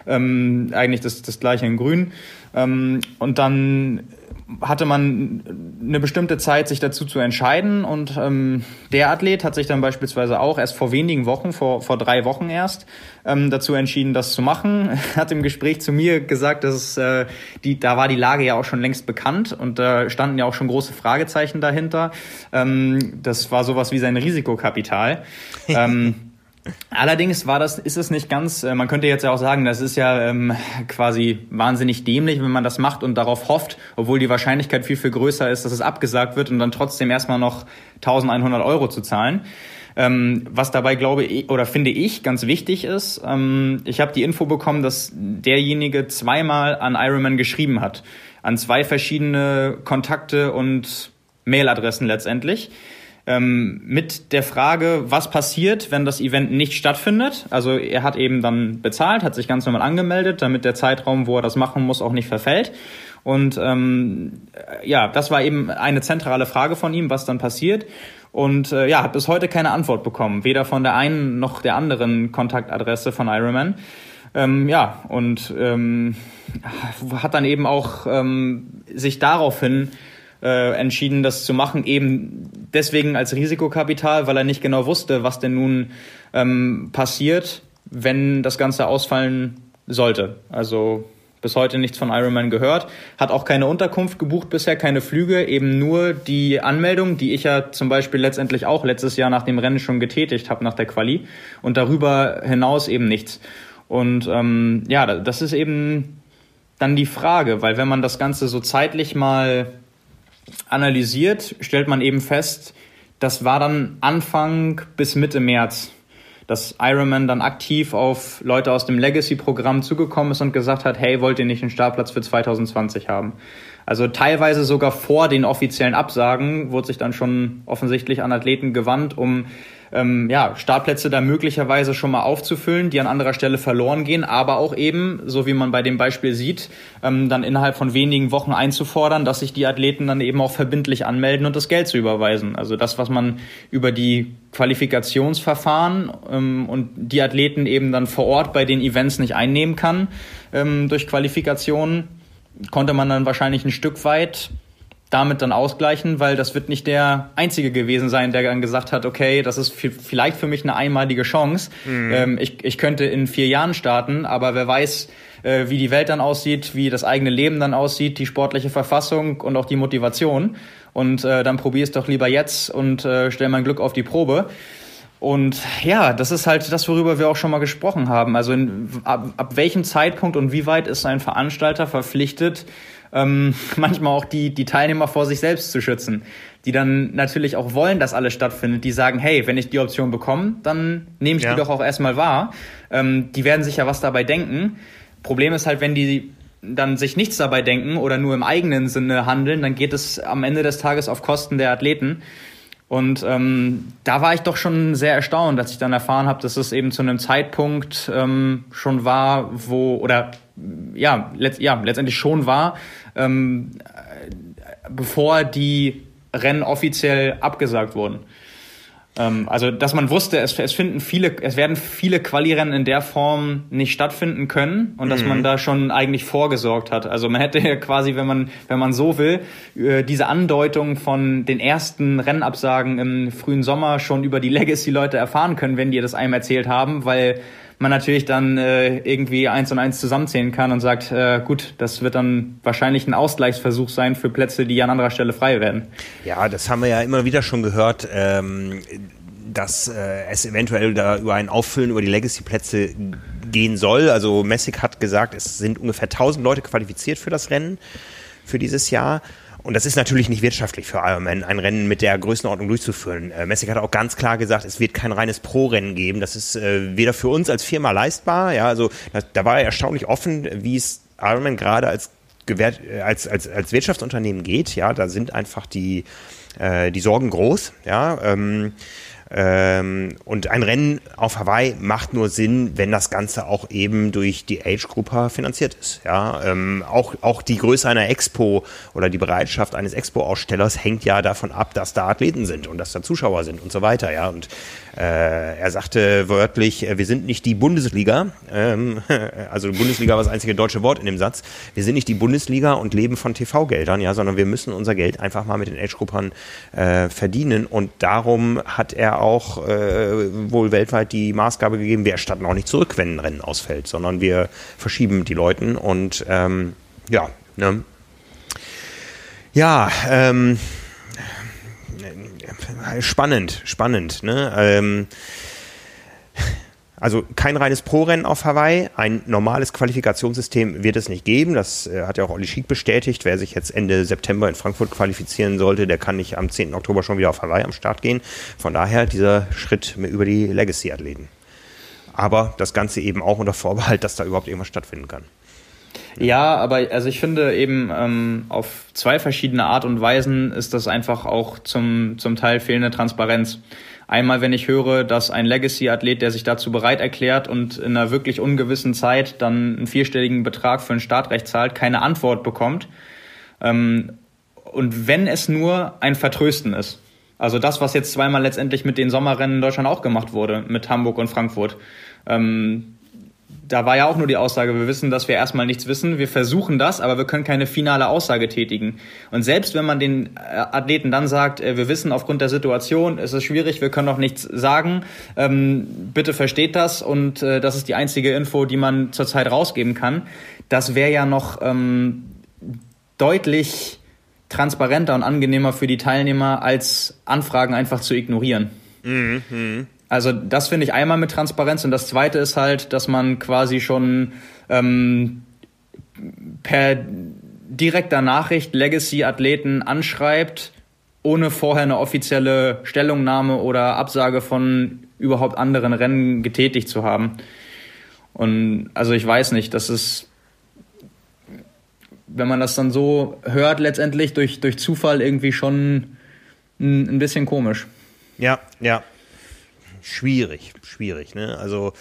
ähm, eigentlich das, das gleiche in Grün. Ähm, und dann hatte man eine bestimmte Zeit, sich dazu zu entscheiden. Und ähm, der Athlet hat sich dann beispielsweise auch erst vor wenigen Wochen, vor, vor drei Wochen erst, ähm, dazu entschieden, das zu machen. (laughs) Hat im Gespräch zu mir gesagt, dass es, äh, die, da war die Lage ja auch schon längst bekannt und da äh, standen ja auch schon große Fragezeichen dahinter. Ähm, das war sowas wie sein Risikokapital. (laughs) ähm, Allerdings war das, ist es nicht ganz, äh, man könnte jetzt ja auch sagen, das ist ja ähm, quasi wahnsinnig dämlich, wenn man das macht und darauf hofft, obwohl die Wahrscheinlichkeit viel, viel größer ist, dass es abgesagt wird und dann trotzdem erstmal noch 1100 Euro zu zahlen. Ähm, was dabei glaube ich oder finde ich ganz wichtig ist, ähm, ich habe die Info bekommen, dass derjenige zweimal an Ironman geschrieben hat, an zwei verschiedene Kontakte und Mailadressen letztendlich ähm, mit der Frage, was passiert, wenn das Event nicht stattfindet. Also er hat eben dann bezahlt, hat sich ganz normal angemeldet, damit der Zeitraum, wo er das machen muss, auch nicht verfällt. Und ähm, ja, das war eben eine zentrale Frage von ihm, was dann passiert. Und äh, ja, hat bis heute keine Antwort bekommen, weder von der einen noch der anderen Kontaktadresse von Ironman. Ähm, ja, und ähm, hat dann eben auch ähm, sich daraufhin äh, entschieden, das zu machen, eben deswegen als Risikokapital, weil er nicht genau wusste, was denn nun ähm, passiert, wenn das Ganze ausfallen sollte. Also bis heute nichts von Ironman gehört, hat auch keine Unterkunft gebucht bisher, keine Flüge, eben nur die Anmeldung, die ich ja zum Beispiel letztendlich auch letztes Jahr nach dem Rennen schon getätigt habe, nach der Quali und darüber hinaus eben nichts. Und ähm, ja, das ist eben dann die Frage, weil wenn man das Ganze so zeitlich mal analysiert, stellt man eben fest, das war dann Anfang bis Mitte März, dass Ironman dann aktiv auf Leute aus dem Legacy-Programm zugekommen ist und gesagt hat, hey, wollt ihr nicht einen Startplatz für 2020 haben? Also teilweise sogar vor den offiziellen Absagen wurde sich dann schon offensichtlich an Athleten gewandt, um ähm, ja, Startplätze da möglicherweise schon mal aufzufüllen, die an anderer Stelle verloren gehen, aber auch eben, so wie man bei dem Beispiel sieht, ähm, dann innerhalb von wenigen Wochen einzufordern, dass sich die Athleten dann eben auch verbindlich anmelden und das Geld zu überweisen. Also das, was man über die Qualifikationsverfahren ähm, und die Athleten eben dann vor Ort bei den Events nicht einnehmen kann ähm, durch Qualifikationen, konnte man dann wahrscheinlich ein Stück weit damit dann ausgleichen, weil das wird nicht der Einzige gewesen sein, der dann gesagt hat, okay, das ist vielleicht für mich eine einmalige Chance. Mhm. Ähm, ich, ich könnte in vier Jahren starten, aber wer weiß, äh, wie die Welt dann aussieht, wie das eigene Leben dann aussieht, die sportliche Verfassung und auch die Motivation. Und äh, dann probier es doch lieber jetzt und äh, stell mein Glück auf die Probe. Und ja, das ist halt das, worüber wir auch schon mal gesprochen haben. Also in, ab, ab welchem Zeitpunkt und wie weit ist ein Veranstalter verpflichtet, ähm, (laughs) manchmal auch die, die Teilnehmer vor sich selbst zu schützen, die dann natürlich auch wollen, dass alles stattfindet, die sagen, hey, wenn ich die Option bekomme, dann nehme ich ja. die doch auch erstmal wahr. Ähm, die werden sich ja was dabei denken. Problem ist halt, wenn die dann sich nichts dabei denken oder nur im eigenen Sinne handeln, dann geht es am Ende des Tages auf Kosten der Athleten. Und ähm, da war ich doch schon sehr erstaunt, dass ich dann erfahren habe, dass es eben zu einem Zeitpunkt ähm, schon war, wo, oder ja, letzt, ja letztendlich schon war, ähm, bevor die Rennen offiziell abgesagt wurden. Ähm, also, dass man wusste, es, es finden viele, es werden viele Quali-Rennen in der Form nicht stattfinden können und mhm. dass man mhm. da schon eigentlich vorgesorgt hat. Also man hätte quasi, wenn man, wenn man so will, äh, diese Andeutung von den ersten Rennabsagen im frühen Sommer schon über die Legacy-Leute erfahren können, wenn die das einem erzählt haben, weil man natürlich dann äh, irgendwie eins und eins zusammenzählen kann und sagt, äh, gut, das wird dann wahrscheinlich ein Ausgleichsversuch sein für Plätze, die an anderer Stelle frei werden. Ja, das haben wir ja immer wieder schon gehört. Ähm dass äh, es eventuell da über ein Auffüllen über die Legacy-Plätze gehen soll. Also Messig hat gesagt, es sind ungefähr 1000 Leute qualifiziert für das Rennen für dieses Jahr. Und das ist natürlich nicht wirtschaftlich für Ironman, ein Rennen mit der Größenordnung durchzuführen. Äh, Messig hat auch ganz klar gesagt, es wird kein reines Pro-Rennen geben. Das ist äh, weder für uns als Firma leistbar. Ja, also da, da war er erstaunlich offen, wie es Ironman gerade als äh, als, als, als Wirtschaftsunternehmen geht. Ja, da sind einfach die, äh, die Sorgen groß. Ja, ähm, Ähm, und ein Rennen auf Hawaii macht nur Sinn, wenn das Ganze auch eben durch die Age Grouper finanziert ist. Ja, ähm, auch, auch die Größe einer Expo oder die Bereitschaft eines Expo-Ausstellers hängt ja davon ab, dass da Athleten sind und dass da Zuschauer sind und so weiter. Ja, und er sagte wörtlich, äh, wir sind nicht die Bundesliga, ähm, (laughs) also Bundesliga war das einzige deutsche Wort in dem Satz. Wir sind nicht die Bundesliga und leben von TV-Geldern, ja, sondern wir müssen unser Geld einfach mal mit den Age-Gruppern äh, verdienen. Und darum hat er auch äh, wohl weltweit die Maßgabe gegeben, wir erstatten auch nicht zurück, wenn ein Rennen ausfällt, sondern wir verschieben die Leuten und ähm, ja, ne? Ja, ähm, spannend, spannend. Ne? Ähm, also kein reines Pro-Rennen auf Hawaii, ein normales Qualifikationssystem wird es nicht geben. Das äh, hat ja auch Olli Schick bestätigt. Wer sich jetzt Ende September in Frankfurt qualifizieren sollte, der kann nicht am 10. Oktober schon wieder auf Hawaii am Start gehen. Von daher dieser Schritt über die Legacy-Athleten. Aber das Ganze eben auch unter Vorbehalt, dass da überhaupt irgendwas stattfinden kann. Ja, aber also ich finde eben ähm, auf zwei verschiedene Art und Weisen ist das einfach auch zum, zum Teil fehlende Transparenz. Einmal, wenn ich höre, dass ein Legacy-Athlet, der sich dazu bereit erklärt und in einer wirklich ungewissen Zeit dann einen vierstelligen Betrag für ein Startrecht zahlt, keine Antwort bekommt. Ähm, und wenn es nur ein Vertrösten ist. Also das, was jetzt zweimal letztendlich mit den Sommerrennen in Deutschland auch gemacht wurde, mit Hamburg und Frankfurt. Ähm, da war ja auch nur die Aussage, wir wissen, dass wir erstmal nichts wissen, wir versuchen das, aber wir können keine finale Aussage tätigen. Und selbst wenn man den äh, Athleten dann sagt, äh, wir wissen aufgrund der Situation, es ist schwierig, wir können noch nichts sagen, ähm, bitte versteht das und äh, das ist die einzige Info, die man zurzeit rausgeben kann, das wäre ja noch ähm, deutlich transparenter und angenehmer für die Teilnehmer, als Anfragen einfach zu ignorieren. Mhm. Also das finde ich einmal mit Transparenz und das zweite ist halt, dass man quasi schon ähm, per direkter Nachricht Legacy-Athleten anschreibt, ohne vorher eine offizielle Stellungnahme oder Absage von überhaupt anderen Rennen getätigt zu haben. Und also ich weiß nicht, das ist, wenn man das dann so hört, letztendlich durch, durch Zufall irgendwie schon ein, ein bisschen komisch. Ja, ja, schwierig, schwierig. Ne? Also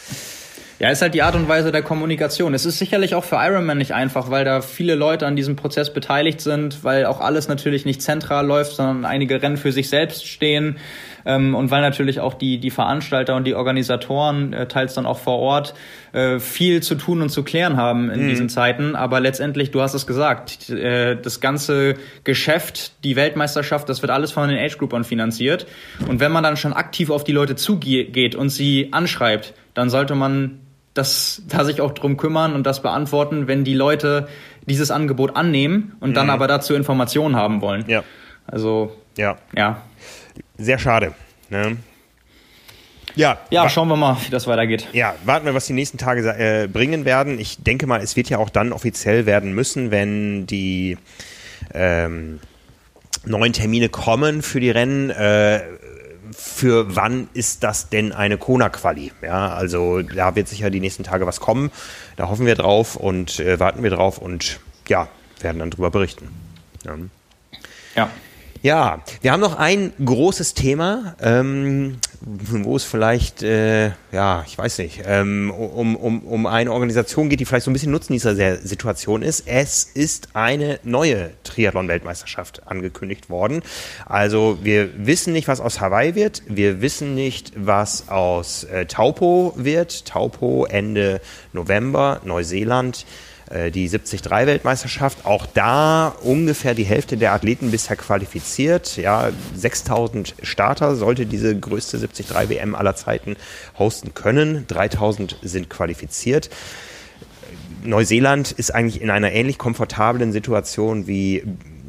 ja, ist halt die Art und Weise der Kommunikation. Es ist sicherlich auch für Ironman nicht einfach, weil da viele Leute an diesem Prozess beteiligt sind, weil auch alles natürlich nicht zentral läuft, sondern einige Rennen für sich selbst stehen ähm, und weil natürlich auch die, die Veranstalter und die Organisatoren, äh, teils dann auch vor Ort, äh, viel zu tun und zu klären haben in mhm. diesen Zeiten. Aber letztendlich, du hast es gesagt, äh, das ganze Geschäft, die Weltmeisterschaft, das wird alles von den Age-Groupern finanziert. Und wenn man dann schon aktiv auf die Leute zugeht und sie anschreibt, dann sollte man das, da sich auch drum kümmern und das beantworten, wenn die Leute dieses Angebot annehmen und mhm. dann aber dazu Informationen haben wollen. Ja. Also, ja. Ja. Sehr schade. Ne? Ja, ja, schauen wir mal, wie das weitergeht. Ja, warten wir, was die nächsten Tage äh, bringen werden. Ich denke mal, es wird ja auch dann offiziell werden müssen, wenn die ähm, neuen Termine kommen für die Rennen. Äh, für wann ist das denn eine Kona-Quali? Ja, also da wird sicher die nächsten Tage was kommen. Da hoffen wir drauf und äh, warten wir drauf und ja, werden dann drüber berichten. ja. ja. Ja, wir haben noch ein großes Thema, ähm, wo es vielleicht, äh, ja, ich weiß nicht, ähm, um, um, um eine Organisation geht, die vielleicht so ein bisschen Nutzen dieser Situation ist. Es ist eine neue Triathlon-Weltmeisterschaft angekündigt worden. Also wir wissen nicht, was aus Hawaii wird. Wir wissen nicht, was aus äh, Taupo wird. Taupo Ende November, Neuseeland. Äh, die 73-Weltmeisterschaft. Auch da ungefähr die Hälfte der Athleten bisher qualifiziert. Ja, 6000 Starter sollte diese größte 73 WM aller Zeiten hosten können. 3000 sind qualifiziert. Neuseeland ist eigentlich in einer ähnlich komfortablen Situation wie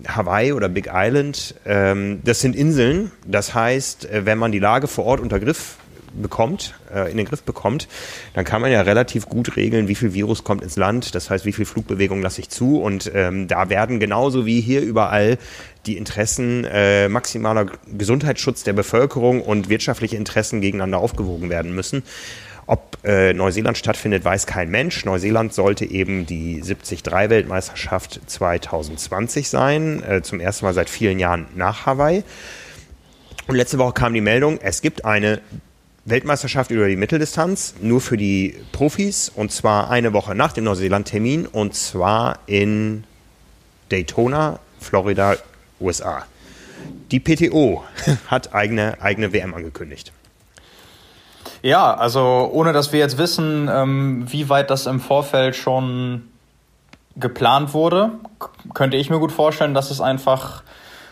Hawaii oder Big Island. Ähm, das sind Inseln. Das heißt, äh, wenn man die Lage vor Ort unter Griff bekommt, äh, in den Griff bekommt, dann kann man ja relativ gut regeln, wie viel Virus kommt ins Land. Das heißt, wie viel Flugbewegung lasse ich zu. Und ähm, da werden genauso wie hier überall die Interessen äh, maximaler Gesundheitsschutz der Bevölkerung und wirtschaftliche Interessen gegeneinander aufgewogen werden müssen. Ob äh, Neuseeland stattfindet, weiß kein Mensch. Neuseeland sollte eben die 73-Weltmeisterschaft 2020 sein, äh, zum ersten Mal seit vielen Jahren nach Hawaii. Und letzte Woche kam die Meldung, es gibt eine Weltmeisterschaft über die Mitteldistanz, nur für die Profis, und zwar eine Woche nach dem Neuseeland-Termin, und zwar in Daytona, Florida, USA. Die PTO (laughs) hat eigene, eigene WM angekündigt. Ja, also ohne dass wir jetzt wissen, ähm, wie weit das im Vorfeld schon geplant wurde, könnte ich mir gut vorstellen, dass es einfach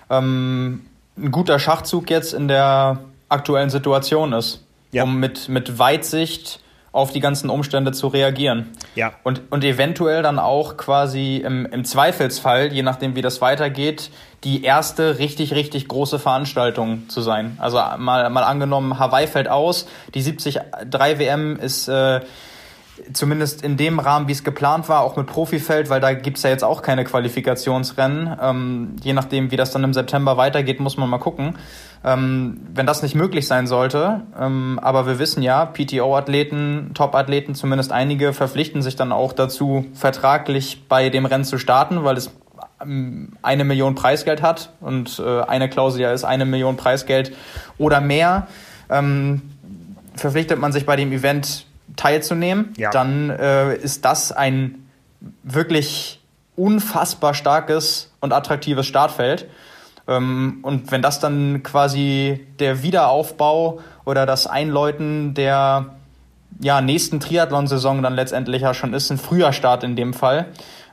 ähm, ein guter Schachzug jetzt in der aktuellen Situation ist ja. um mit, mit Weitsicht auf die ganzen Umstände zu reagieren. Ja. Und, und eventuell dann auch quasi im, im Zweifelsfall, je nachdem wie das weitergeht, die erste richtig, richtig große Veranstaltung zu sein. Also mal, mal angenommen, Hawaii fällt aus, die 73 WM ist äh, zumindest in dem Rahmen, wie es geplant war, auch mit Profifeld, weil da gibt's ja jetzt auch keine Qualifikationsrennen. Ähm, je nachdem, wie das dann im September weitergeht, muss man mal gucken. Ähm, wenn das nicht möglich sein sollte, ähm, aber wir wissen ja, PTO-Athleten, Top-Athleten, zumindest einige, verpflichten sich dann auch dazu, vertraglich bei dem Rennen zu starten, weil es ähm, eine Million Preisgeld hat und äh, eine Klausel ja ist eine Million Preisgeld oder mehr. Ähm, verpflichtet man sich bei dem Event teilzunehmen, ja. dann äh, ist das ein wirklich unfassbar starkes und attraktives Startfeld. Ähm, und wenn das dann quasi der Wiederaufbau oder das Einläuten der ja, nächsten Triathlon-Saison dann letztendlich ja schon ist, ein früher Start in dem Fall,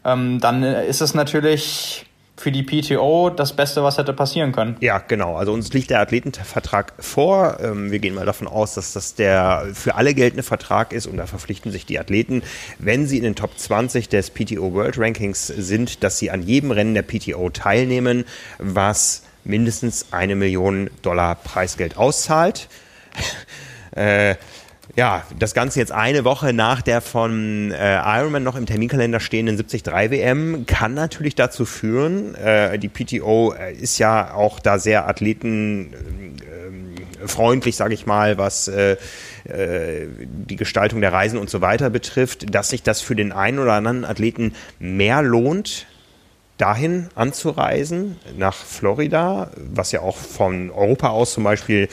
ähm, dann ist es natürlich für die PTO das Beste, was hätte passieren können. Ja, genau. Also uns liegt der Athletenvertrag vor. Ähm, wir gehen mal davon aus, dass das der für alle geltende Vertrag ist und da verpflichten sich die Athleten, wenn sie in den Top 20 des PTO World Rankings sind, dass sie an jedem Rennen der PTO teilnehmen, was mindestens eine Million Dollar Preisgeld auszahlt. (laughs) äh, ja, das Ganze jetzt eine Woche nach der von äh, Ironman noch im Terminkalender stehenden 73 WM kann natürlich dazu führen, äh, die PTO äh, ist ja auch da sehr athletenfreundlich, äh, sage ich mal, was äh, äh, die Gestaltung der Reisen und so weiter betrifft, dass sich das für den einen oder anderen Athleten mehr lohnt, dahin anzureisen, nach Florida, was ja auch von Europa aus zum Beispiel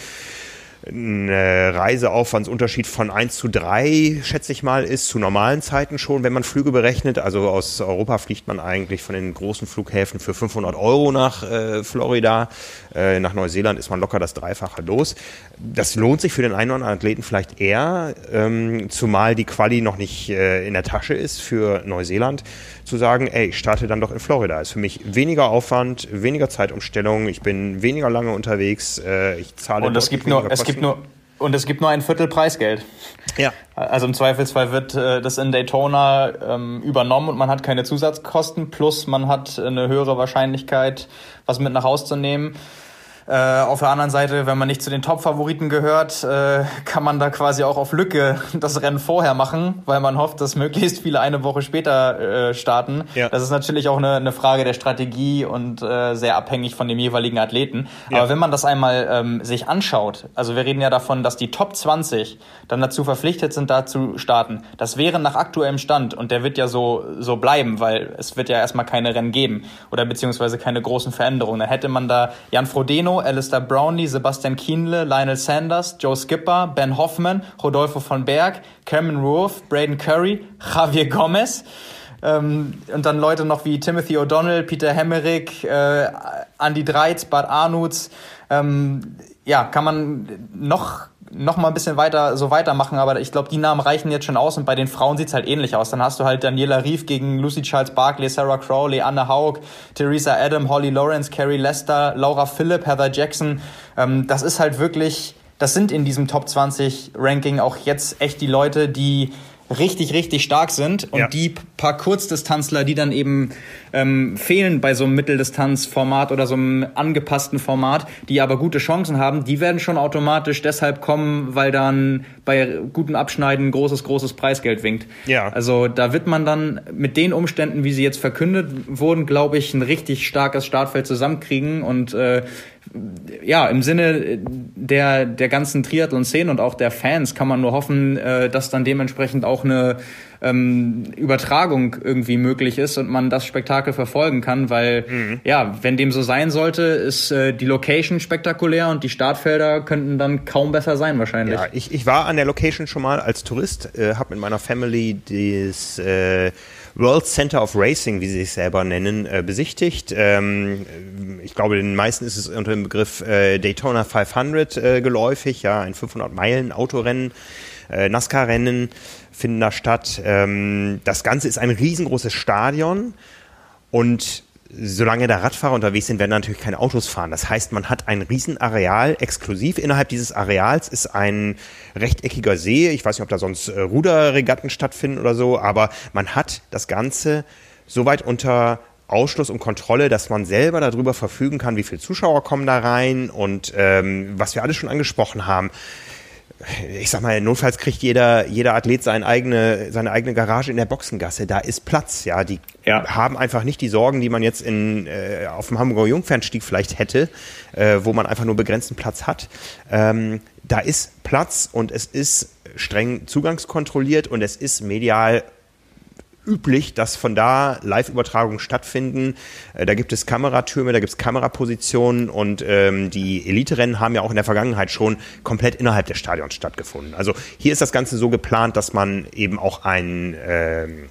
ein Reiseaufwandsunterschied von 1 zu 3, schätze ich mal, ist zu normalen Zeiten schon, wenn man Flüge berechnet. Also aus Europa fliegt man eigentlich von den großen Flughäfen für 500 Euro nach äh, Florida. Äh, nach Neuseeland ist man locker das Dreifache los. Das lohnt sich für den einen oder anderen Athleten vielleicht eher, ähm, zumal die Quali noch nicht äh, in der Tasche ist für Neuseeland, zu sagen, ey, ich starte dann doch in Florida. Ist für mich weniger Aufwand, weniger Zeitumstellung, ich bin weniger lange unterwegs, äh, ich zahle Und es gibt nur, es gibt nur und es gibt nur ein Viertel Preisgeld. Ja. Also im Zweifelsfall wird äh, das in Daytona ähm, übernommen und man hat keine Zusatzkosten, plus man hat eine höhere Wahrscheinlichkeit, was mit nach Hause zu nehmen. Äh, auf der anderen Seite, wenn man nicht zu den Top-Favoriten gehört, äh, kann man da quasi auch auf Lücke (laughs) das Rennen vorher machen, weil man hofft, dass möglichst viele eine Woche später äh, starten. Ja. Das ist natürlich auch eine, eine Frage der Strategie und äh, sehr abhängig von dem jeweiligen Athleten. Ja. Aber wenn man das einmal ähm, sich anschaut, also wir reden ja davon, dass die Top 20 dann dazu verpflichtet sind, da zu starten. Das wäre nach aktuellem Stand und der wird ja so, so bleiben, weil es wird ja erstmal keine Rennen geben oder beziehungsweise keine großen Veränderungen. Da hätte man da Jan Frodeno Alistair Brownlee, Sebastian Kienle, Lionel Sanders, Joe Skipper, Ben Hoffman, Rodolfo von Berg, Cameron Ruoff, Braden Curry, Javier Gomez. Ähm, und dann Leute noch wie Timothy O'Donnell, Peter Hemmerich, äh, Andy Dreiz, Bart Arnutz. Ähm, ja, kann man noch noch mal ein bisschen weiter so weitermachen, aber ich glaube, die Namen reichen jetzt schon aus und bei den Frauen sieht's halt ähnlich aus. Dann hast du halt Daniela Rief gegen Lucy Charles Barkley, Sarah Crowley, Anne Haug, Theresa Adam, Holly Lawrence, Carrie Lester, Laura Philipp, Heather Jackson. Ähm, das ist halt wirklich, das sind in diesem Top 20 Ranking auch jetzt echt die Leute, die richtig, richtig stark sind und ja. die paar Kurzdistanzler, die dann eben ähm, fehlen bei so einem Mitteldistanzformat oder so einem angepassten Format, die aber gute Chancen haben, die werden schon automatisch deshalb kommen, weil dann bei gutem Abschneiden großes, großes Preisgeld winkt. Ja. Also da wird man dann mit den Umständen, wie sie jetzt verkündet wurden, glaube ich, ein richtig starkes Startfeld zusammenkriegen und äh, ja, im Sinne der, der ganzen Triathlon-Szene und auch der Fans kann man nur hoffen, äh, dass dann dementsprechend auch eine ähm, Übertragung irgendwie möglich ist und man das Spektakel verfolgen kann, weil mhm. ja, wenn dem so sein sollte, ist äh, die Location spektakulär und die Startfelder könnten dann kaum besser sein wahrscheinlich. Ja, ich, ich war an der Location schon mal als Tourist, äh, habe mit meiner Family das äh, World Center of Racing, wie sie sich selber nennen, äh, besichtigt. Ähm, ich glaube, den meisten ist es unter dem Begriff äh, Daytona 500 äh, geläufig, ja, ein 500 Meilen Autorennen, äh, NASCAR-Rennen finden da statt. Ähm, das Ganze ist ein riesengroßes Stadion und solange da Radfahrer unterwegs sind, werden natürlich keine Autos fahren. Das heißt, man hat ein Riesenareal. Exklusiv innerhalb dieses Areals ist ein rechteckiger See. Ich weiß nicht, ob da sonst äh, Ruderregatten stattfinden oder so, aber man hat das Ganze soweit unter Ausschluss und Kontrolle, dass man selber darüber verfügen kann, wie viele Zuschauer kommen da rein und ähm, was wir alles schon angesprochen haben ich sag mal, notfalls kriegt jeder, jeder Athlet seine eigene, seine eigene Garage in der Boxengasse. Da ist Platz, ja. Die ja. haben einfach nicht die Sorgen, die man jetzt in, äh, auf dem Hamburger Jungfernstieg vielleicht hätte, äh, wo man einfach nur begrenzten Platz hat. Ähm, da ist Platz und es ist streng zugangskontrolliert und es ist medial üblich, dass von da Live-Übertragungen stattfinden. Äh, da gibt es Kameratürme, da gibt es Kamerapositionen und ähm, die Elite-Rennen haben ja auch in der Vergangenheit schon komplett innerhalb des Stadions stattgefunden. Also hier ist das Ganze so geplant, dass man eben auch ein ähm,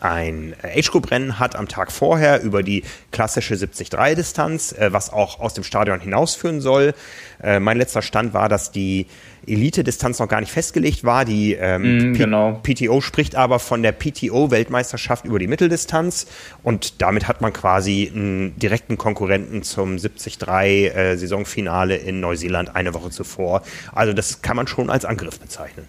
ein Age-Group-Rennen hat am Tag vorher über die klassische 70-3-Distanz, äh, was auch aus dem Stadion hinausführen soll. Äh, mein letzter Stand war, dass die Elite-Distanz noch gar nicht festgelegt war. Die ähm, mm, genau. PTO spricht aber von der PTO-Weltmeisterschaft über die Mitteldistanz und damit hat man quasi einen direkten Konkurrenten zum 73-Saisonfinale äh, in Neuseeland eine Woche zuvor. Also das kann man schon als Angriff bezeichnen.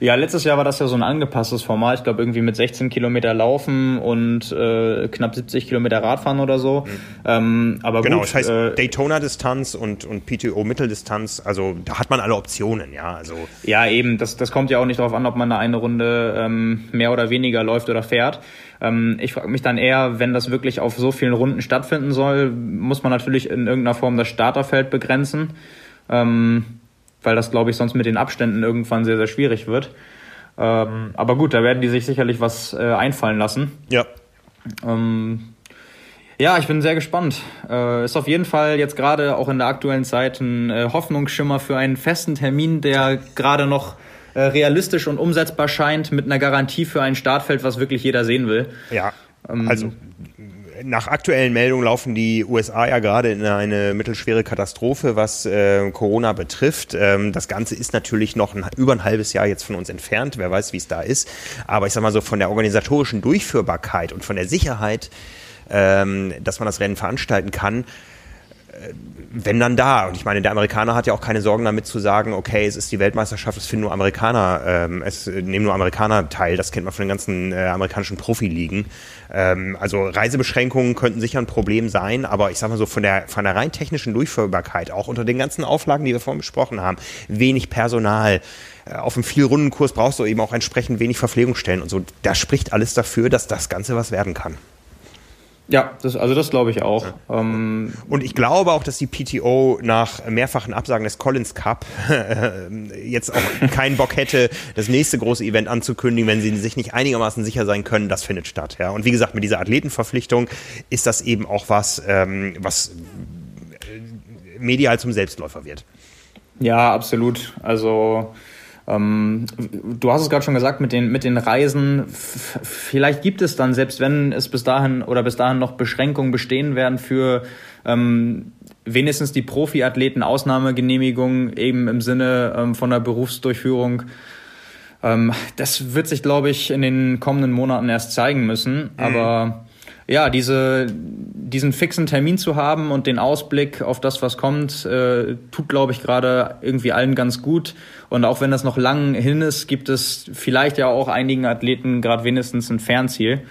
Ja, letztes Jahr war das ja so ein angepasstes Format. Ich glaube irgendwie mit 16 Kilometer Laufen und äh, knapp 70 Kilometer Radfahren oder so. Mhm. Ähm, aber genau, gut, das heißt äh, Daytona-Distanz und, und PTO-Mitteldistanz. Also da hat man alle Optionen ja. Also ja, eben, das, das kommt ja auch nicht darauf an, ob man da eine Runde ähm, mehr oder weniger läuft oder fährt. Ähm, ich frage mich dann eher, wenn das wirklich auf so vielen Runden stattfinden soll, muss man natürlich in irgendeiner Form das Starterfeld begrenzen, ähm, weil das, glaube ich, sonst mit den Abständen irgendwann sehr, sehr schwierig wird. Ähm, aber gut, da werden die sich sicherlich was äh, einfallen lassen. Ja. Ähm, ja, ich bin sehr gespannt. Äh, ist auf jeden Fall jetzt gerade auch in der aktuellen Zeit ein äh, Hoffnungsschimmer für einen festen Termin, der gerade noch äh, realistisch und umsetzbar scheint, mit einer Garantie für ein Startfeld, was wirklich jeder sehen will. Ja, ähm, also nach aktuellen Meldungen laufen die USA ja gerade in eine mittelschwere Katastrophe, was äh, Corona betrifft. Ähm, das Ganze ist natürlich noch ein, über ein halbes Jahr jetzt von uns entfernt. Wer weiß, wie es da ist. Aber ich sag mal so von der organisatorischen Durchführbarkeit und von der Sicherheit ähm, dass man das Rennen veranstalten kann äh, wenn dann da. Und ich meine, der Amerikaner hat ja auch keine Sorgen damit zu sagen, okay, es ist die Weltmeisterschaft, es finden nur Amerikaner, ähm, es nehmen nur Amerikaner teil. Das kennt man von den ganzen äh, amerikanischen Profiligen. Ähm, also Reisebeschränkungen könnten sicher ein Problem sein, aber ich sag mal so von der von der rein technischen Durchführbarkeit, auch unter den ganzen Auflagen, die wir vorhin besprochen haben, wenig Personal. Äh, auf einem Vielrundenkurs brauchst du eben auch entsprechend wenig Verpflegungsstellen und so. Da spricht alles dafür, dass das Ganze was werden kann. Ja, das, also das glaube ich auch. Ja. Ähm, und ich glaube auch, dass die PTO nach mehrfachen Absagen des Collins Cup (laughs) jetzt auch keinen Bock hätte, das nächste große Event anzukündigen, wenn sie sich nicht einigermaßen sicher sein können, das findet statt. Ja. Und wie gesagt, mit dieser Athletenverpflichtung ist das eben auch was, ähm, was äh, medial zum Selbstläufer wird. Ja, absolut. Also ähm, du hast es gerade schon gesagt mit den, mit den Reisen. vielleicht gibt es dann, selbst wenn es bis dahin oder bis dahin noch Beschränkungen bestehen werden für ähm, wenigstens die Profiathleten Ausnahmegenehmigung eben im Sinne ähm, von der Berufsdurchführung. Ähm, das wird sich, glaube ich, in den kommenden Monaten erst zeigen müssen. Mhm. Aber ja, diese, diesen fixen Termin zu haben und den Ausblick auf das, was kommt, äh, tut, glaube ich, gerade irgendwie allen ganz gut. Und auch wenn das noch lang hin ist, gibt es vielleicht ja auch einigen Athleten gerade wenigstens ein Fernziel.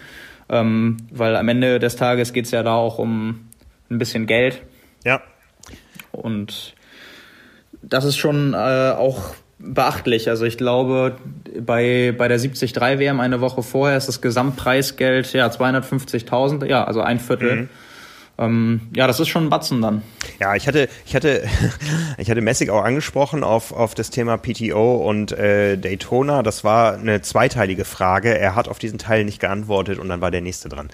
Ähm, weil am Ende des Tages geht es ja da auch um ein bisschen Geld. Ja. Und das ist schon äh, auch beachtlich. Also ich glaube, bei, bei der 73 WM eine Woche vorher ist das Gesamtpreisgeld ja 250.000, ja, also ein Viertel. Mhm. Ähm, ja, das ist schon ein Batzen dann. Ja, ich hatte, ich hatte, (laughs) ich hatte Messig auch angesprochen auf, auf das Thema PTO und äh, Daytona. Das war eine zweiteilige Frage. Er hat auf diesen Teil nicht geantwortet und dann war der nächste dran.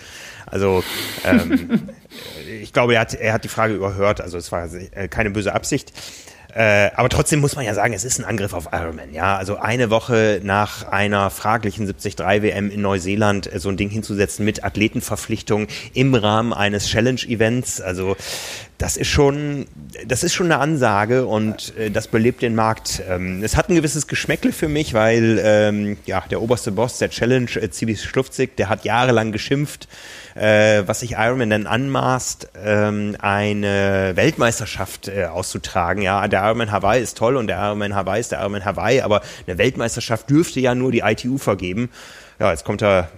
Also ähm, (laughs) ich glaube, er hat, er hat die Frage überhört. Also es war äh, keine böse Absicht. Äh, aber trotzdem muss man ja sagen, es ist ein Angriff auf Ironman. Ja, also eine Woche nach einer fraglichen 73 WM in Neuseeland äh, so ein Ding hinzusetzen mit Athletenverpflichtung im Rahmen eines Challenge-Events. Also das ist schon, das ist schon eine Ansage und äh, das belebt den Markt. Ähm, es hat ein gewisses Geschmäckle für mich, weil ähm, ja der oberste Boss der Challenge, äh, Zibi Schlufzig, der hat jahrelang geschimpft äh, was sich Ironman dann anmaßt, ähm, eine Weltmeisterschaft äh, auszutragen. Ja, der Ironman Hawaii ist toll und der Ironman Hawaii ist der Ironman Hawaii, aber eine Weltmeisterschaft dürfte ja nur die ITU vergeben. Ja, jetzt kommt er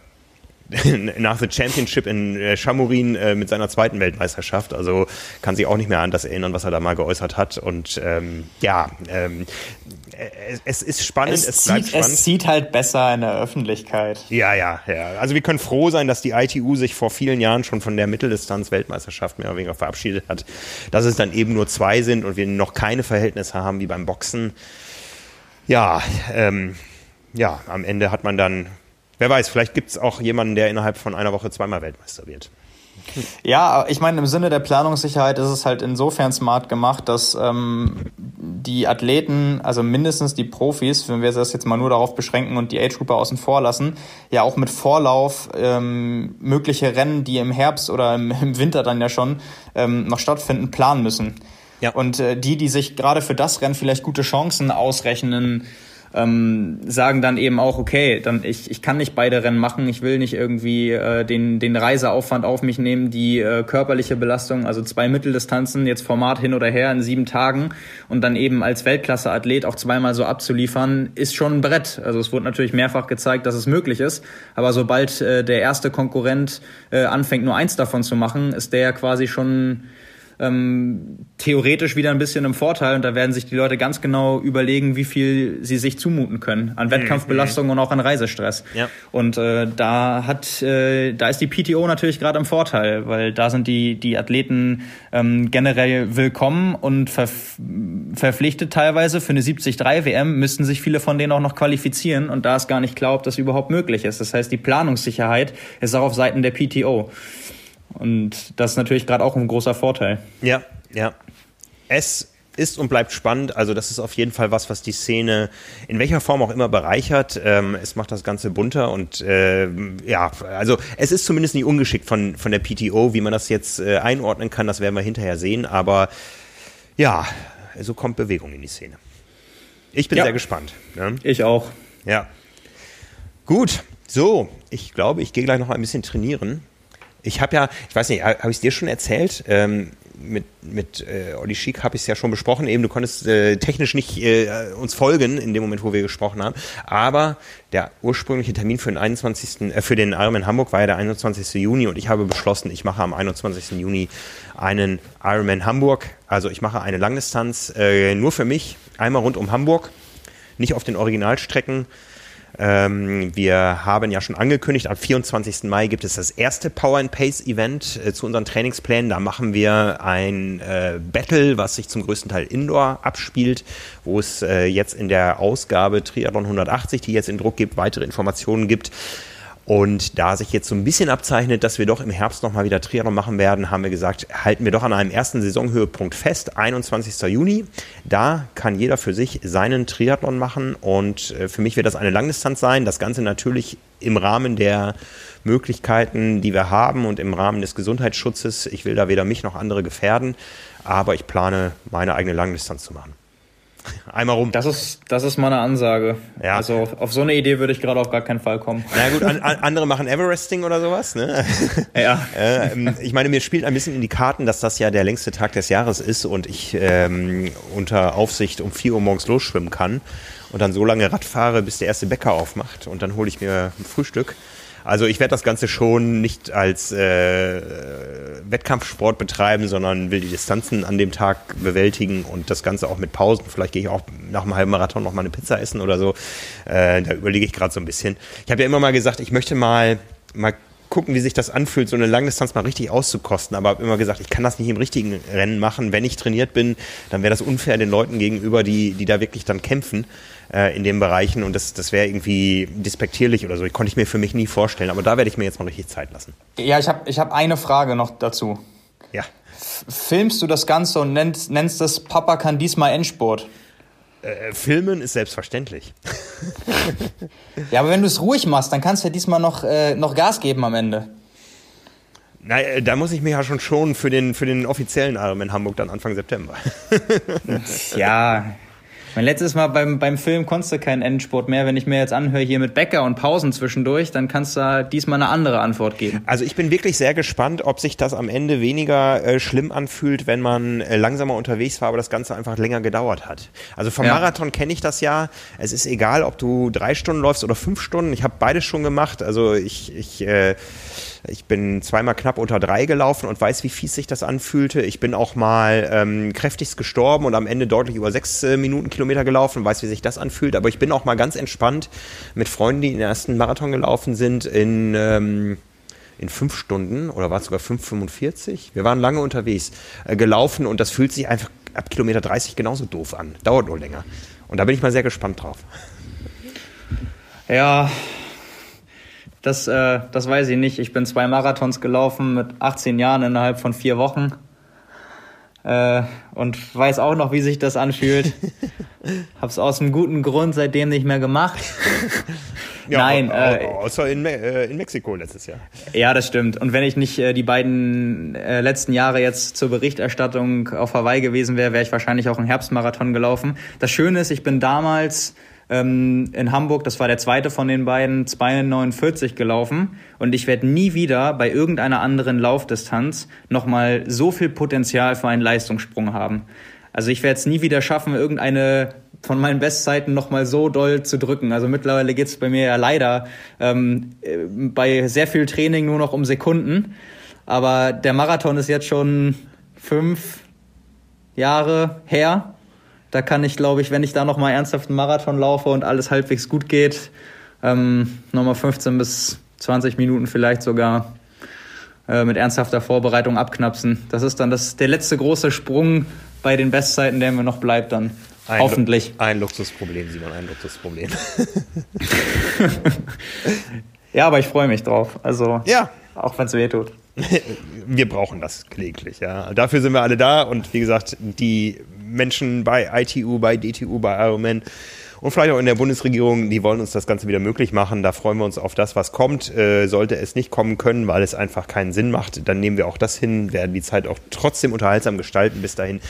(laughs) nach The Championship in äh, Chamorin äh, mit seiner zweiten Weltmeisterschaft. Also kann sich auch nicht mehr an das erinnern, was er da mal geäußert hat. Und ähm, ja, ähm, es, es, ist spannend, es, es bleibt zieht, spannend. Es zieht halt besser in der Öffentlichkeit. Ja, ja, ja. Also wir können froh sein, dass die ITU sich vor vielen Jahren schon von der Mitteldistanz-Weltmeisterschaft mehr oder weniger verabschiedet hat. Dass es dann eben nur zwei sind und wir noch keine Verhältnisse haben wie beim Boxen. Ja, ähm, ja, am Ende hat man dann Wer weiß, vielleicht gibt es auch jemanden, der innerhalb von einer Woche zweimal Weltmeister wird. Ja, ich meine, im Sinne der Planungssicherheit ist es halt insofern smart gemacht, dass ähm, die Athleten, also mindestens die Profis, wenn wir das jetzt mal nur darauf beschränken und die Age-Grouper außen vor lassen, ja auch mit Vorlauf ähm, mögliche Rennen, die im Herbst oder im, im Winter dann ja schon ähm, noch stattfinden, planen müssen. Ja. Und äh, die, die sich gerade für das Rennen vielleicht gute Chancen ausrechnen, ähm, sagen dann eben auch, okay, dann ich, ich kann nicht beide Rennen machen, ich will nicht irgendwie äh, den, den Reiseaufwand auf mich nehmen, die äh, körperliche Belastung, also zwei Mitteldistanzen, jetzt Format hin oder her in sieben Tagen und dann eben als Weltklasse-Athlet auch zweimal so abzuliefern, ist schon ein Brett. Also es wurde natürlich mehrfach gezeigt, dass es möglich ist, aber sobald äh, der erste Konkurrent äh, anfängt, nur eins davon zu machen, ist der ja quasi schon ähm, theoretisch wieder ein bisschen im Vorteil und da werden sich die Leute ganz genau überlegen, wie viel sie sich zumuten können an Wettkampfbelastung mhm. und auch an Reisestress. Ja. Und äh, da hat, äh, da ist die PTO natürlich gerade im Vorteil, weil da sind die die Athleten ähm, generell willkommen und ver verpflichtet teilweise für eine 73 WM müssten sich viele von denen auch noch qualifizieren und da ist gar nicht klar, ob das überhaupt möglich ist. Das heißt, die Planungssicherheit ist auch auf Seiten der PTO. Und das ist natürlich gerade auch ein großer Vorteil. Ja, ja. Es ist und bleibt spannend. Also das ist auf jeden Fall was, was die Szene in welcher Form auch immer bereichert. Ähm, es macht das Ganze bunter und äh, ja, also es ist zumindest nicht ungeschickt von, von der PTO, wie man das jetzt äh, einordnen kann. Das werden wir hinterher sehen. Aber ja, so kommt Bewegung in die Szene. Ich bin ja. sehr gespannt. Ne? Ich auch. Ja. Gut, so, ich glaube, ich gehe gleich noch ein bisschen trainieren. Ich habe ja, ich weiß nicht, habe ich es dir schon erzählt? Ähm, mit mit äh, Olli Schick habe ich es ja schon besprochen. Eben, du konntest äh, technisch nicht äh, uns folgen in dem Moment, wo wir gesprochen haben. Aber der ursprüngliche Termin für den 21. Äh, für den Ironman Hamburg war ja der 21. Juni und ich habe beschlossen, ich mache am 21. Juni einen Ironman Hamburg. Also ich mache eine Langdistanz äh, nur für mich, einmal rund um Hamburg, nicht auf den Originalstrecken ähm, wir haben ja schon angekündigt, am 24. Mai gibt es das erste Power and Pace Event äh, zu unseren Trainingsplänen. Da machen wir ein äh, Battle, was sich zum größten Teil indoor abspielt, wo es äh, jetzt in der Ausgabe Triathlon 180, die jetzt in Druck gibt, weitere Informationen gibt. Und da sich jetzt so ein bisschen abzeichnet, dass wir doch im Herbst nochmal wieder Triathlon machen werden, haben wir gesagt, halten wir doch an einem ersten Saisonhöhepunkt fest, 21. Juni. Da kann jeder für sich seinen Triathlon machen und äh, für mich wird das eine Langdistanz sein. Das Ganze natürlich im Rahmen der Möglichkeiten, die wir haben und im Rahmen des Gesundheitsschutzes. Ich will da weder mich noch andere gefährden, aber ich plane, meine eigene Langdistanz zu machen. Einmal rum. Das ist, das ist mal eine Ansage. Ja. Also auf so eine Idee würde ich gerade auf gar keinen Fall kommen. Na gut, an, an, andere machen Everesting oder sowas. Ne? (laughs) Ja. ähm, ich meine, mir spielt ein bisschen in die Karten, dass das ja der längste Tag des Jahres ist und ich ähm, unter Aufsicht um 4 Uhr morgens losschwimmen kann und dann so lange Rad fahre, bis der erste Bäcker aufmacht und dann hole ich mir ein Frühstück. Also ich werde das Ganze schon nicht als äh, Wettkampfsport betreiben, sondern will die Distanzen an dem Tag bewältigen und das Ganze auch mit Pausen. Vielleicht gehe ich auch nach einem halben Marathon noch mal eine Pizza essen oder so. Äh, da überlege ich gerade so ein bisschen. Ich habe ja immer mal gesagt, ich möchte mal mal gucken, wie sich das anfühlt, so eine Langdistanz mal richtig auszukosten. Aber habe immer gesagt, ich kann das nicht im richtigen Rennen machen. Wenn ich trainiert bin, dann wäre das unfair den Leuten gegenüber, die, die da wirklich dann kämpfen äh, in den Bereichen. Und das, das wäre irgendwie despektierlich oder so. Ich konnte ich mir für mich nie vorstellen. Aber da werde ich mir jetzt mal richtig Zeit lassen. Ja, ich habe ich hab eine Frage noch dazu. Ja. Filmst du das Ganze und nennst, nennst es Papa kann diesmal Endspurt? Äh, filmen ist selbstverständlich. ja, aber wenn du es ruhig machst, dann kannst du ja diesmal noch, äh, noch Gas geben am Ende. Nein, äh, da muss ich mich ja schon schonen für den, für den offiziellen Arm in Hamburg dann Anfang September. ja, (laughs) mein letztes Mal beim, beim Film konntest du keinen Endsport mehr. Wenn ich mir jetzt anhöre hier mit Bäcker und Pausen zwischendurch, dann kannst du diesmal eine andere Antwort geben. Also ich bin wirklich sehr gespannt, ob sich das am Ende weniger äh, schlimm anfühlt, wenn man äh, langsamer unterwegs war, aber das Ganze einfach länger gedauert hat. Also vom ja. Marathon kenne ich das ja. Es ist egal, ob du drei Stunden läufst oder fünf Stunden. Ich habe beides schon gemacht. Also ich, ich äh, ich bin zweimal knapp unter drei gelaufen und weiß, wie fies sich das anfühlte. Ich bin auch mal ähm, kräftigst gestorben und am Ende deutlich über sechs äh, Minuten Kilometer gelaufen und weiß, wie sich das anfühlt. Aber ich bin auch mal ganz entspannt mit Freunden, die den ersten Marathon gelaufen sind, in, ähm, in fünf Stunden oder war es sogar 5,45? Wir waren lange unterwegs äh, gelaufen und das fühlt sich einfach ab Kilometer 30 genauso doof an. Dauert nur länger. Und da bin ich mal sehr gespannt drauf. Ja, das, äh, das weiß ich nicht. Ich bin zwei Marathons gelaufen mit 18 Jahren innerhalb von vier Wochen. Äh, und weiß auch noch, wie sich das anfühlt. (laughs) Hab's aus einem guten Grund seitdem nicht mehr gemacht. (laughs) ja, Nein. Äh, außer in, äh, in Mexiko letztes Jahr. Ja, das stimmt. Und wenn ich nicht äh, die beiden äh, letzten Jahre jetzt zur Berichterstattung auf Hawaii gewesen wäre, wäre ich wahrscheinlich auch einen Herbstmarathon gelaufen. Das Schöne ist, ich bin damals ähm, in Hamburg, das war der zweite von den beiden, 2,49 gelaufen. Und ich werde nie wieder bei irgendeiner anderen Laufdistanz nochmal so viel Potenzial für einen Leistungssprung haben. Also ich werde es nie wieder schaffen, irgendeine von meinen Bestzeiten nochmal so doll zu drücken. Also mittlerweile geht es bei mir ja leider ähm, äh, bei sehr viel Training nur noch um Sekunden. Aber der Marathon ist jetzt schon fünf Jahre her. Da kann ich, glaube ich, wenn ich da nochmal ernsthaft einen Marathon laufe und alles halbwegs gut geht, ähm, nochmal 15 bis 20 Minuten vielleicht sogar äh, mit ernsthafter Vorbereitung abknapsen. Das ist dann das, der letzte große Sprung bei den Bestzeiten, der mir noch bleibt dann. Ein Hoffentlich. Lu ein Luxusproblem, Simon, ein Luxusproblem. (laughs) ja, aber ich freue mich drauf. Also, ja. auch wenn es weh tut. (laughs) Wir brauchen das gelegentlich, ja. Dafür sind wir alle da und wie gesagt, die Menschen bei ITU, bei DTU, bei Ironman und vielleicht auch in der Bundesregierung, die wollen uns das Ganze wieder möglich machen. Da freuen wir uns auf das, was kommt. Äh, sollte es nicht kommen können, weil es einfach keinen Sinn macht, dann nehmen wir auch das hin, werden die Zeit auch trotzdem unterhaltsam gestalten bis dahin.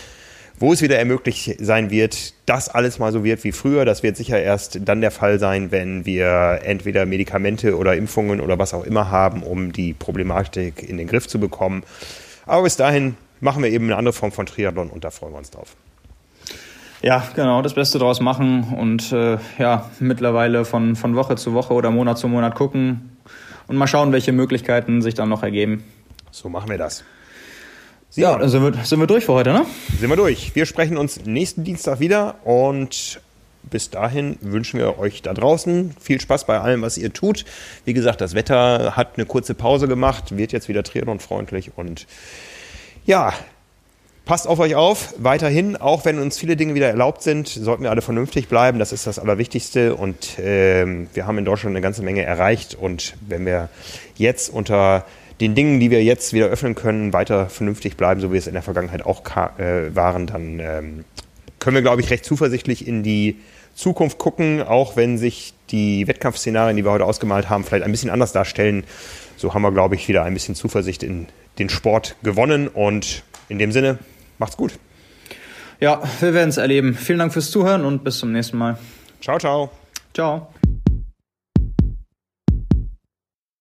Wo es wieder ermöglicht sein wird, dass alles mal so wird wie früher, das wird sicher erst dann der Fall sein, wenn wir entweder Medikamente oder Impfungen oder was auch immer haben, um die Problematik in den Griff zu bekommen. Aber bis dahin machen wir eben eine andere Form von Triathlon und da freuen wir uns drauf. Ja, genau, das Beste draus machen und äh, ja, mittlerweile von, von Woche zu Woche oder Monat zu Monat gucken und mal schauen, welche Möglichkeiten sich dann noch ergeben. So machen wir das. Ja, dann sind wir, sind wir durch für heute, ne? Sind wir durch. Wir sprechen uns nächsten Dienstag wieder und bis dahin wünschen wir euch da draußen viel Spaß bei allem, was ihr tut. Wie gesagt, das Wetter hat eine kurze Pause gemacht, wird jetzt wieder triathlonfreundlich und ja, Passt auf euch auf, weiterhin, auch wenn uns viele Dinge wieder erlaubt sind, sollten wir alle vernünftig bleiben. Das ist das Allerwichtigste. Und ähm, wir haben in Deutschland eine ganze Menge erreicht. Und wenn wir jetzt unter den Dingen, die wir jetzt wieder öffnen können, weiter vernünftig bleiben, so wie es in der Vergangenheit auch äh, waren, dann ähm, können wir, glaube ich, recht zuversichtlich in die Zukunft gucken, auch wenn sich die Wettkampfszenarien, die wir heute ausgemalt haben, vielleicht ein bisschen anders darstellen. So haben wir, glaube ich, wieder ein bisschen Zuversicht in den Sport gewonnen. Und in dem Sinne, Macht's gut. Ja, wir werden es erleben. Vielen Dank fürs Zuhören und bis zum nächsten Mal. Ciao, ciao. Ciao.